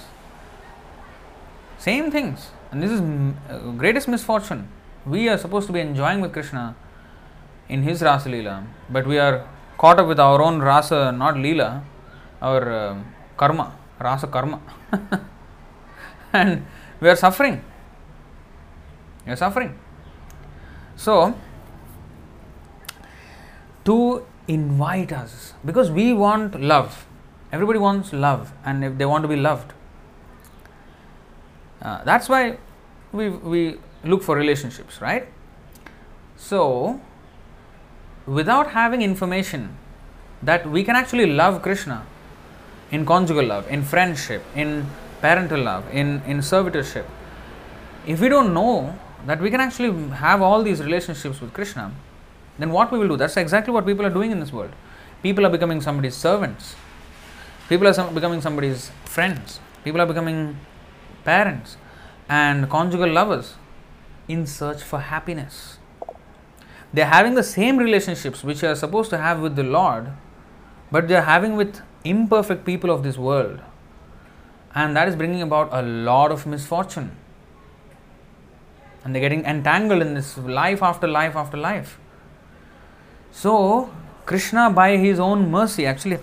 Same things. And this is uh, greatest misfortune. We are supposed to be enjoying with Krishna in his Rasa Leela, but we are caught up with our own Rasa, not Leela, our uh, karma, Rasa karma. and we are suffering. We are suffering. So, to invite us, because we want love. Everybody wants love, and if they want to be loved, uh, that's why we, we look for relationships, right? So, without having information that we can actually love Krishna in conjugal love, in friendship, in parental love, in, in servitorship, if we don't know that we can actually have all these relationships with Krishna, then what we will do? That's exactly what people are doing in this world. People are becoming somebody's servants. People are some, becoming somebody's friends. People are becoming parents and conjugal lovers in search for happiness. They are having the same relationships which they are supposed to have with the Lord, but they are having with imperfect people of this world. And that is bringing about a lot of misfortune. And they're getting entangled in this life after life after life. So, Krishna, by his own mercy, actually,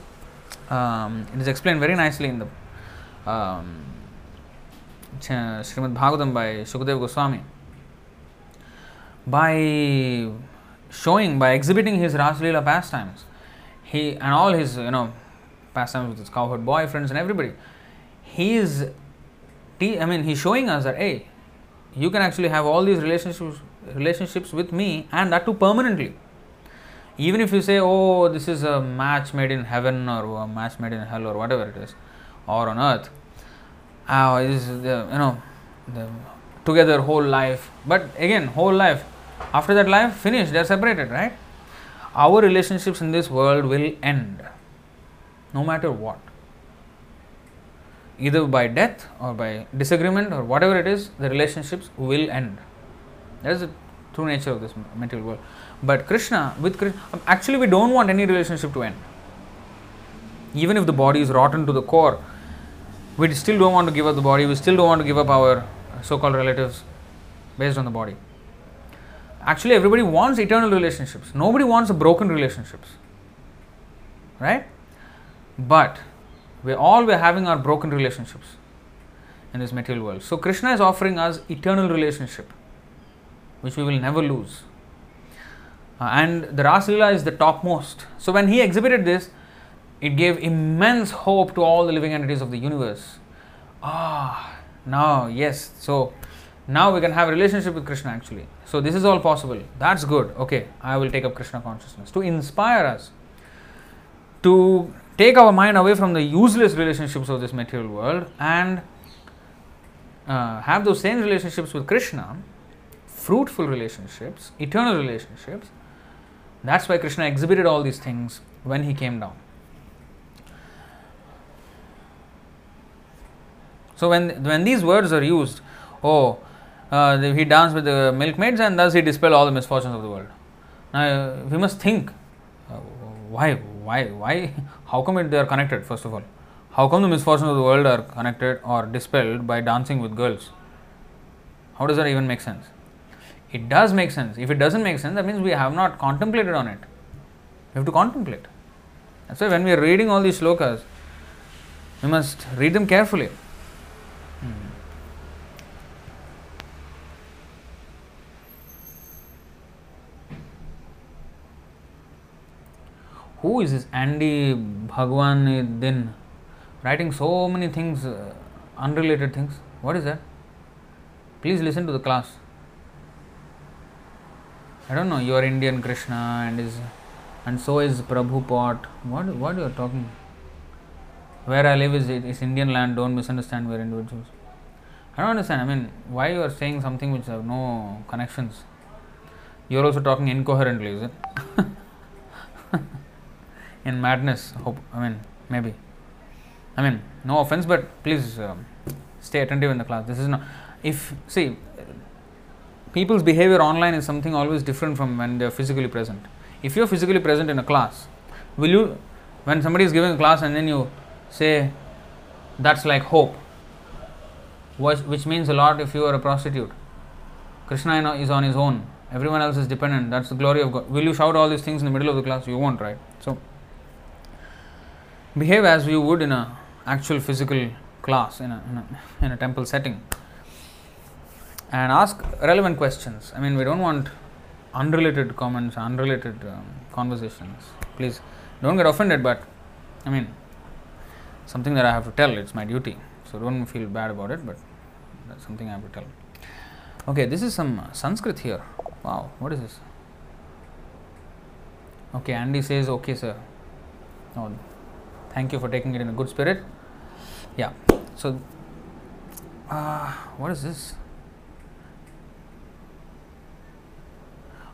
um, it is explained very nicely in the um, Srimad Bhagavatam by Shukadev Goswami. By showing, by exhibiting his Rasalila pastimes, he and all his you know pastimes with his cowherd boyfriends and everybody, he is, I mean, he's showing us that hey, you can actually have all these relationships relationships with me and that too permanently. Even if you say, oh, this is a match made in heaven or a match made in hell or whatever it is, or on earth, this is the, you know, the together whole life. But again, whole life. After that life, finished, they are separated, right? Our relationships in this world will end, no matter what. Either by death or by disagreement or whatever it is, the relationships will end. That is the true nature of this material world. But Krishna, with Krishna, um, actually, we don't want any relationship to end. Even if the body is rotten to the core, we still don't want to give up the body, we still don't want to give up our so called relatives based on the body. Actually, everybody wants eternal relationships. Nobody wants broken relationships. Right? But we all we're having our broken relationships in this material world. So Krishna is offering us eternal relationship, which we will never lose. Uh, and the Rasalila is the topmost. So when he exhibited this, it gave immense hope to all the living entities of the universe. ah, now, yes, so now we can have a relationship with Krishna actually. So this is all possible. That's good. Okay, I will take up Krishna consciousness to inspire us to take our mind away from the useless relationships of this material world and uh, have those same relationships with Krishna, fruitful relationships, eternal relationships. That's why Krishna exhibited all these things when he came down. So when when these words are used, oh, uh, he danced with the milkmaids and thus he dispelled all the misfortunes of the world. Now we must think, uh, why, why, why? How come it, they are connected? First of all, how come the misfortunes of the world are connected or dispelled by dancing with girls? How does that even make sense? It does make sense. If it doesn't make sense, that means we have not contemplated on it. We have to contemplate. That's why when we are reading all these slokas, we must read them carefully. Who is this Andy Bhagwan Din writing so many things, uh, unrelated things? What is that? Please listen to the class. I don't know. You are Indian Krishna and is and so is Prabhu Pot. What what you are talking? Where I live is is Indian land. Don't misunderstand. Where individuals. I don't understand. I mean, why you are saying something which have no connections? You are also talking incoherently, is it? In madness, hope. I mean, maybe. I mean, no offense, but please um, stay attentive in the class. This is not. If see, people's behavior online is something always different from when they are physically present. If you are physically present in a class, will you, when somebody is giving a class and then you say, that's like hope, which means a lot if you are a prostitute. Krishna is on his own. Everyone else is dependent. That's the glory of God. Will you shout all these things in the middle of the class? You won't, right? So, behave as you would in a actual physical class in a, in a, in a temple setting and ask relevant questions. I mean, we don't want unrelated comments, unrelated um, conversations. Please don't get offended, but I mean, something that I have to tell, it's my duty. So don't feel bad about it, but that's something I have to tell. Okay, this is some Sanskrit here. Wow, what is this? Okay, Andy says, okay, sir. Thank you for taking it in a good spirit. Yeah. So uh, what is this?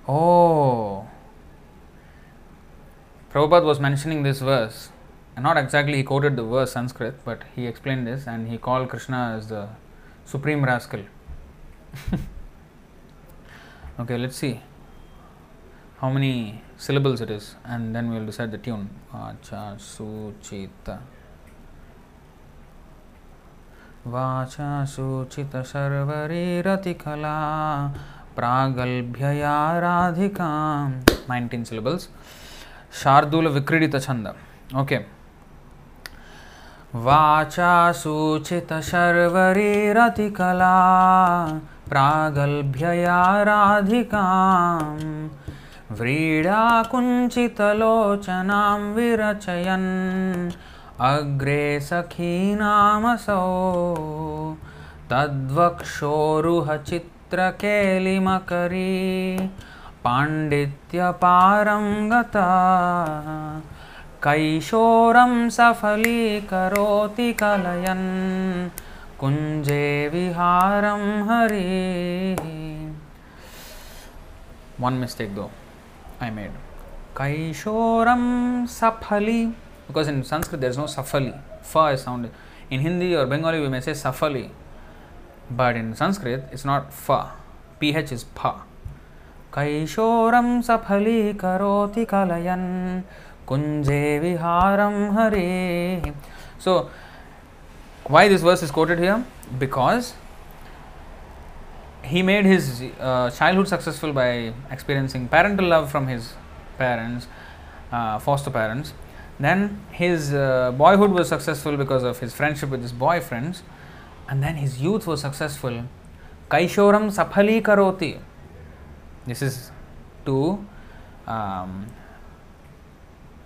Oh. Prabhupada was mentioning this verse. And not exactly he quoted the verse Sanskrit but he explained this and he called Krishna as the supreme rascal. Okay let's see. How many syllables it is, and then we will decide the tune. Vacha Suchita. वाचा शुचितशर्वरीरतिकला प्रागल्भ्यया राधिकां nineteen सिलबल्स् शार्दूलविक्रीडितछन्द okay वाचा शुचितशर्वरीरतिकला प्रागल्भ्यया राधिकां व्रीडाकुञ्चितलोचनां विरचयन्। अग्रे सखीनामसौ तद्वक्षोरुहचित्रकेलिमकरी। पाण्डित्यपारं गता। कैशोरं सफलीकरोति कलयन्। कुञ्जे विहारं हरिः। One mistake though. I made. Kaishoram Safali because in Sanskrit there is no safali. Fa is sounded. In Hindi or Bengali we may say safali, but in Sanskrit it's not fa. ph is pa. Kaishoram safali karoti kalayan kunje viharam hare. So, why this verse is quoted here? Because he made his uh, childhood successful by experiencing parental love from his parents, uh, foster parents, then his uh, boyhood was successful because of his friendship with his boyfriends, and then his youth was successful. Kaishoram saphali karoti. This is to um,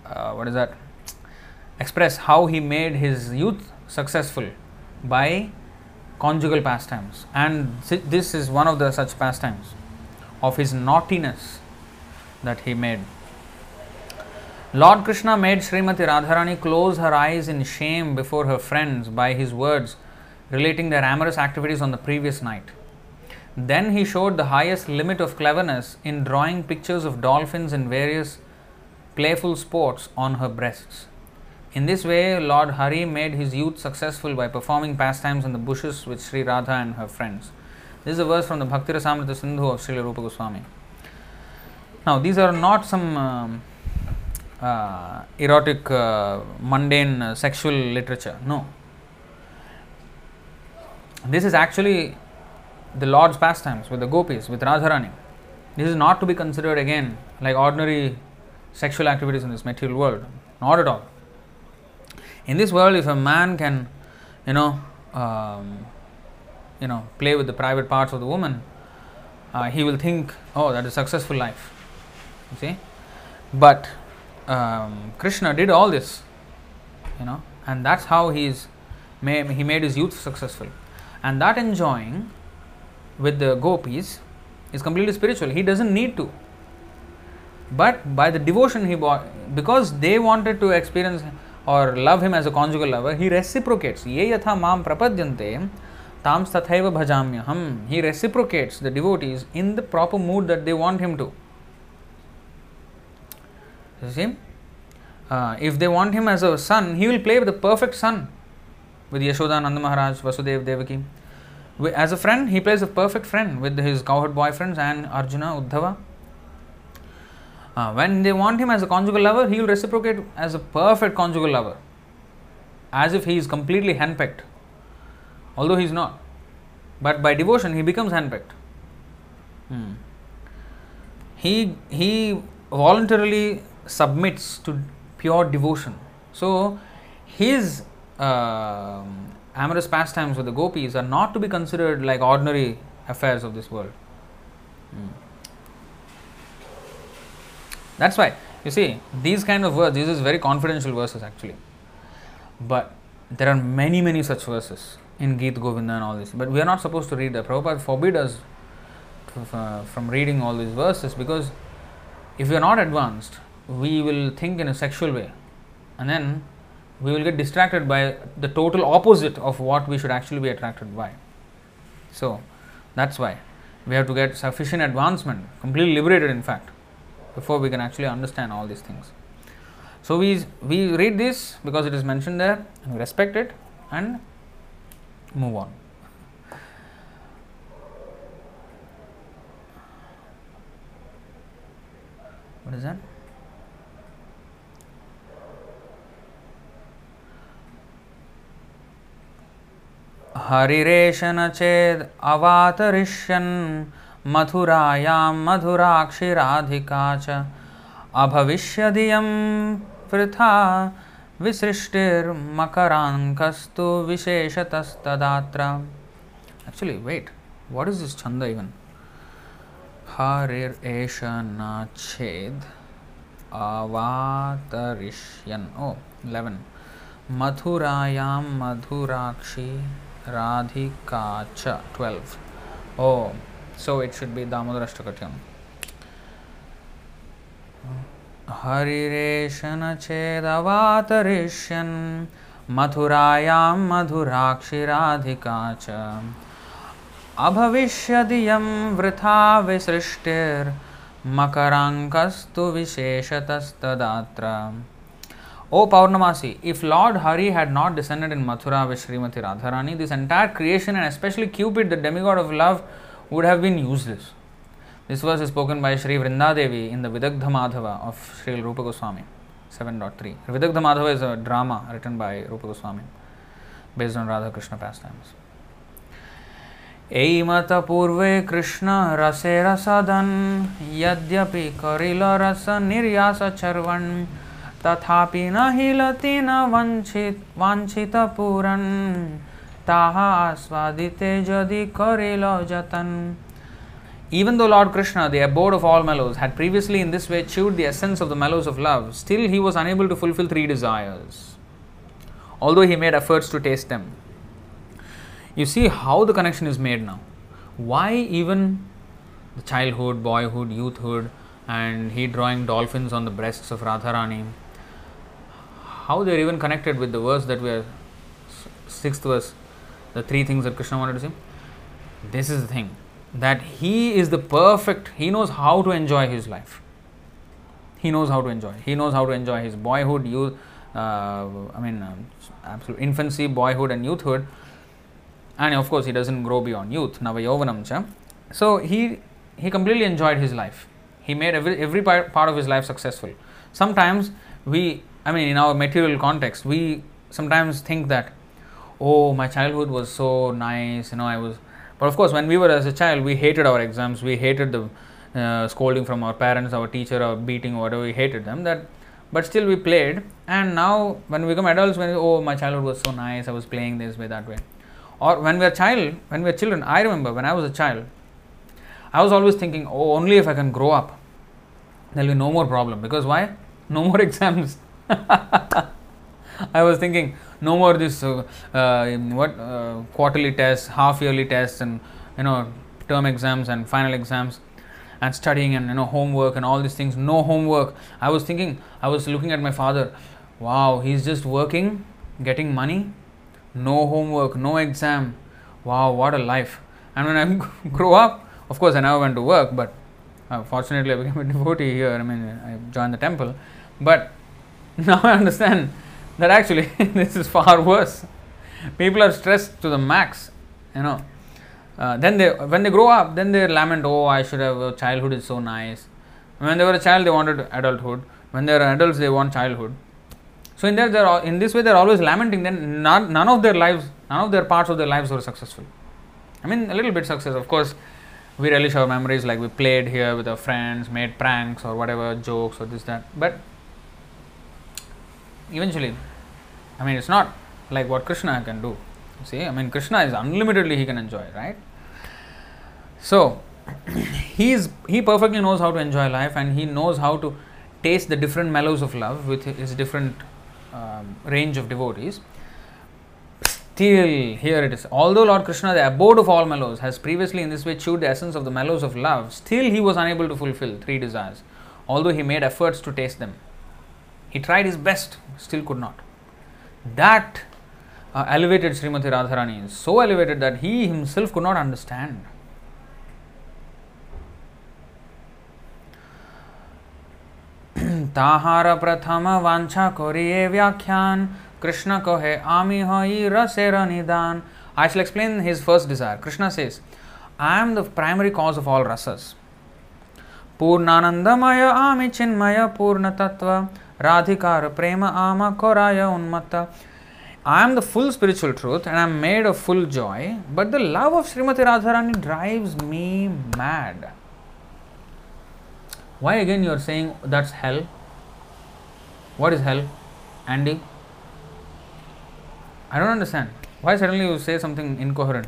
uh, what is that? Express how he made his youth successful by conjugal pastimes, and this is one of the such pastimes of his naughtiness that he made. Lord Krishna made Srimati Radharani close her eyes in shame before her friends by his words relating their amorous activities on the previous night. Then he showed the highest limit of cleverness in drawing pictures of dolphins in various playful sports on her breasts. In this way, Lord Hari made his youth successful by performing pastimes in the bushes with Sri Radha and her friends. This is a verse from the Bhakti Rasamrita Sindhu of Sri Rupa Goswami. Now, these are not some um, uh, erotic, uh, mundane uh, sexual literature. No. This is actually the Lord's pastimes with the gopis, with Radharani. This is not to be considered again like ordinary sexual activities in this material world. Not at all. In this world, if a man can, you know, um, you know, play with the private parts of the woman, uh, he will think, oh, that is successful life. You see, but um, Krishna did all this, you know, and that's how he's made, he made his youth successful, and that enjoying with the gopis is completely spiritual. He doesn't need to, but by the devotion he bought, because they wanted to experience or love him as a conjugal lover he reciprocates ये यथा माम प्रपद्यंते ताम्स तथा भजाम्य हम he reciprocates the devotee is in the proper mood that they want him to same if they want him as a son he will play with the perfect son with Yashodanand Maharaj Vasudev Devaki as a friend he plays a perfect friend with his cowherd boy friends and Arjun Uddhava Uh, when they want him as a conjugal lover, he will reciprocate as a perfect conjugal lover, as if he is completely handpicked, although he is not. But by devotion, he becomes handpicked. Hmm. He he voluntarily submits to pure devotion. So, his uh, amorous pastimes with the gopis are not to be considered like ordinary affairs of this world. Hmm. That's why you see these kind of words. These is very confidential verses actually, but there are many many such verses in Geet Govinda and all this. But we are not supposed to read that. Prabhupada forbid us uh, from reading all these verses because if we are not advanced, we will think in a sexual way and then we will get distracted by the total opposite of what we should actually be attracted by. So, that's why we have to get sufficient advancement, completely liberated, in fact, before we can actually understand all these things. So, we, we read this because it is mentioned there and we respect it and move on. What is that? हरिरेशन चेद अवातरिष्यन् मथुरायां मधुराक्षिराधिका च। अभविष्यदियं वृथा विसृष्टिर्मकराङ्कस्तु विशेषतस्तदात्र। Actually wait what is this छंद even हरिरेश न छेद अवातरिष्यन्। ओ 11 मथुरायां मधुराक्षी Radhika cha 12. Oh, so, it should be damodarashtakatyam हरिरेशन छेदवातरिष्यन् मथुरायां मधुराक्षिराधिका च अभविष्यदियं वृथा विसृष्टिर्मकरङ्कस्तु विशेषतस्तदात्र ओ Paurnamasi if Lord Hari had not descended in Mathura विश्रीमती Radharani this entire creation and especially Cupid the demigod of love would have been useless. This verse is spoken by Sri Vrindadevi in the Vidagdha Madhava of Sri Rupa Goswami 7.3. Vidagdha Madhava is a drama written by Rupa Goswami based on Radha Krishna pastimes. एमत पूर्वे कृष्ण रसे रसदन यद्यपि करिल रस निर्यास चर्वण तथापि न हिलति न वञ्चित वाञ्छितपुरन् even though Lord Krishna, the abode of all mellows, had previously in this way chewed the essence of the mellows of love, still he was unable to fulfill three desires, although he made efforts to taste them. You see how the connection is made now. Why even the childhood, boyhood, youthhood, and he drawing dolphins on the breasts of Radharani? How they are even connected with the verse that we are, sixth verse, the three things that Krishna wanted to say. This is the thing that he is the perfect, he knows how to enjoy his life. He knows how to enjoy. He knows how to enjoy his boyhood, youth, uh, I mean, uh, absolute infancy, boyhood, and youthhood. And of course, he doesn't grow beyond youth, Navayovanam cha. So he he completely enjoyed his life. He made every every part, part of his life successful. Sometimes we, I mean, in our material context, we sometimes think that, oh, my childhood was so nice, you know, I was. But of course, when we were as a child, we hated our exams, we hated the uh, scolding from our parents, our teacher, or beating, or whatever. We hated them. That, but still we played. And now, when we become adults, when oh, my childhood was so nice, I was playing this way, that way. Or when we are child, when we are children, I remember when I was a child, I was always thinking, oh, only if I can grow up, there'll be no more problem. Because why? No more exams. I was thinking, no more this uh, uh, what uh, quarterly tests, half yearly tests, and you know term exams and final exams, and studying and you know homework and all these things. No homework. I was thinking, I was looking at my father. Wow, he's just working, getting money, no homework, no exam. Wow, what a life! And when I grow up, of course, I never went to work, but uh, fortunately, I became a devotee here. I mean, I joined the temple. But now I understand that actually this is far worse. People are stressed to the max, you know. Uh, then they, when they grow up, then they lament, "Oh, I should have. Uh, childhood is so nice." When they were a child, they wanted adulthood. When they are adults, they want childhood. So in there, they're in this way, they're always lamenting. Then none, none of their lives, none of their parts of their lives were successful. I mean, a little bit success, of course we relish our memories like we played here with our friends, made pranks or whatever, jokes or this, that. But eventually, I mean, it's not like what Krishna can do. See, I mean, Krishna is unlimitedly he can enjoy, right? So, he is he perfectly knows how to enjoy life and he knows how to taste the different mellows of love with his different um, range of devotees Still, here it is. Although Lord Krishna, the abode of all mellows, has previously in this way chewed the essence of the mellows of love, still he was unable to fulfill three desires, although he made efforts to taste them. He tried his best, still could not. That uh, elevated Srimati Radharani is so elevated that he himself could not understand. তাহার প্রথম বাঞ্ছা করিয়ে ব্যাখ্যান কৃষ্ণ কহে আমি হই রসের নিদান I shall explain his first desire. Krishna says, I am the primary cause of all rasas. Purnanandamaya ami chinmaya purna tattva radhikara prema ama koraya unmatta. I am the full spiritual truth and I am made of full joy, but the love of Srimati Radharani drives me mad. Why again you are saying that's hell? What is hell? Andy? I don't understand. Why suddenly you say something incoherent?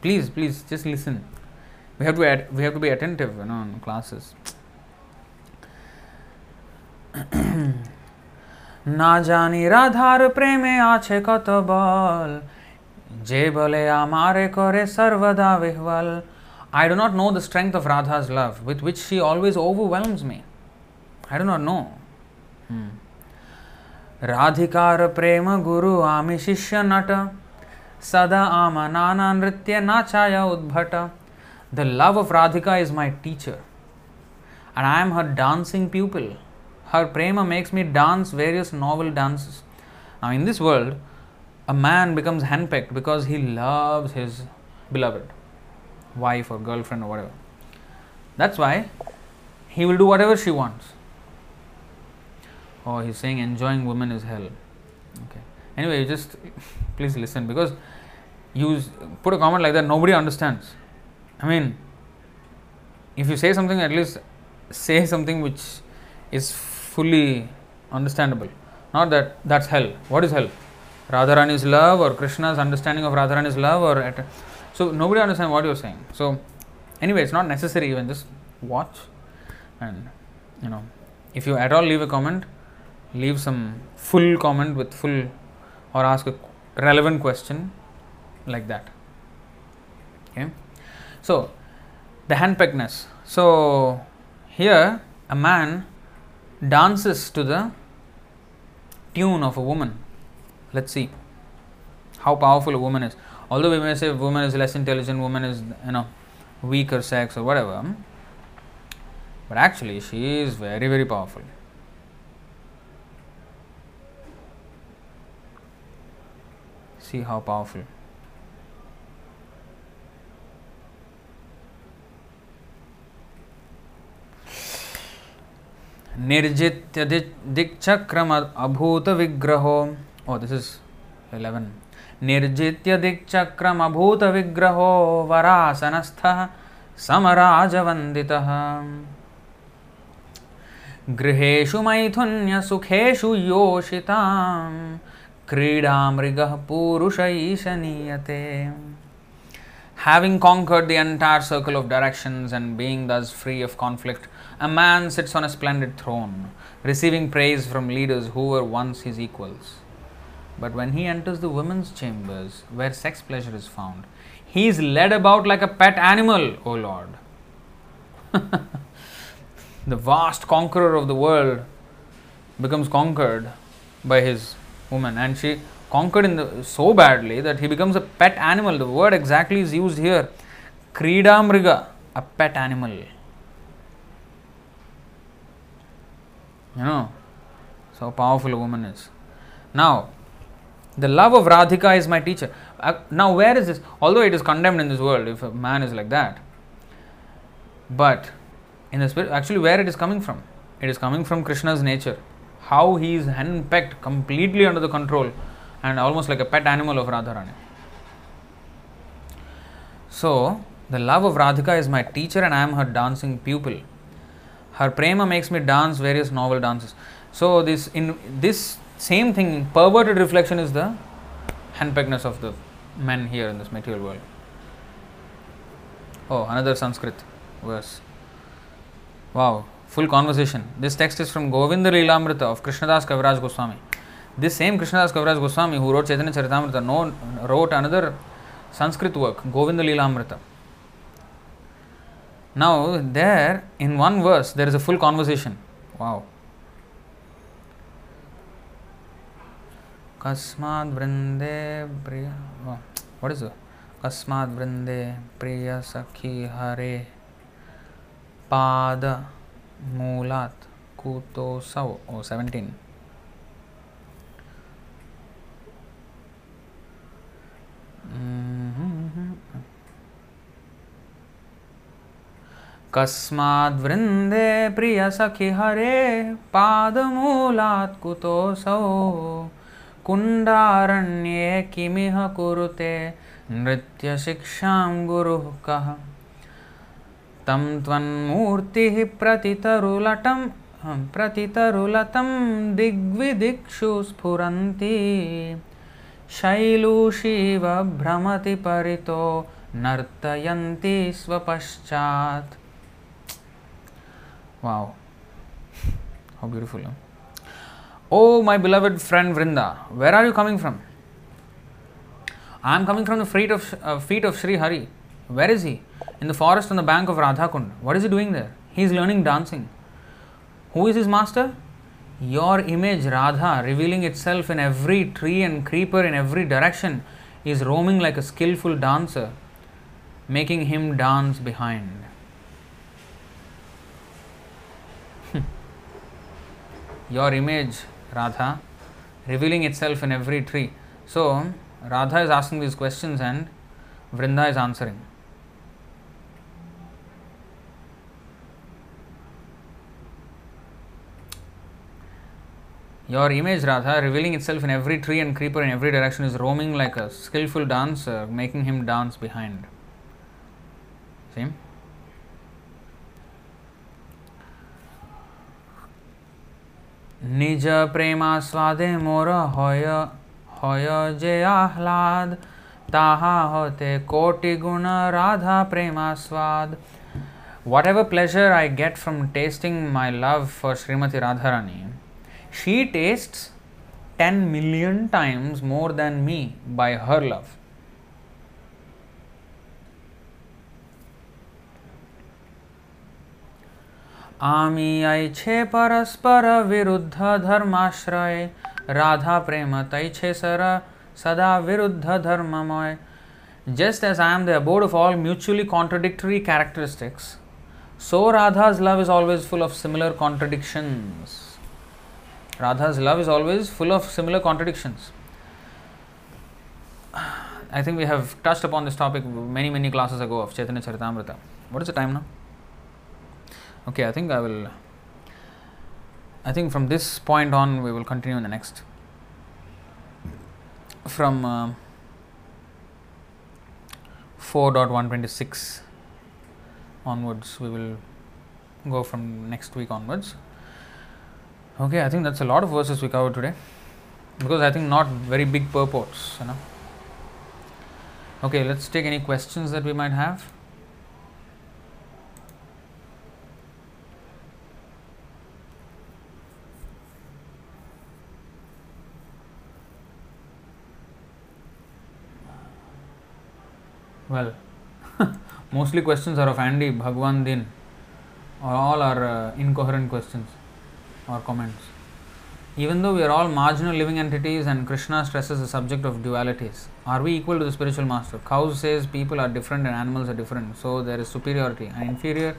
Please, please, just listen. We have to be, we have to be attentive, you know, in classes. না জানি রাধার প্রেমে আছে কত বল যে বলে আমারে করে সর্বদা বিহ্বল I do not know the strength of Radha's love with which she always overwhelms me. I do not know. Hmm. राधिकार प्रेम गुरु आमी शिष्य नट सदा आम नाना नृत्य नाचाय उद्भट the love of Radhika is my teacher and I am her dancing pupil. Her prema makes me dance various novel dances. Now, in this world, a man becomes handpicked because he loves his beloved wife or girlfriend or whatever. That's why he will do whatever she wants oh he's saying enjoying women is hell okay anyway just please listen because you put a comment like that nobody understands i mean if you say something at least say something which is fully understandable. Not that that's hell. What is hell? Radharani's love or krishna's understanding of radharani's love or at, so nobody understands what you're saying. So anyway it's not necessary even. Just watch and you know if you at all leave a comment leave some full comment with full or ask a relevant question like that. Okay, so the handpeckness. So here a man dances to the tune of a woman. Let's see how powerful a woman is. Although we may say woman is less intelligent, woman is you know weaker sex or whatever, but actually she is very very powerful. See how powerful. निर्जित्य दिक्चक्रम अभूत विग्रहो oh this is 11 निर्जित्य दिक्चक्रम अभूत विग्रहो वरासनस्थः समराजवन्दितः। गृहेषु मैथुन्य सुखेषु योषितां क्रीडामृगः पूरुष ईशनीयते Having conquered the entire circle of directions and being thus free of conflict, a man sits on a splendid throne, receiving praise from leaders who were once his equals. But when he enters the women's chambers, where sex pleasure is found, he is led about like a pet animal, O Lord. the vast conqueror of the world becomes conquered by his woman, and she conquered in the, so badly that he becomes a pet animal. The word exactly is used here. Kridamriga, a pet animal. You know, so powerful a woman is. Now, the love of Radhika is my teacher. Uh, now, where is this? Although it is condemned in this world if a man is like that, but in the spirit, actually, where it is coming from? It is coming from Krishna's nature. How he is henpecked completely under the control and almost like a pet animal of Radharani. So, the love of Radhika is my teacher and I am her dancing pupil. Her prema makes me dance various novel dances. So, this in this same thing, perverted reflection is the handpeckness of the men here in this material world. Oh, another Sanskrit verse. Wow, full conversation. This text is from Govinda Lilamrita of Krishnadas Kaviraj Goswami. This same Krishnadas Kaviraj Goswami, who wrote Chaitanya Charitamrita, no, wrote another Sanskrit work, Govinda Lilamrita. Now, there in one verse, there is a full conversation. Wow. कस्माद् वृन्दे प्रिय is it? कस्माद् वृन्दे प्रिय सखी हरे पाद मूलात् कुतोसौ oh 17 कस्माद्वृन्दे प्रियसखि हरे पादमूलात् कुतोऽसौ। कुण्डारण्ये किमिह कुरुते नृत्यशिक्षां गुरुः कः? तं त्वन्मूर्तिः प्रतितरुलटं प्रतितरुलतं दिग्विदिक्षु स्फुरन्ति। शैलूषीव भ्रमति परितो नर्तयन्ति स्वपश्चात् Wow. How beautiful. Huh? Oh, my beloved friend Vrinda, where are you coming from? I am coming from the feet of, uh, feet of Sri Hari. Where is he? In the forest on the bank of Radhakund. What is he doing there? He is learning dancing. Who is his master? Your image, Radha, revealing itself in every tree and creeper in every direction, is roaming like a skillful dancer, making him dance behind. Your image, Radha, revealing itself in every tree. So, Radha is asking these questions and Vrinda is answering. Your image, Radha, revealing itself in every tree and creeper in every direction, is roaming like a skillful dancer, making him dance behind. See? নিজ প্রেমাস্বাদে মোর হয় হয় যে আহ্লাদ তাহা হতে কোটি গুণ Radha প্রেমাস্বাদ whatever pleasure I get from tasting my love for Srimati Radharani, she tastes 10 million times more than me by her love. આમિયાય છે પરસ્પર વિરુદ્ધ ધર્માશ્રય રાધા પ્રેમ તય છે સર સદા વિરુદ્ધ ધર્મમય just as I am the abode of all mutually contradictory characteristics, so Radha's love is always full of similar contradictions. Radha's love is always full of similar contradictions. I think we have touched upon this topic many, many classes ago of Chaitanya Charitamrita. What is the time now? Okay, I think I will. I think from this point on, we will continue in the next. From uh, 4.126 onwards, we will go from next week onwards. Okay, I think that's a lot of verses we covered today because I think not very big purports, you know. Okay, let's take any questions that we might have. Well, mostly questions are of Andy, Bhagwan Din, or all are uh, incoherent questions or comments. Even though we are all marginal living entities and Krishna stresses the subject of dualities, are we equal to the spiritual master? Cows says people are different and animals are different, so there is superiority and inferior.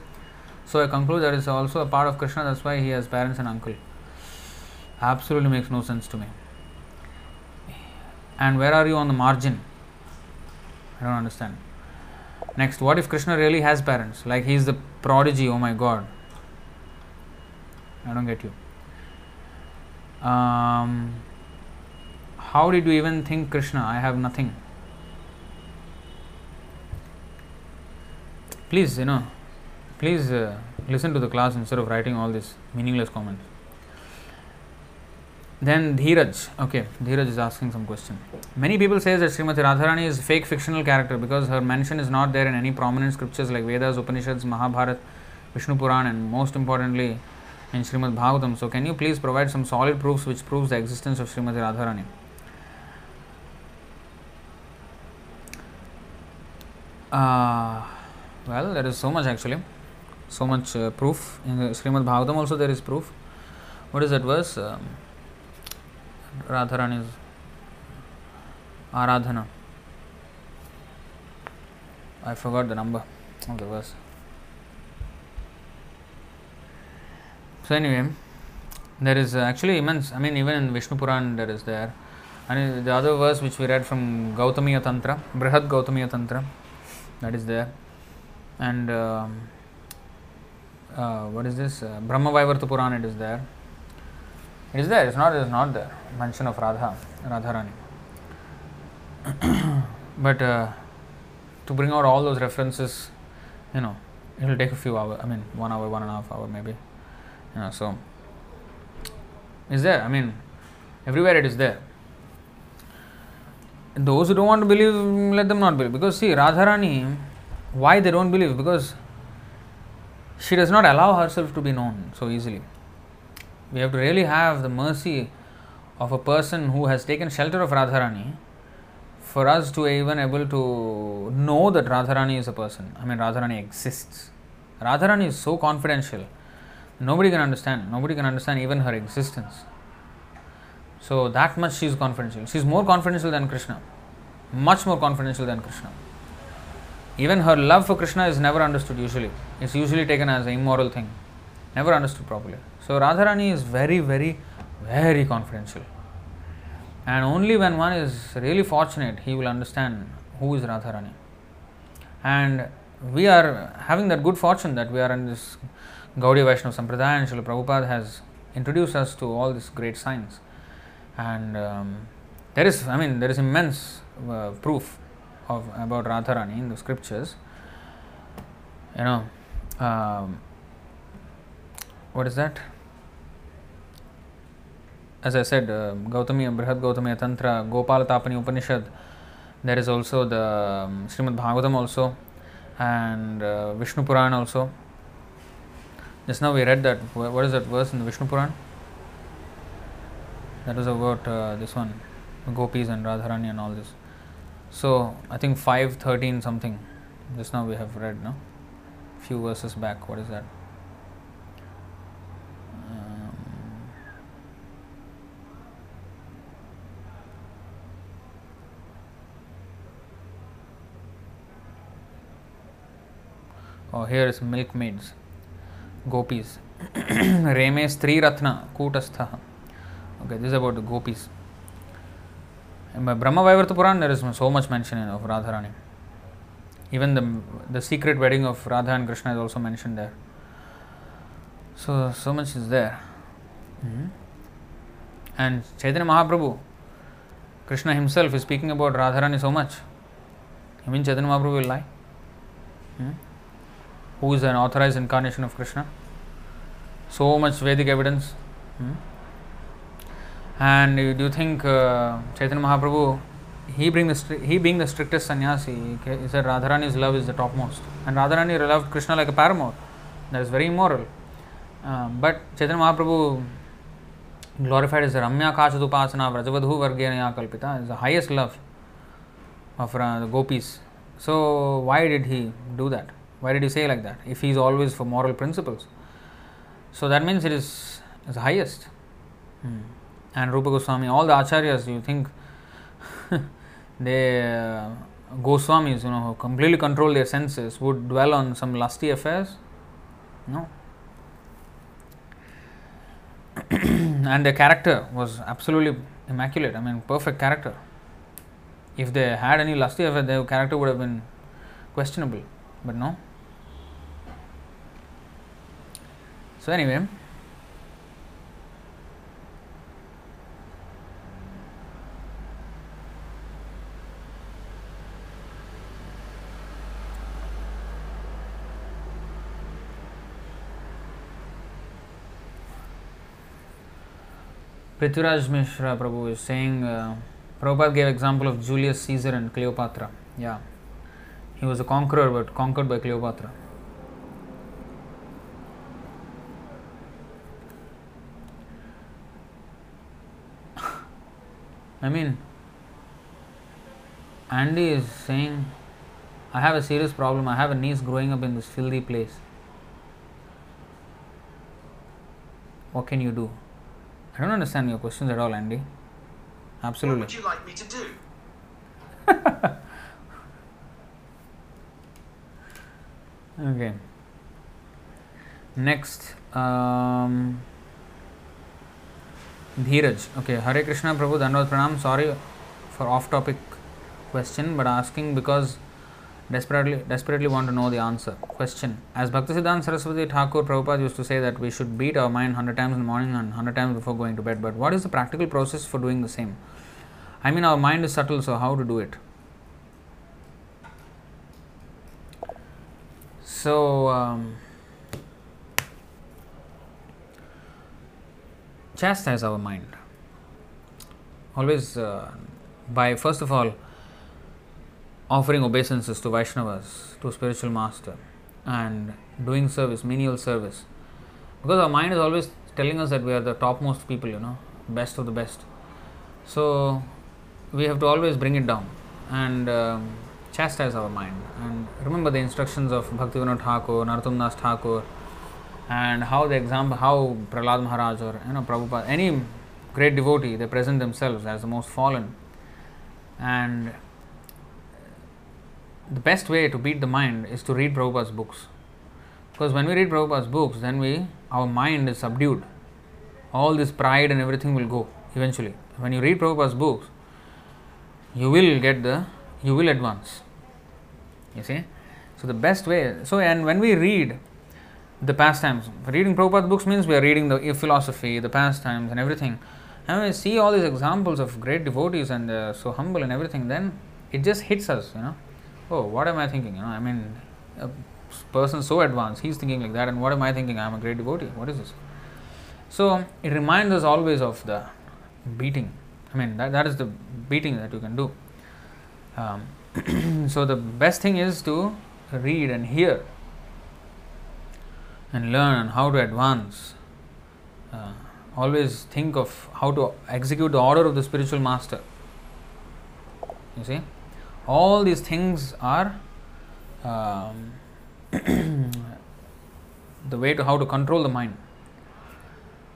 So I conclude that is also a part of Krishna, that's why he has parents and uncle. Absolutely makes no sense to me. And where are you on the margin? Don't understand. Next, what if Krishna really has parents? Like he is the prodigy, oh my god. I don't get you. Um, how did you even think Krishna? I have nothing. Please, you know, please uh, listen to the class instead of writing all these meaningless comments. Then Dheeraj, okay, Dheeraj is asking some question. Many people say that Srimati Radharani is fake fictional character because her mention is not there in any prominent scriptures like Vedas, Upanishads, Mahabharat, Vishnu Puran, and most importantly in Srimad Bhagavatam. So, can you please provide some solid proofs which proves the existence of Srimati Radharani? Uh, well, there is so much actually, so much uh, proof in the Srimad Bhagavatam. Also, there is proof. What is that verse? Um, Radharani Aradhana. I forgot the number of the so anyway there is actually immense I mean even in Vishnu Purana there is there and other verse which we read from Gautamiya Tantra Brihad Gautamiya Tantra that is there and what is this Brahma Vaivarta Purana it is there it is there is not is not there Mention of Radha, Radharani. but uh, to bring out all those references, you know, it will take a few hours. I mean, one hour, one and a half hour, maybe. You know, so is there. I mean, everywhere it is there. Those who don't want to believe, let them not believe. Because see, Radharani, why they don't believe? Because she does not allow herself to be known so easily. We have to really have the mercy of a person who has taken shelter of Radharani for us to even able to know that Radharani is a person. I mean, Radharani exists. Radharani is so confidential. Nobody can understand. Nobody can understand even her existence. So that much she is confidential. She is more confidential than Krishna. Much more confidential than Krishna. Even her love for Krishna is never understood usually. It's usually taken as an immoral thing. Never understood properly. So Radharani is very, very, very confidential. And only when one is really fortunate, he will understand who is Radharani. And we are having that good fortune that we are in this Gaudiya Vaishnava Sampradaya and Srila Prabhupada has introduced us to all this great science. And um, there is, I mean, there is immense uh, proof of about Radharani in the scriptures. You know, um, what is that? As I said, uh, Gautami, Brihad Gautami Tantra, Gopal Tapani Upanishad. There is also the um, Srimad Bhagavatam also, and uh, Vishnu Puran also. Just now we read that. What is that verse in the Vishnu Puran? That was about uh, this one, gopis and Radharani and all this. So I think five thirteen something. Just now we have read, no? Few verses back. What is that? Is milkmaids, gopis. Reme Stri Ratna Kutastha. Okay, this is about the gopis. In Brahma Vaivarta Puran, there is so much mention of Radharani. Even the, the secret wedding of Radha and Krishna is also mentioned there. So, so much is there. Mm-hmm. And Chaitanya Mahaprabhu, Krishna himself is speaking about Radharani so much. You mean Chaitanya Mahaprabhu will lie? Hmm? Who is an authorized incarnation of Krishna? So much Vedic evidence. Hmm? And do you think uh, Chaitanya Mahaprabhu, he, bring the, he being the strictest sannyasi, he said Radharani's love is the topmost. And Radharani loved Krishna like a paramour. That is very immoral. Uh, but Chaitanya Mahaprabhu glorified as Ramya Kachadupasana Vrajavadhu Vargyana Kalpita is the highest love of uh, the gopis. So, why did he do that? Why did he say like that? If he is always for moral principles. So, that means it is, is the highest. Hmm. And Rupa Goswami, all the acharyas, you think they, uh, Goswamis, you know, who completely control their senses, would dwell on some lusty affairs? No. and their character was absolutely immaculate. I mean, perfect character. If they had any lusty affair, their character would have been questionable. But no. So, anyway. Prithviraj Mishra Prabhu is saying, uh, Prabhupada gave example of Julius Caesar and Cleopatra. Yeah, he was a conqueror but conquered by Cleopatra. I mean, Andy is saying, I have a serious problem. I have a niece growing up in this filthy place. What can you do? I don't understand your questions at all, Andy. Absolutely. What would you like me to do? okay. Next, um, Dheeraj. Okay, Hare Krishna Prabhu Dandavad Pranam. Sorry for off topic question, but asking because desperately desperately want to know the answer. Question As Bhaktisiddhanta Saraswati Thakur Prabhupada used to say that we should beat our mind 100 times in the morning and 100 times before going to bed, but what is the practical process for doing the same? I mean, our mind is subtle, so how to do it? So, um, chastise our mind. Always uh, by, first of all, offering obeisances to Vaishnavas, to spiritual master, and doing service, menial service. Because our mind is always telling us that we are the topmost people, you know, best of the best. So we have to always bring it down and um, chastise our mind. And remember the instructions of Bhaktivinoda Thakur, Narottam Das Thakur, and how the example, how Prahlad Maharaj or you know Prabhupada, any great devotee, they present themselves as the most fallen. And the best way to beat the mind is to read Prabhupada's books. Because when we read Prabhupada's books, then we our mind is subdued. All this pride and everything will go eventually. When you read Prabhupada's books, you will get the you will advance. You see? So the best way so and when we read the pastimes, reading Prabhupada's books means we are reading the philosophy, the pastimes and everything. And when we see all these examples of great devotees and uh, so humble and everything, then it just hits us, you know oh, what am I thinking? You know, I mean, a person so advanced, he's thinking like that, and what am I thinking? I'm a great devotee. What is this? So it reminds us always of the beating. I mean, that, that is the beating that you can do. Um, so the best thing is to read and hear and learn how to advance. Uh, always think of how to execute the order of the spiritual master. You see? all these things are um, the way to how to control the mind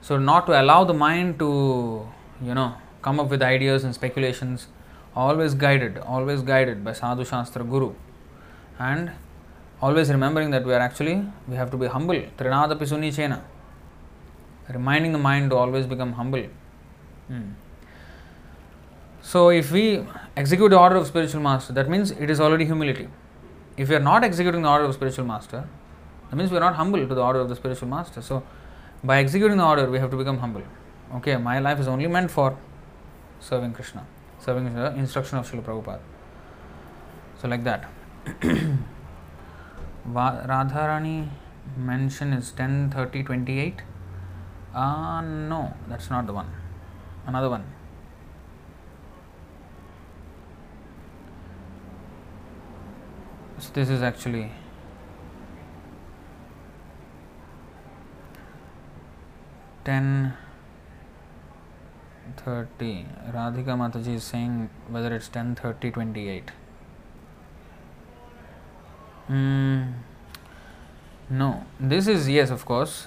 so not to allow the mind to you know come up with ideas and speculations always guided always guided by sadhu shastra guru and always remembering that we are actually, we have to be humble. Trinadapi chena. Reminding the mind to always become humble. Hmm. So, if we execute the order of spiritual master, that means it is already humility. If we are not executing the order of spiritual master, that means we are not humble to the order of the spiritual master. So, by executing the order, we have to become humble. Okay, my life is only meant for serving Krishna, serving the instruction of Srila Prabhupada. So, like that. Radharani mention is 10 30 28. Uh, no, that's not the one. Another one. So, this is actually ten thirty. Radhika Mataji is saying whether it's ten thirty twenty eight. Mm, no, this is yes, of course.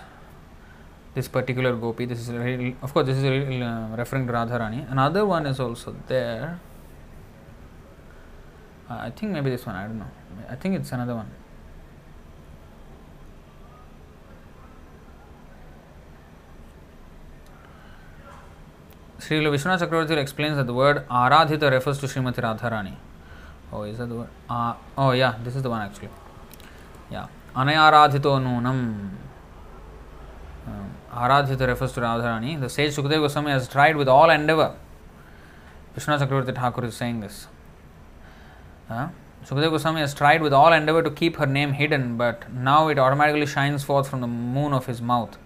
This particular gopi, this is real, of course, this is real, uh, referring to Radharani. Another one is also there. Uh, I think maybe this one. I don't know. I think it's another one. Sri Vishwanath Chakravarti explains that the word Aradhita refers to Srimati Radharani. Oh, is that the word? Uh, oh, yeah, this is the one actually. Yeah. Anayaradhito nunam. Um, Aradhita refers to Radharani. The sage Sukadeva Goswami has tried with all endeavor. Vishwanath Chakravarti Thakur is saying this. Uh, Sukadeva Goswami has tried with all endeavor to keep her name hidden, but now it automatically shines forth from the moon of his mouth.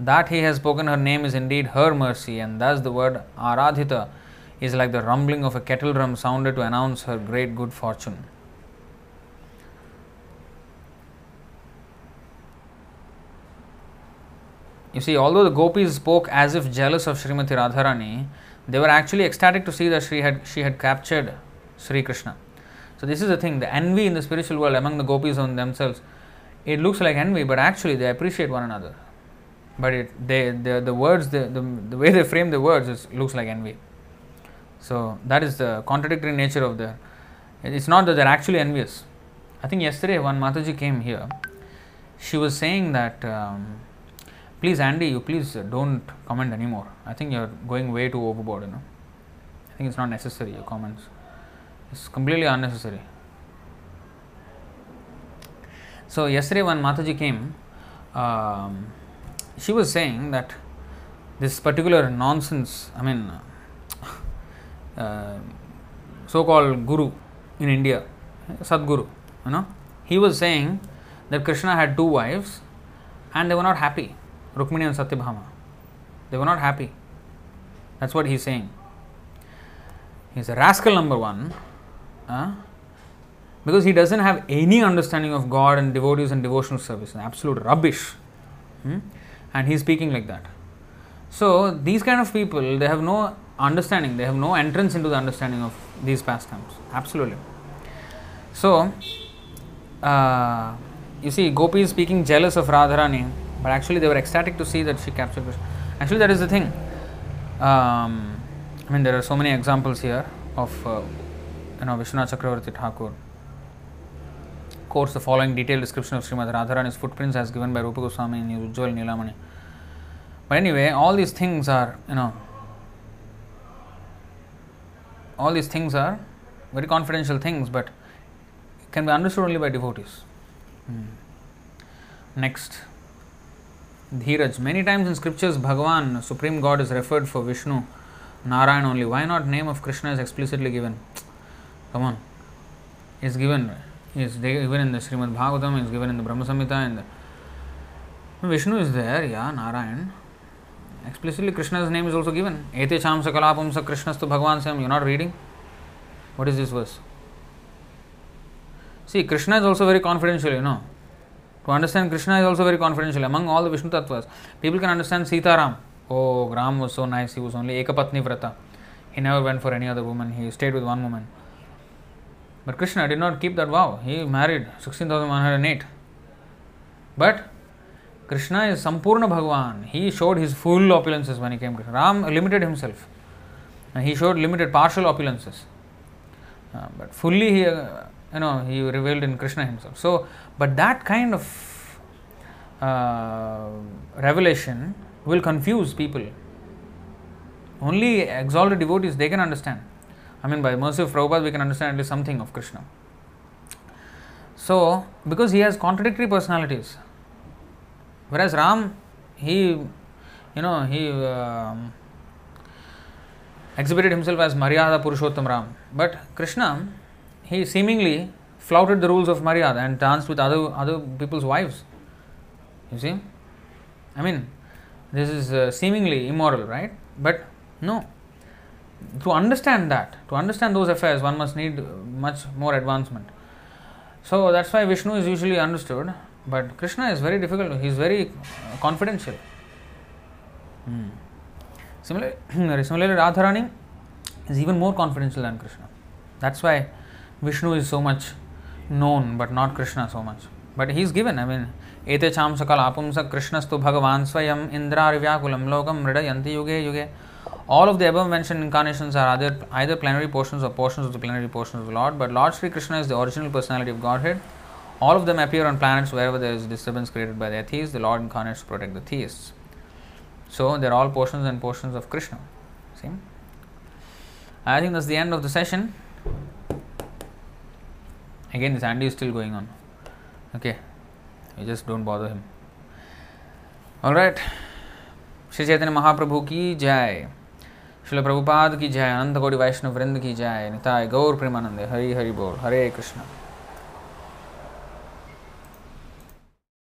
That he has spoken her name is indeed her mercy, and thus the word Aradhita is like the rumbling of a kettle drum sounded to announce her great good fortune. You see, although the gopis spoke as if jealous of Srimati Radharani, they were actually ecstatic to see that she had, she had captured Sri Krishna. So, this is the thing the envy in the spiritual world among the gopis on themselves. It looks like envy, but actually they appreciate one another. But it, they, the, the words, the, the, the way they frame the words, it looks like envy. So, that is the contradictory nature of the. It's not that they're actually envious. I think yesterday when Mataji came here, she was saying that, um, please, Andy, you please don't comment anymore. I think you're going way too overboard, you know. I think it's not necessary, your comments. It's completely unnecessary. So, yesterday when Mataji came, um, she was saying that this particular nonsense, I mean, uh, so called guru in India, Sadguru, you know, he was saying that Krishna had two wives and they were not happy, Rukmini and Satyabhama. They were not happy. That's what he's saying. He's a rascal number one uh, because he doesn't have any understanding of God and devotees and devotional service. Absolute rubbish. Hmm? And he's speaking like that. So, these kind of people, they have no understanding, they have no entrance into the understanding of these pastimes. Absolutely. So, uh, you see, Gopi is speaking jealous of Radharani, but actually they were ecstatic to see that she captured Krishna. Actually, that is the thing. Um, I mean, there are so many examples here of uh, you know Vishwanath Chakravarti Thakur quotes the following detailed description of Srimati Radharani's footprints as given by Rupa Goswami in Ujjwal Nilamani. But anyway, all these things are, you know, all these things are very confidential things, but can be understood only by devotees. Hmm. Next, Dheeraj. Many times in scriptures, Bhagavan, Supreme God, is referred for Vishnu, Narayan only. Why not name of Krishna is explicitly given? Come on, is given. Is given in the Srimad Bhagavatam. Is given in the Brahma Samhita. And Vishnu is there. Yeah, Narayan. Explicitly, Krishna's name is also given. Ete cham sakalapam sa Krishnastu Bhagavan sam. You're not reading? What is this verse? See, Krishna is also very confidential, you know. To understand Krishna is also very confidential. Among all the Vishnu Tattvas, people can understand Sitaram. Oh, Ram was so nice, he was only Ekapatni Vrata. He never went for any other woman, he stayed with one woman. But Krishna did not keep that vow. He married 16,108. But Krishna is Sampurna Bhagavan. He showed his full opulences when he came. To Ram limited himself. He showed limited partial opulences. Uh, but fully he, uh, you know he revealed in krishna himself so but that kind of uh, revelation will confuse people only exalted devotees they can understand i mean by mercy of prabhupada we can understand at least something of krishna so because he has contradictory personalities whereas ram he you know he um, exhibited himself as maryada purushottam ram. But krishna he seemingly flouted the rules of maryada and danced with other other people's wives. You see? I mean this is uh, seemingly immoral right? But no. To understand that to understand those affairs one must need much more advancement. So that's why vishnu is usually understood but krishna is very difficult he is very uh, confidential Hmm. Similarly, similarly, Radharani is even more confidential than Krishna. That's why Vishnu is so much known, but not Krishna so much. But he is given, I mean, cham sakala apumsa Krishnastu bhagavan swayam indra vyakulam lokam mridayanti yuge yuge. All of the above mentioned incarnations are either, either plenary portions or portions of the plenary portions of the Lord, but Lord Sri Krishna is the original personality of Godhead. All of them appear on planets wherever there is disturbance created by the atheists. The Lord incarnates to protect the theists. So they're all portions and portions of Krishna. See? I think that's the end of the session. Again, this Andy is still going on. Okay, you just don't bother him. All right. Shri Chaitanya Mahaprabhu की जय शिल प्रभुपाद की जय अनंत कोटि वैष्णव वृंद की जय निताय गौर प्रेमानंद हरि हरि बोल हरे कृष्ण